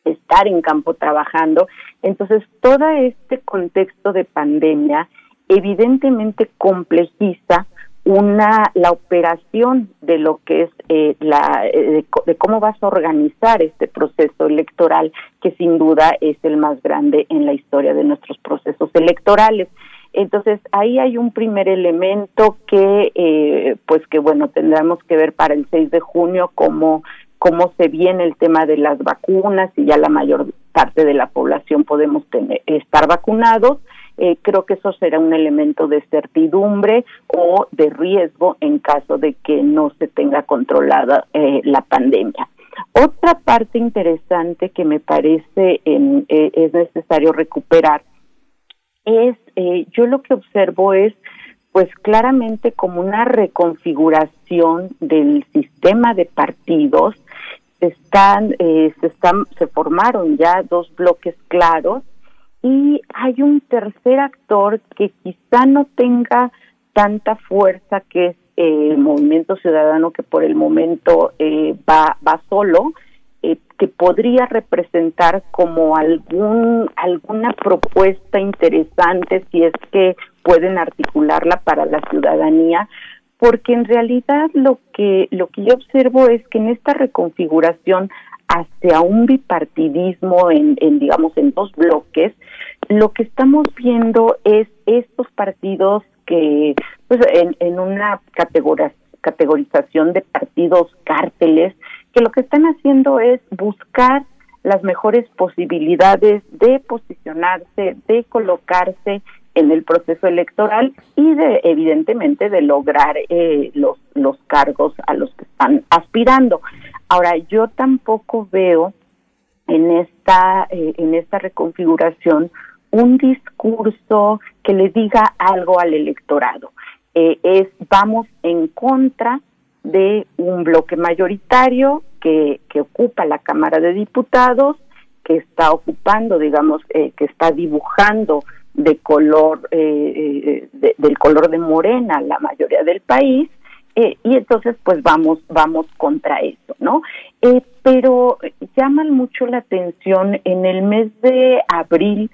estar en campo trabajando. Entonces, todo este contexto de pandemia evidentemente complejiza una la operación de lo que es eh, la eh, de, cómo vas a organizar este proceso electoral que sin duda es el más grande en la historia de nuestros procesos electorales. Entonces ahí hay un primer elemento que eh, pues que bueno tendremos que ver para el 6 de junio cómo cómo se viene el tema de las vacunas y ya la mayor parte de la población podemos tener, estar vacunados eh, creo que eso será un elemento de certidumbre o de riesgo en caso de que no se tenga controlada eh, la pandemia. Otra parte interesante que me parece eh, es necesario recuperar es, yo lo que observo es, pues claramente como una reconfiguración del sistema de partidos, están, se están, se formaron ya dos bloques claros y hay un tercer actor que quizá no tenga tanta fuerza que es eh, el movimiento ciudadano que por el momento eh, va, va solo, eh, que podría representar como algún alguna propuesta interesante si es que pueden articularla para la ciudadanía porque en realidad lo que lo que yo observo es que en esta reconfiguración hacia un bipartidismo en, en digamos en dos bloques lo que estamos viendo es estos partidos que pues en, en una categora- categorización de partidos cárteles que lo que están haciendo es buscar las mejores posibilidades de posicionarse, de colocarse en el proceso electoral y de evidentemente de lograr eh, los los cargos a los que están aspirando. Ahora yo tampoco veo en esta eh, en esta reconfiguración un discurso que le diga algo al electorado. Eh, es vamos en contra de un bloque mayoritario que, que ocupa la Cámara de Diputados, que está ocupando, digamos, eh, que está dibujando de color, eh, eh, de- del color de morena la mayoría del país, eh, y entonces pues vamos, vamos contra eso, ¿no? Eh, pero llaman mucho la atención, en el mes de abril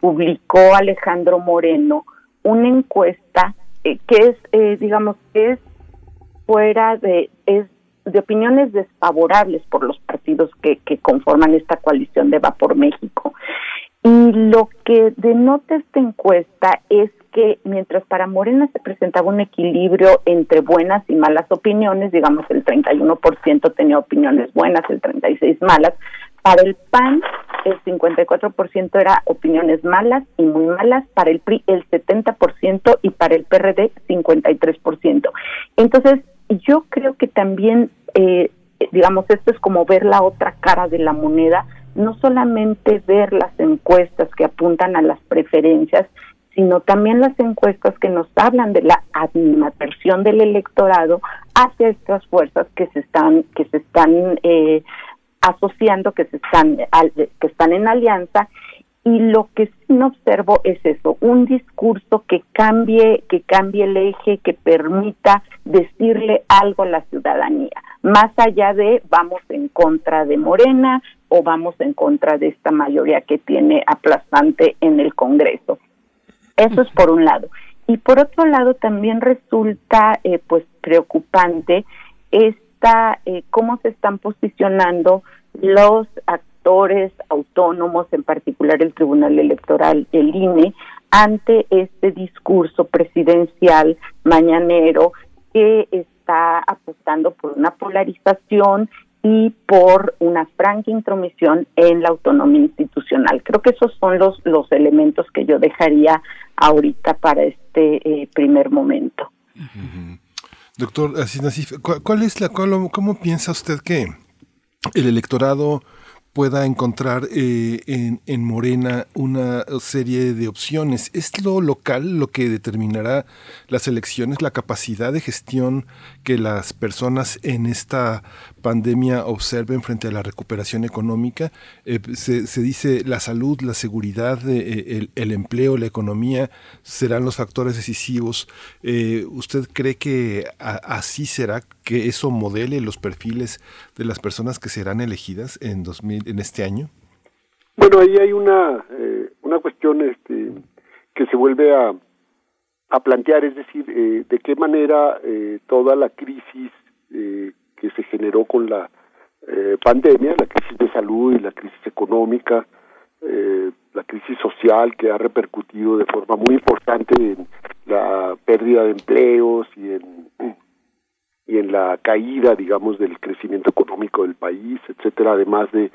publicó Alejandro Moreno una encuesta eh, que es, eh, digamos, que es fuera de, es de opiniones desfavorables por los partidos que, que conforman esta coalición de Va por México. Y lo que denota esta encuesta es que mientras para Morena se presentaba un equilibrio entre buenas y malas opiniones, digamos el 31% tenía opiniones buenas, el 36% malas, para el PAN el 54% era opiniones malas y muy malas, para el PRI el 70% y para el PRD 53%. Entonces, yo creo que también, eh, digamos, esto es como ver la otra cara de la moneda, no solamente ver las encuestas que apuntan a las preferencias, sino también las encuestas que nos hablan de la animadversión del electorado hacia estas fuerzas que se están que se están eh, asociando, que se están que están en alianza. Y lo que sí no observo es eso, un discurso que cambie, que cambie el eje, que permita decirle algo a la ciudadanía, más allá de vamos en contra de Morena o vamos en contra de esta mayoría que tiene aplastante en el Congreso. Eso es por un lado. Y por otro lado también resulta eh, pues preocupante esta eh, cómo se están posicionando los actores autónomos, en particular el Tribunal Electoral, el INE, ante este discurso presidencial mañanero que está apostando por una polarización y por una franca intromisión en la autonomía institucional. Creo que esos son los, los elementos que yo dejaría ahorita para este eh, primer momento. Doctor Asís ¿cuál, cuál es la, cuál- cómo piensa usted que el electorado pueda encontrar eh, en, en Morena una serie de opciones. ¿Es lo local lo que determinará las elecciones, la capacidad de gestión que las personas en esta pandemia observen frente a la recuperación económica? Eh, se, se dice la salud, la seguridad, eh, el, empleo, la economía serán los factores decisivos. Eh, ¿Usted cree que así será, que eso modele los perfiles de las personas que serán elegidas en 2000, en este año? Bueno, ahí hay una, una cuestión este, que se vuelve a, a plantear, es decir, eh, de qué manera eh, toda la crisis eh, que se generó con la eh, pandemia, la crisis de salud y la crisis económica, eh, la crisis social que ha repercutido de forma muy importante en la pérdida de empleos y en y en la caída, digamos, del crecimiento económico del país, etcétera, además de,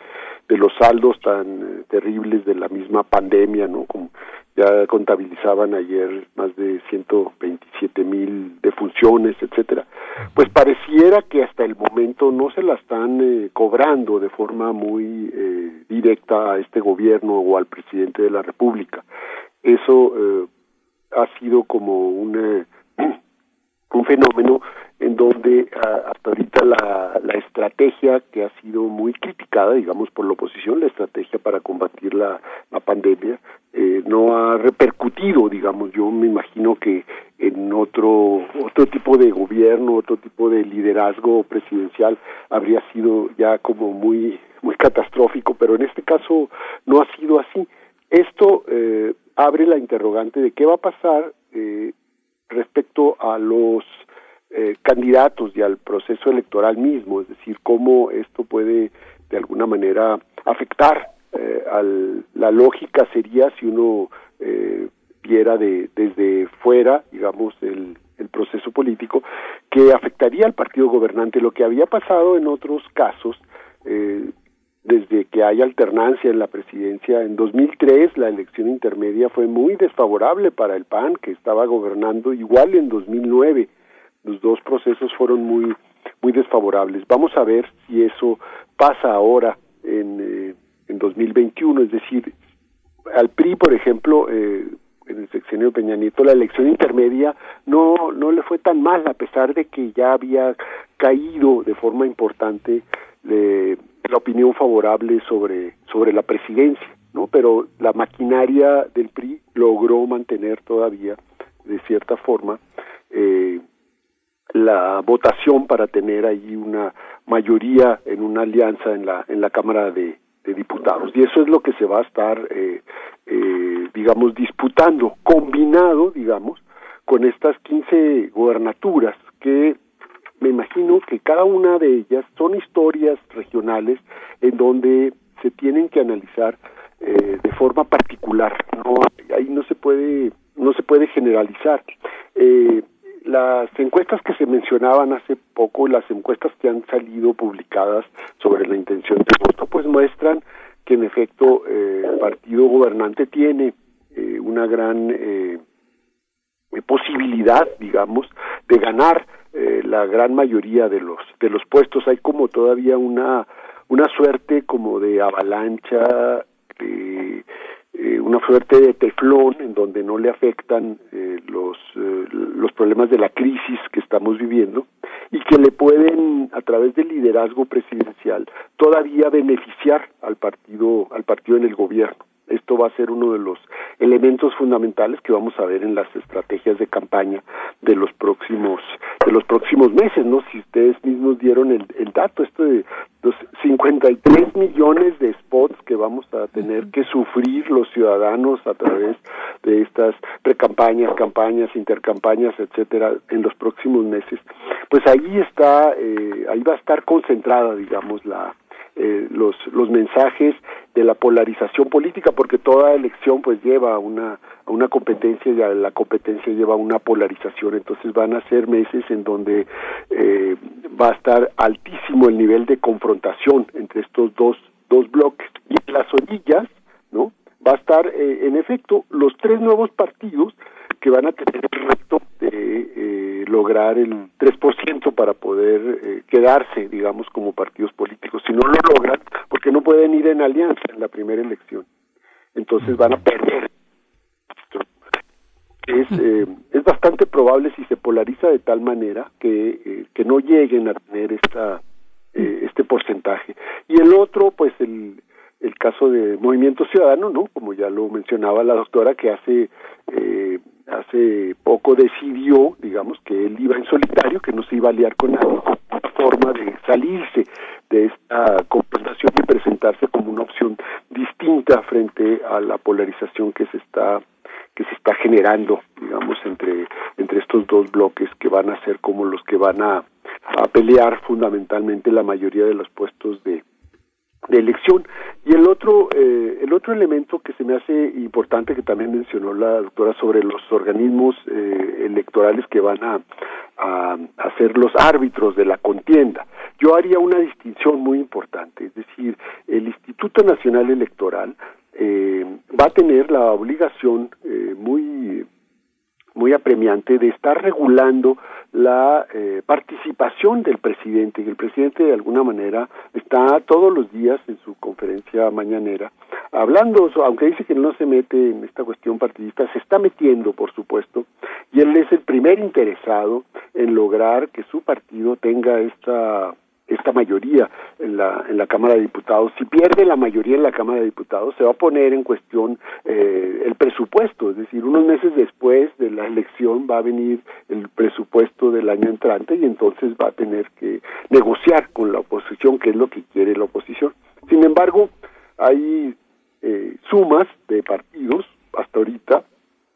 de los saldos tan eh, terribles de la misma pandemia, ¿no? Como ya contabilizaban ayer más de 127 mil defunciones, etcétera. Pues pareciera que hasta el momento no se la están eh, cobrando de forma muy eh, directa a este gobierno o al presidente de la República. Eso eh, ha sido como un eh, un fenómeno en donde hasta ahorita la, la estrategia que ha sido muy criticada, digamos, por la oposición, la estrategia para combatir la, la pandemia, eh, no ha repercutido, digamos, yo me imagino que en otro otro tipo de gobierno, otro tipo de liderazgo presidencial habría sido ya como muy muy catastrófico, pero en este caso no ha sido así. Esto eh, abre la interrogante de qué va a pasar eh, respecto a los eh, candidatos y al proceso electoral mismo, es decir, cómo esto puede de alguna manera afectar eh, al, la lógica sería si uno eh, viera de, desde fuera, digamos, el, el proceso político, que afectaría al partido gobernante. Lo que había pasado en otros casos, eh, desde que hay alternancia en la presidencia, en 2003 la elección intermedia fue muy desfavorable para el PAN, que estaba gobernando igual en 2009. Los dos procesos fueron muy muy desfavorables. Vamos a ver si eso pasa ahora en, eh, en 2021, es decir, al PRI, por ejemplo, eh, en el sexenio de Peña Nieto, la elección intermedia no, no le fue tan mal, a pesar de que ya había caído de forma importante de, la opinión favorable sobre, sobre la presidencia, ¿no? Pero la maquinaria del PRI logró mantener todavía, de cierta forma, eh, la votación para tener ahí una mayoría en una alianza en la en la Cámara de, Diputados. Y eso es lo que se va a estar eh, eh, digamos disputando combinado digamos con estas 15 gobernaturas que me imagino que cada una de ellas son historias regionales en donde se tienen que analizar eh, de forma particular. No ahí no se puede no se puede generalizar. Eh, las encuestas que se mencionaban hace poco, las encuestas que han salido publicadas sobre la intención de voto, pues muestran que en efecto eh, el partido gobernante tiene eh, una gran eh, posibilidad, digamos, de ganar eh, la gran mayoría de los de los puestos. Hay como todavía una una suerte como de avalancha. Eh, eh, una suerte de teflón en donde no le afectan eh, los eh, los problemas de la crisis que estamos viviendo y que le pueden a través del liderazgo presidencial todavía beneficiar al partido al partido en el gobierno esto va a ser uno de los elementos fundamentales que vamos a ver en las estrategias de campaña de los próximos de los próximos meses no si ustedes mismos dieron el, el dato esto de los 53 millones de spots que vamos a tener que sufrir los ciudadanos a través de estas precampañas, campañas, intercampañas, etcétera, en los próximos meses, pues ahí está, eh, ahí va a estar concentrada, digamos, la eh, los los mensajes de la polarización política porque toda elección pues lleva a una a una competencia y a la competencia lleva a una polarización. Entonces van a ser meses en donde eh, va a estar altísimo el nivel de confrontación entre estos dos dos bloques. Y las orillas no va a estar eh, en efecto los tres nuevos partidos que van a tener el reto de eh, lograr el 3% para poder eh, quedarse, digamos, como partidos políticos. Si no lo logran, porque no pueden ir en alianza en la primera elección, entonces van a perder. Es, eh, es bastante probable si se polariza de tal manera que, eh, que no lleguen a tener esta eh, este porcentaje. Y el otro, pues el, el caso de Movimiento Ciudadano, ¿no? Como ya lo mencionaba la doctora, que hace eh, hace poco decidió, digamos, que él iba en solitario, que no se iba a liar con nadie, una forma de salirse de esta confrontación y presentarse como una opción distinta frente a la polarización que se está que se está generando, digamos, entre entre estos dos bloques que van a ser como los que van a, a pelear fundamentalmente la mayoría de los puestos de de elección. Y el otro eh, el otro elemento que se me hace importante que también mencionó la doctora sobre los organismos eh, electorales que van a, a, a ser los árbitros de la contienda. Yo haría una distinción muy importante es decir el Instituto Nacional Electoral eh, va a tener la obligación eh, muy muy apremiante de estar regulando la eh, participación del presidente, y el presidente de alguna manera está todos los días en su conferencia mañanera hablando, aunque dice que no se mete en esta cuestión partidista, se está metiendo, por supuesto, y él es el primer interesado en lograr que su partido tenga esta esta mayoría en la, en la Cámara de Diputados. Si pierde la mayoría en la Cámara de Diputados, se va a poner en cuestión eh, el presupuesto, es decir, unos meses después de la elección va a venir el presupuesto del año entrante y entonces va a tener que negociar con la oposición, que es lo que quiere la oposición. Sin embargo, hay eh, sumas de partidos hasta ahorita,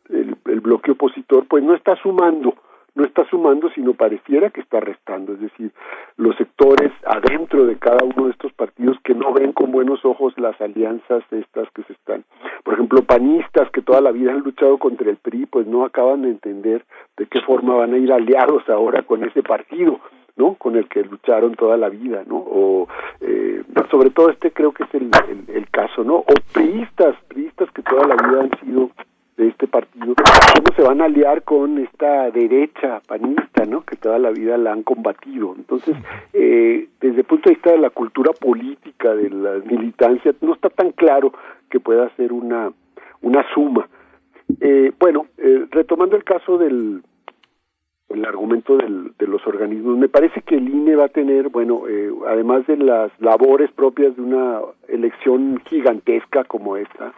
el, el bloque opositor pues no está sumando no está sumando, sino pareciera que está restando. Es decir, los sectores adentro de cada uno de estos partidos que no ven con buenos ojos las alianzas estas que se están. Por ejemplo, panistas que toda la vida han luchado contra el PRI, pues no acaban de entender de qué forma van a ir aliados ahora con ese partido. ¿no? con el que lucharon toda la vida, ¿no? O eh, sobre todo este creo que es el, el, el caso, ¿no? O priistas, priistas que toda la vida han sido de este partido, cómo se van a aliar con esta derecha panista, ¿no? Que toda la vida la han combatido. Entonces, eh, desde el punto de vista de la cultura política, de la militancia, no está tan claro que pueda ser una, una suma. Eh, bueno, eh, retomando el caso del el argumento del, de los organismos, me parece que el INE va a tener, bueno, eh, además de las labores propias de una elección gigantesca como esta,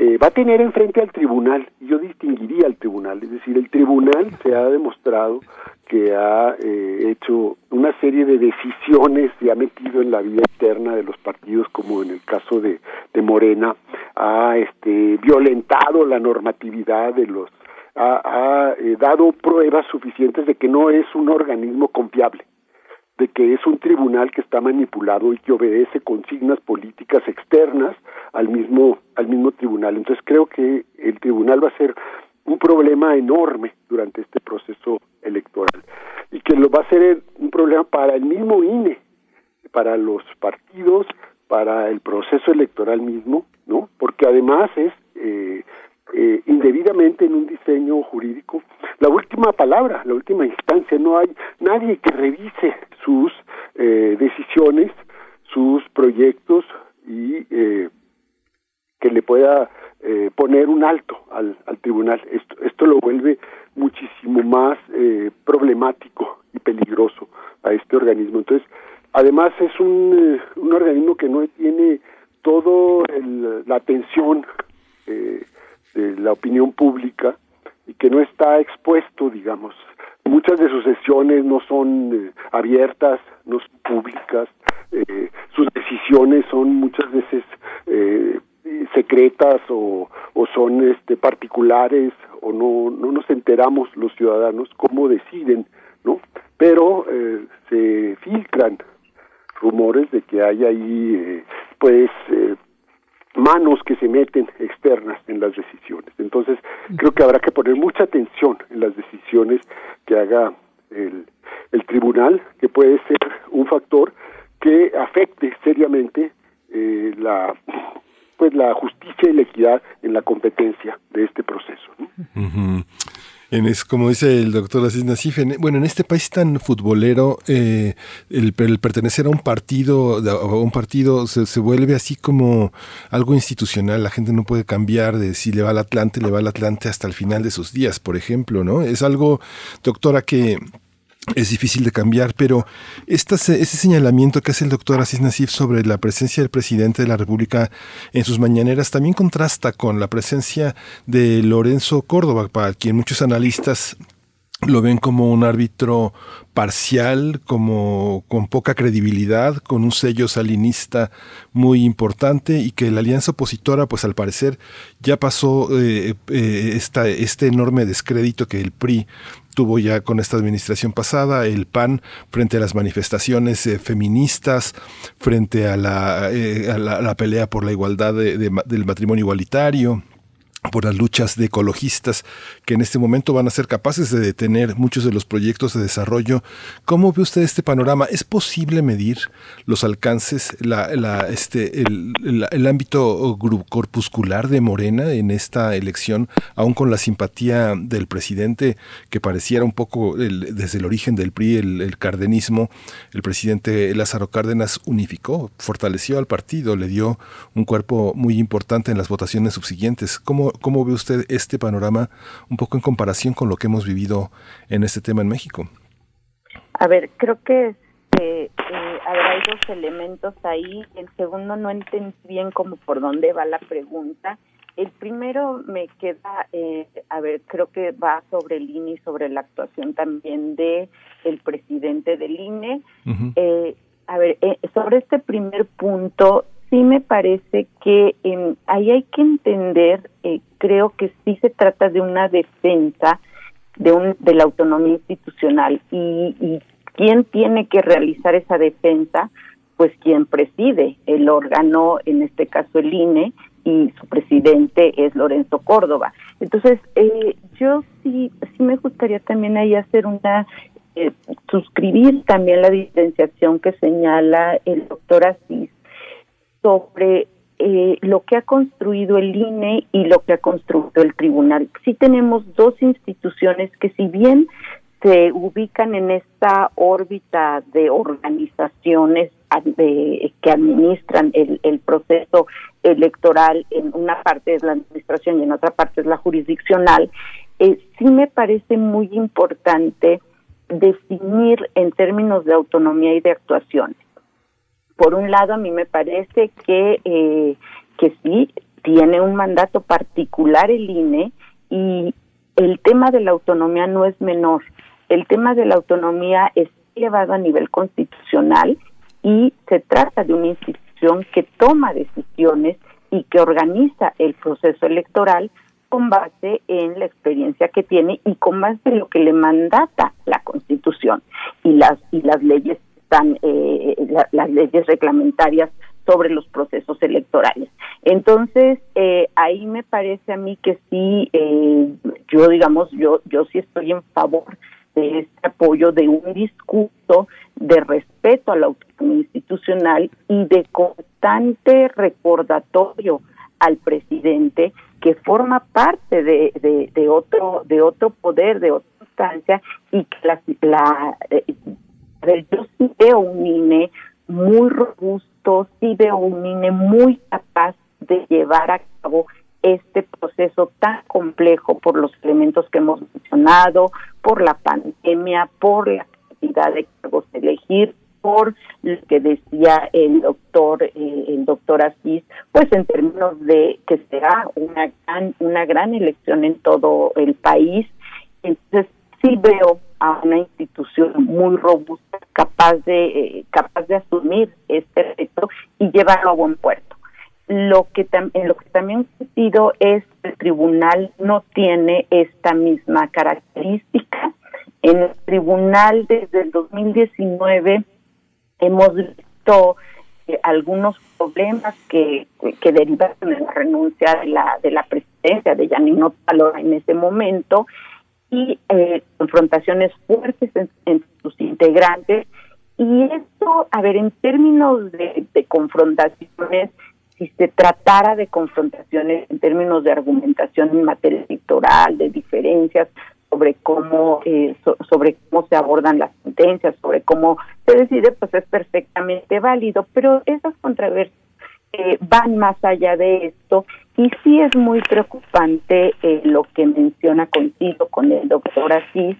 eh, va a tener enfrente al tribunal, yo distinguiría al tribunal, es decir, el tribunal se ha demostrado que ha eh, hecho una serie de decisiones, se ha metido en la vida interna de los partidos, como en el caso de, Morena, ha este, violentado la normatividad de los, ha, ha eh, dado pruebas suficientes de que no es un organismo confiable de que es un tribunal que está manipulado y que obedece consignas políticas externas al mismo al mismo tribunal. Entonces creo que el tribunal va a ser un problema enorme durante este proceso electoral y que lo va a ser un problema para el mismo INE, para los partidos, para el proceso electoral mismo, ¿no? Porque además es eh, eh, indebidamente en un diseño jurídico la última palabra, la última instancia. No hay nadie que revise sus eh, decisiones, sus proyectos y eh, que le pueda eh, poner un alto al, al tribunal. Esto, esto lo vuelve muchísimo más eh, problemático y peligroso a este organismo. Entonces, además es un, un organismo que no tiene todo el, la atención eh, de la opinión pública y que no está expuesto, digamos. Muchas de sus sesiones no son eh, abiertas, no son públicas, eh, sus decisiones son muchas veces eh, secretas o, o son este, particulares o no, no nos enteramos los ciudadanos cómo deciden, ¿no? Pero se filtran rumores de que hay ahí, pues, manos que se meten externas en las decisiones. Entonces, creo que habrá que poner mucha atención en las decisiones que haga el, el tribunal, que puede ser un factor que afecte seriamente eh, la pues la justicia y la equidad en la competencia de este proceso. ¿no? En es, como dice el doctor Asís Nasif, en- bueno, en este país tan futbolero, eh, el, el pertenecer a un partido, a un partido se, se vuelve así como algo institucional. La gente no puede cambiar de si le va al Atlante, le va al Atlante hasta el final de sus días, por ejemplo, ¿no? Es algo, doctora, que es difícil de cambiar, pero esta, ese señalamiento que hace el doctor Asís Nasif sobre la presencia del presidente de la República en sus mañaneras también contrasta con la presencia de Lorenzo Córdoba, para quien muchos analistas lo ven como un árbitro parcial, como con poca credibilidad, con un sello salinista muy importante y que la alianza opositora, pues al parecer ya pasó eh, eh, esta, este enorme descrédito que el PRI tuvo ya con esta administración pasada, el PAN frente a las manifestaciones eh, feministas, frente a la, eh, a la, pelea por la igualdad de- del matrimonio igualitario por las luchas de ecologistas que en este momento van a ser capaces de detener muchos de los proyectos de desarrollo. ¿Cómo ve usted este panorama? ¿Es posible medir los alcances, la, este, el, ámbito corpuscular de Morena en esta elección, aún con la simpatía del presidente que pareciera un poco desde el origen del PRI, el cardenismo? El presidente Lázaro Cárdenas unificó, fortaleció al partido, le dio un cuerpo muy importante en las votaciones subsiguientes. ¿Cómo, cómo ve usted este panorama un poco en comparación con lo que hemos vivido en este tema en México? A ver, creo que eh, eh, hay dos elementos ahí. El segundo no entendí bien como por dónde va la pregunta. El primero me queda, eh, a ver, creo que va sobre el INE y sobre la actuación también de el presidente del INE. Eh, a ver, eh, sobre este primer punto, sí me parece que em, ahí hay que entender, eh, creo que sí se trata de una defensa de, un, de la autonomía institucional y, y quién tiene que realizar esa defensa, pues quien preside el órgano, en este caso el INE, y su presidente es Lorenzo Córdoba. Entonces, eh, yo sí, sí me gustaría también ahí hacer una, eh, suscribir también la diferenciación que señala el doctor Asís sobre eh, lo que ha construido el INE y lo que ha construido el tribunal. Sí tenemos dos instituciones que si bien se ubican en esta órbita de organizaciones de- que administran el, el proceso electoral, en una parte es la administración y en otra parte es la jurisdiccional, eh, sí me parece muy importante definir en términos de autonomía y de actuación. Por un lado, a mí me parece que, eh, que sí tiene un mandato particular el INE y el tema de la autonomía no es menor. El tema de la autonomía es llevado a nivel constitucional y se trata de una institución que toma decisiones y que organiza el proceso electoral con base en la experiencia que tiene y con base en lo que le mandata la Constitución y las y las leyes están eh, la- las leyes reglamentarias sobre los procesos electorales. Entonces eh, ahí me parece a mí que sí, eh, yo digamos yo yo sí estoy en favor de este apoyo de un discurso de respeto a la autonomía institucional y de constante recordatorio al presidente que forma parte de, de, otro de otro poder de otra instancia y que la, la eh, ver, yo sí veo un INE muy robusto sí veo un INE muy capaz de llevar a cabo este proceso tan complejo por los elementos que hemos mencionado, por la pandemia, por la cantidad de cargos a elegir, por lo que decía el doctor eh, el doctor Asís, pues en términos de que será una gran una gran elección en todo el país. Entonces sí veo a una institución muy robusta, capaz de eh, capaz de asumir este reto y llevarlo a buen puerto. Lo que tam- en lo que también coincido es que el tribunal no tiene esta misma característica. En el tribunal desde el 2019 hemos visto eh, algunos problemas que, que derivaron de la renuncia de la de la presidencia de Janino Palora en ese momento y eh, confrontaciones fuertes en, sus integrantes. Y esto, a ver, en términos de, confrontaciones, si se tratara de confrontaciones en términos de argumentación en materia electoral, de diferencias sobre cómo eh, so- sobre cómo se abordan las sentencias, sobre cómo se decide, pues es perfectamente válido, pero esas controversias eh, van más allá de esto. Y sí es muy preocupante eh, lo que menciona contigo con el doctor Asís,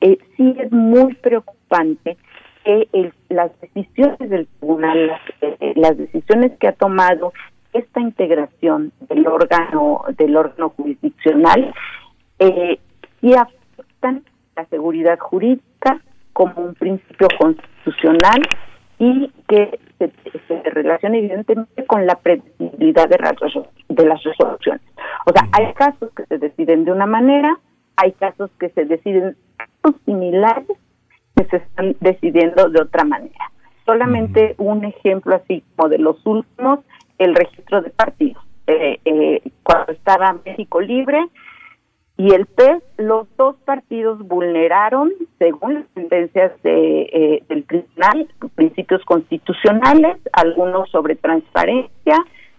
eh, sí es muy preocupante que las decisiones del tribunal, las, eh, las decisiones que ha tomado esta integración del órgano del órgano jurisdiccional eh, afectan la seguridad jurídica como un principio constitucional y que se, se relaciona evidentemente con la predecibilidad de de las resoluciones. O sea, hay casos que se deciden de una manera, hay casos que se deciden casos similares que se están decidiendo de otra manera. Solamente un ejemplo así como de los últimos, el registro de partidos. Eh, eh, cuando estaba México Libre y el PES, los dos partidos vulneraron, según las sentencias de, eh, del tribunal, principios constitucionales, algunos sobre transparencia,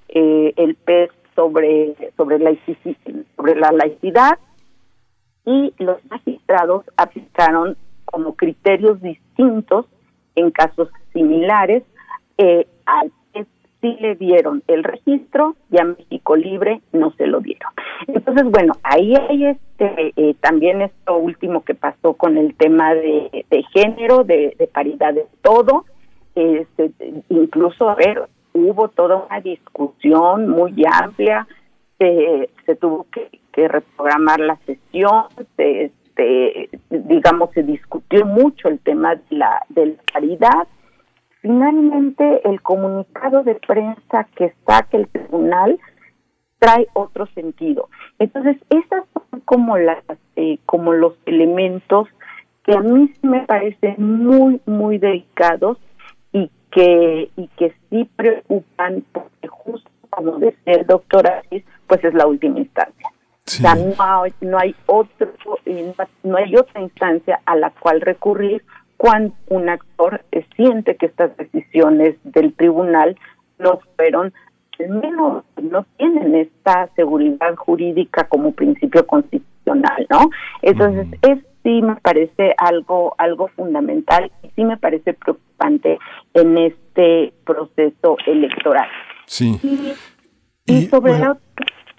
eh, el PES sobre sobre laici- sobre la laicidad y los magistrados aplicaron como criterios distintos en casos similares eh, al sí le dieron el registro y a México Libre no se lo dieron. Entonces, bueno, ahí hay este eh, también esto último que pasó con el tema de, de género, de, paridad de todo. Este, incluso, a ver, hubo toda una discusión muy amplia, se, se tuvo que, que reprogramar la sesión, se, este, digamos, se discutió mucho el tema de la, de la paridad. Finalmente, el comunicado de prensa que saca el tribunal trae otro sentido. Entonces, esas son como las, eh, como los elementos que a mí sí me parecen muy, muy delicados y que, y que sí preocupan porque justo como decía el doctor Asís, pues es la última instancia. O sea, no hay, no hay otro, no hay otra instancia a la cual recurrir cuando un actor siente que estas decisiones del tribunal no fueron, al menos no tienen esta seguridad jurídica como principio constitucional, ¿no? Entonces, es sí me parece algo algo fundamental y sí me parece preocupante en este proceso electoral. Sí. Y, y sobre la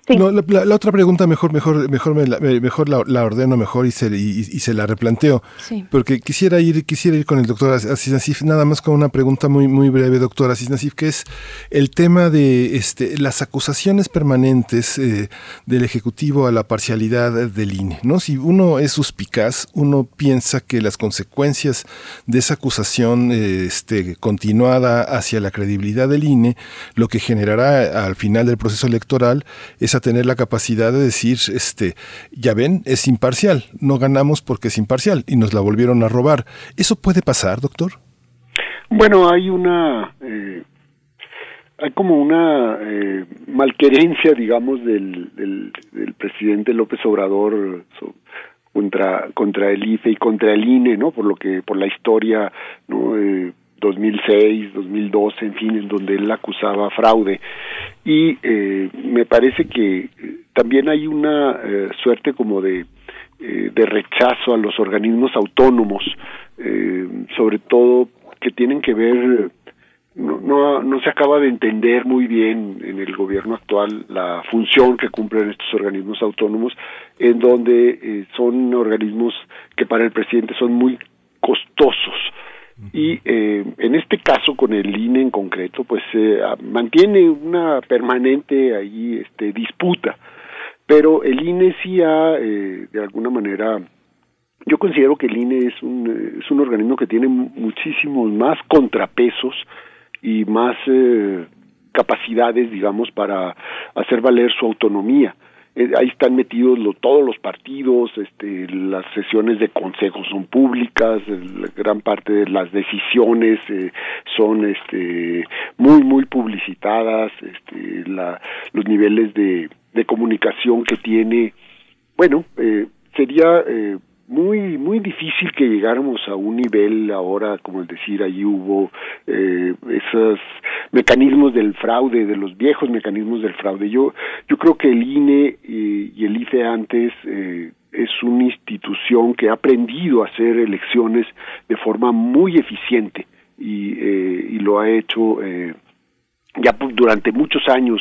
no, la, la, la, otra pregunta mejor, mejor, mejor, me la, mejor la, la, ordeno mejor y se, y, y se la replanteo. Sí. Porque quisiera ir, quisiera ir con el doctor Asís Nasif, nada más con una pregunta muy, muy breve, doctor Asís Nasif, que es el tema de este, las acusaciones permanentes eh, del Ejecutivo a la parcialidad del INE. ¿no? Si uno es suspicaz, uno piensa que las consecuencias de esa acusación eh, este, continuada hacia la credibilidad del INE, lo que generará al final del proceso electoral es a tener la capacidad de decir, este, ya ven, es imparcial, no ganamos porque es imparcial y nos la volvieron a robar. ¿Eso puede pasar, doctor? Bueno, hay una, eh, hay como una eh, malquerencia, digamos, del, presidente López Obrador contra contra el IFE y contra el INE, ¿no? Por lo que, por la historia, ¿no? Eh, 2006, 2012, en fin, en donde él acusaba fraude. Y eh, me parece que también hay una eh, suerte como de, eh, de rechazo a los organismos autónomos, eh, sobre todo que tienen que ver, no, no, no se acaba de entender muy bien en el gobierno actual la función que cumplen estos organismos autónomos, en donde eh, son organismos que para el presidente son muy costosos, y eh, en este caso con el INE en concreto pues eh, mantiene una permanente ahí este disputa. Pero el INE sí ha eh, de alguna manera yo considero que el INE es un es un organismo que tiene muchísimos más contrapesos y más eh, capacidades digamos para hacer valer su autonomía eh, ahí están metidos todos los partidos, este, las sesiones de consejos son públicas, gran parte de las decisiones eh, son este, muy, muy publicitadas, este, la, los niveles de, de comunicación que tiene, bueno, eh, sería eh, muy muy difícil que llegáramos a un nivel ahora como es decir allí hubo eh, esos mecanismos del fraude de los viejos mecanismos del fraude. Yo yo creo que el INE y, y el IFE antes eh, es una institución que ha aprendido a hacer elecciones de forma muy eficiente y, eh, y lo ha hecho eh, ya durante muchos años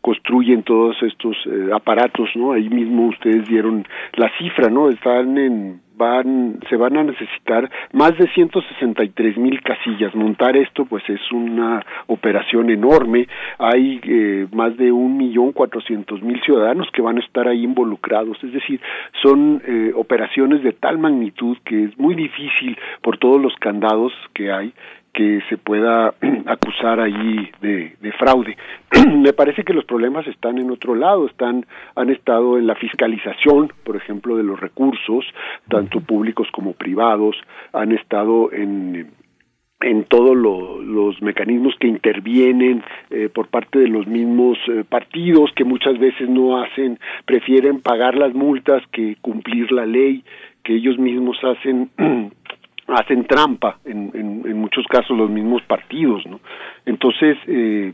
construyen todos estos eh, aparatos, ¿no? Ahí mismo ustedes dieron la cifra, ¿no? Están en van se van a necesitar más de 163 mil casillas. Montar esto, pues es una operación enorme. Hay eh, más de un millón cuatrocientos mil ciudadanos que van a estar ahí involucrados. Es decir, son eh, operaciones de tal magnitud que es muy difícil por todos los candados que hay que se pueda acusar allí de, de fraude. Me parece que los problemas están en otro lado, están han estado en la fiscalización, por ejemplo, de los recursos, tanto públicos como privados, han estado en en todos lo, los mecanismos que intervienen eh, por parte de los mismos eh, partidos que muchas veces no hacen, prefieren pagar las multas que cumplir la ley, que ellos mismos hacen hacen trampa en, en, muchos casos los mismos partidos, ¿no? Entonces, eh,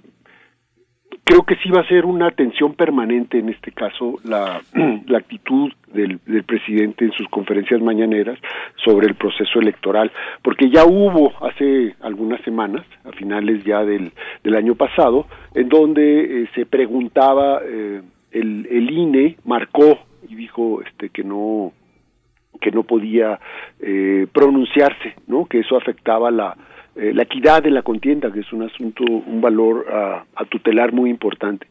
creo que sí va a ser una tensión permanente en este caso la, la actitud del, del, presidente en sus conferencias mañaneras sobre el proceso electoral, porque ya hubo hace algunas semanas semanas, a finales ya del, del año pasado, en donde eh, se preguntaba, eh, el, el INE marcó y dijo este que no que no podía eh, pronunciarse, ¿no? Que eso afectaba la, eh, la equidad de la contienda, que es un asunto, un valor a, a tutelar muy importante.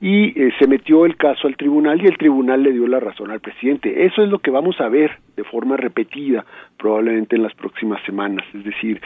Y eh, se metió el caso al tribunal y el tribunal le dio la razón al presidente. Eso es lo que vamos a ver de forma repetida probablemente en las próximas semanas, es decir,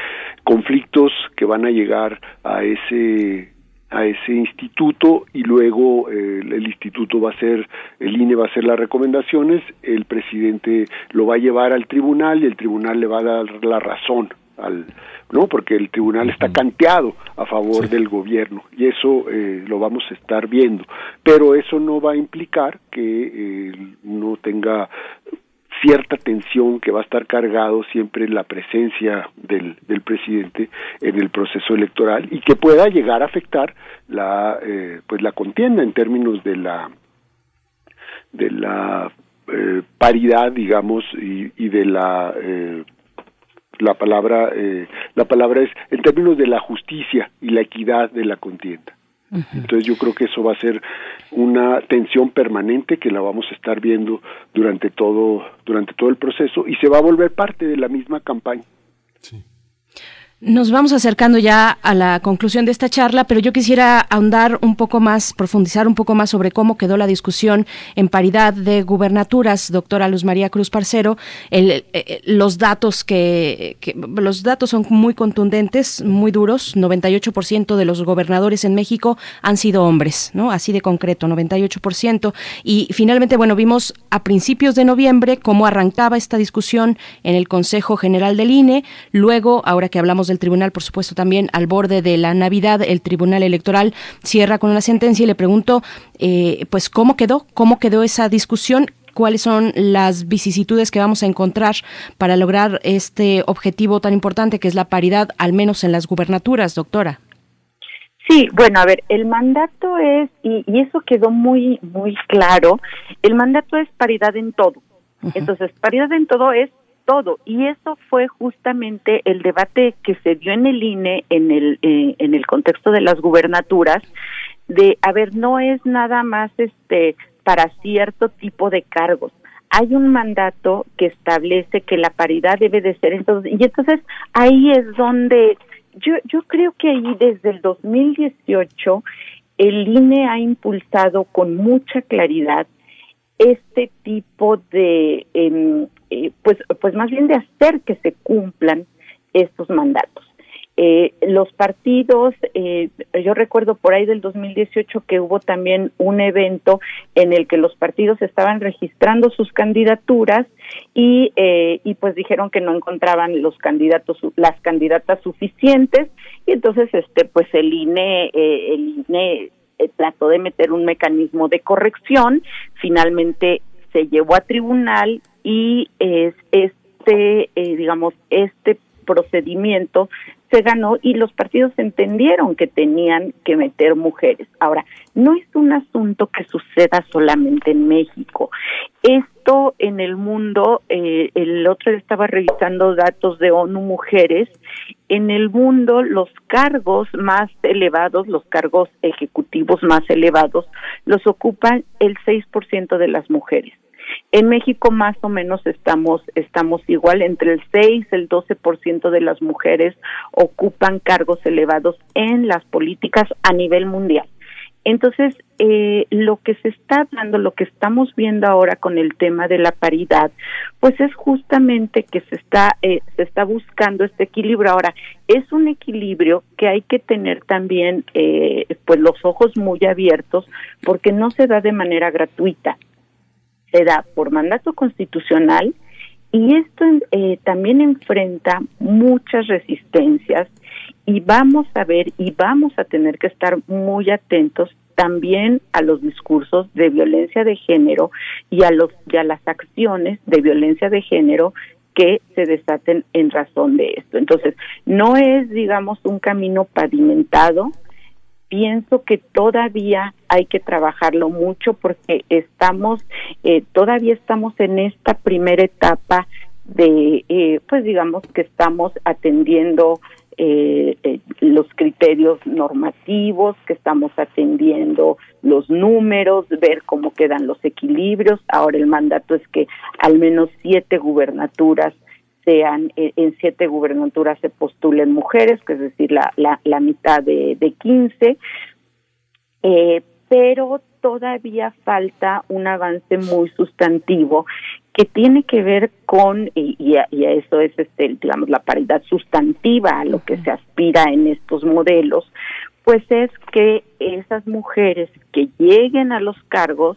conflictos que van a llegar a ese a ese instituto y luego eh, el instituto va a ser, el INE va a hacer las recomendaciones, el presidente lo va a llevar al tribunal y el tribunal le va a dar la razón al no porque el tribunal está canteado a favor del gobierno y eso eh, lo vamos a estar viendo. Pero eso no va a implicar que eh, no tenga cierta tensión que va a estar cargado siempre la presencia del, del presidente en el proceso electoral y que pueda llegar a afectar la eh, pues la contienda en términos de la de la eh, paridad digamos y, y de la eh, la palabra eh, la palabra es en términos de la justicia y la equidad de la contienda entonces yo creo que eso va a ser una tensión permanente que la vamos a estar viendo durante todo durante todo el proceso y se va a volver parte de la misma campaña. Nos vamos acercando ya a la conclusión de esta charla, pero yo quisiera ahondar un poco más, profundizar un poco más sobre cómo quedó la discusión en paridad de gubernaturas, doctora Luz María Cruz Parcero. Eh, eh, los datos que, que- los datos son muy contundentes, muy duros. 98% de los gobernadores en México han sido hombres, ¿no? Así de concreto, 98%. Y finalmente, bueno, vimos a principios de noviembre cómo arrancaba esta discusión en el Consejo General del INE. Luego, ahora que hablamos del tribunal, por supuesto, también al borde de la Navidad, el Tribunal Electoral cierra con una sentencia y le pregunto, eh, pues, ¿cómo quedó? ¿Cómo quedó esa discusión? ¿Cuáles son las vicisitudes que vamos a encontrar para lograr este objetivo tan importante que es la paridad, al menos en las gubernaturas, doctora? Sí, bueno, a ver, el mandato es, y, y eso quedó muy, muy claro, el mandato es paridad en todo. Entonces, paridad en todo es todo. Y eso fue justamente el debate que se dio en el INE en el, eh, en el contexto de las gubernaturas, de, a ver, no es nada más este para cierto tipo de cargos. Hay un mandato que establece que la paridad debe de ser entonces, y entonces ahí es donde yo, yo creo que ahí desde el 2018 el INE ha impulsado con mucha claridad este tipo de, em, eh, pues, pues más bien de hacer que se cumplan estos mandatos. Eh, los partidos, eh, yo recuerdo por ahí del 2018 que hubo también un evento en el que los partidos estaban registrando sus candidaturas y, eh, y pues dijeron que no encontraban los candidatos, las candidatas suficientes y entonces este pues el INE, eh, el INE eh, trató de meter un mecanismo de corrección, finalmente se llevó a tribunal y es este, eh, digamos, este procedimiento se ganó y los partidos entendieron que tenían que meter mujeres. Ahora, no es un asunto que suceda solamente en México. Esto en el mundo, eh, el otro día estaba revisando datos de ONU Mujeres, en el mundo los cargos más elevados, los cargos ejecutivos más elevados, los ocupan el 6% de las mujeres. En México más o menos estamos estamos igual entre el 6 y el 12% de las mujeres ocupan cargos elevados en las políticas a nivel mundial. Entonces, eh, lo que se está dando, lo que estamos viendo ahora con el tema de la paridad, pues es justamente que se está eh, se está buscando este equilibrio. Ahora, es un equilibrio que hay que tener también, eh, pues los ojos muy abiertos, porque no se da de manera gratuita se da por mandato constitucional y esto eh, también enfrenta muchas resistencias y vamos a ver y vamos a tener que estar muy atentos también a los discursos de violencia de género y a los y a las acciones de violencia de género que se desaten en razón de esto. Entonces, no es digamos un camino pavimentado, pienso que todavía hay que trabajarlo mucho porque estamos, eh, todavía estamos en esta primera etapa de, eh, pues digamos que estamos atendiendo eh, eh, los criterios normativos que estamos atendiendo, los números, ver cómo quedan los equilibrios. Ahora el mandato es que al menos siete gubernaturas sean, eh, en siete gubernaturas se postulen mujeres, que es decir, la, la, la mitad de, de 15, eh, pero todavía falta un avance muy sustantivo que tiene que ver con y, y, a, y a eso es este digamos la paridad sustantiva a lo que se aspira en estos modelos pues es que esas mujeres que lleguen a los cargos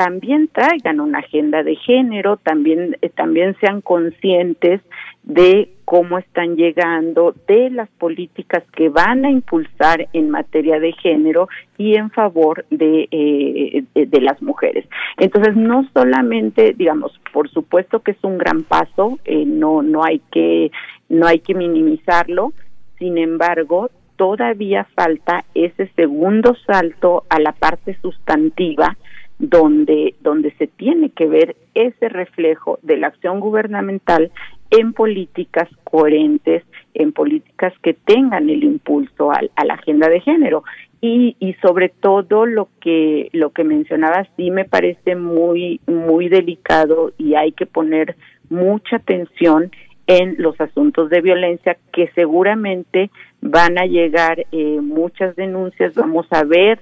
también traigan una agenda de género, también eh, también sean conscientes de cómo están llegando, de las políticas que van a impulsar en materia de género y en favor de, eh, de, las mujeres. Entonces, no solamente, digamos, por supuesto que es un gran paso, eh, no no hay que no hay que minimizarlo. Sin embargo, todavía falta ese segundo salto a la parte sustantiva donde, donde se tiene que ver ese reflejo de la acción gubernamental en políticas coherentes, en políticas que tengan el impulso a, a la agenda de género. Y, y, sobre todo lo que lo que mencionaba sí me parece muy muy delicado y hay que poner mucha atención en los asuntos de violencia que seguramente van a llegar eh, muchas denuncias vamos a ver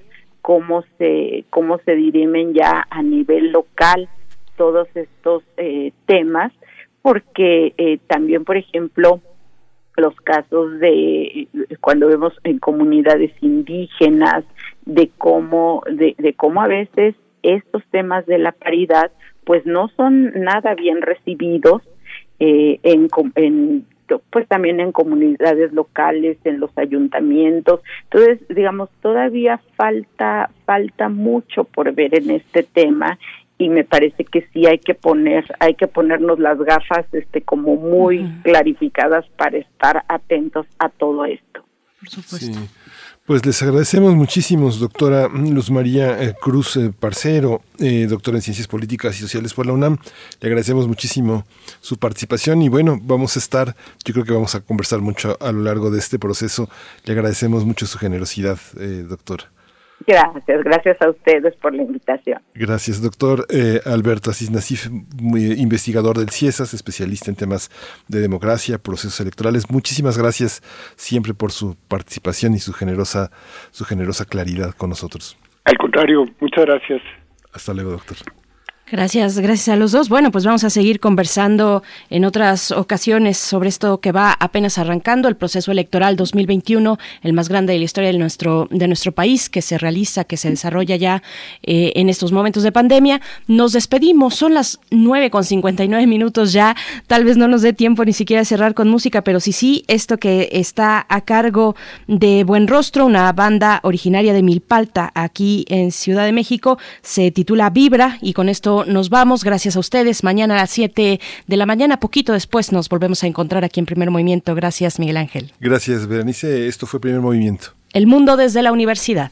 cómo se cómo se dirimen ya a nivel local todos estos eh, temas porque eh, también por ejemplo los casos de cuando vemos en comunidades indígenas de cómo de, cómo a veces estos temas de la paridad pues no son nada bien recibidos eh, en, en pues también en comunidades locales, en los ayuntamientos. Entonces, digamos, todavía falta falta mucho por ver en este tema y me parece que sí hay que poner hay que ponernos las gafas este como muy uh -huh. clarificadas para estar atentos a todo esto. Por supuesto. Sí. Pues les agradecemos muchísimo, doctora Luz María eh, Cruz eh, Parcero, eh, doctora en Ciencias Políticas y Sociales por la UNAM. Le agradecemos muchísimo su participación y bueno, vamos a estar, yo creo que vamos a conversar mucho a lo largo de este proceso. Le agradecemos mucho su generosidad, eh, doctora. Gracias, gracias a ustedes por la invitación. Gracias, doctor eh, Alberto Asís Nasif, investigador del CIESAS, especialista en temas de democracia, procesos electorales. Muchísimas gracias siempre por su participación y su generosa, su generosa claridad con nosotros. Al contrario, muchas gracias. Hasta luego, doctor. Gracias, gracias a los dos. Bueno, pues vamos a seguir conversando en otras ocasiones sobre esto que va apenas arrancando, el proceso electoral 2021, el más grande de la historia de nuestro, de nuestro país, que se realiza, que se desarrolla ya eh, en estos momentos de pandemia. Nos despedimos, son las 9 con 59 minutos ya, tal vez no nos dé tiempo ni siquiera cerrar con música, pero sí, sí, esto que está a cargo de Buen Rostro, una banda originaria de Milpalta, aquí en Ciudad de México, se titula Vibra y con esto nos vamos. Gracias a ustedes. Mañana a las 7 de la mañana, poquito después, nos volvemos a encontrar aquí en Primer Movimiento. Gracias, Miguel Ángel. Gracias, Berenice. Esto fue Primer Movimiento. El mundo desde la universidad.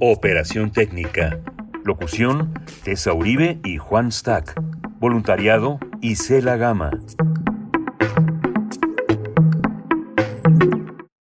operación técnica. Locución, Tessa Uribe y Juan Stack. Voluntariado, Isela Gama.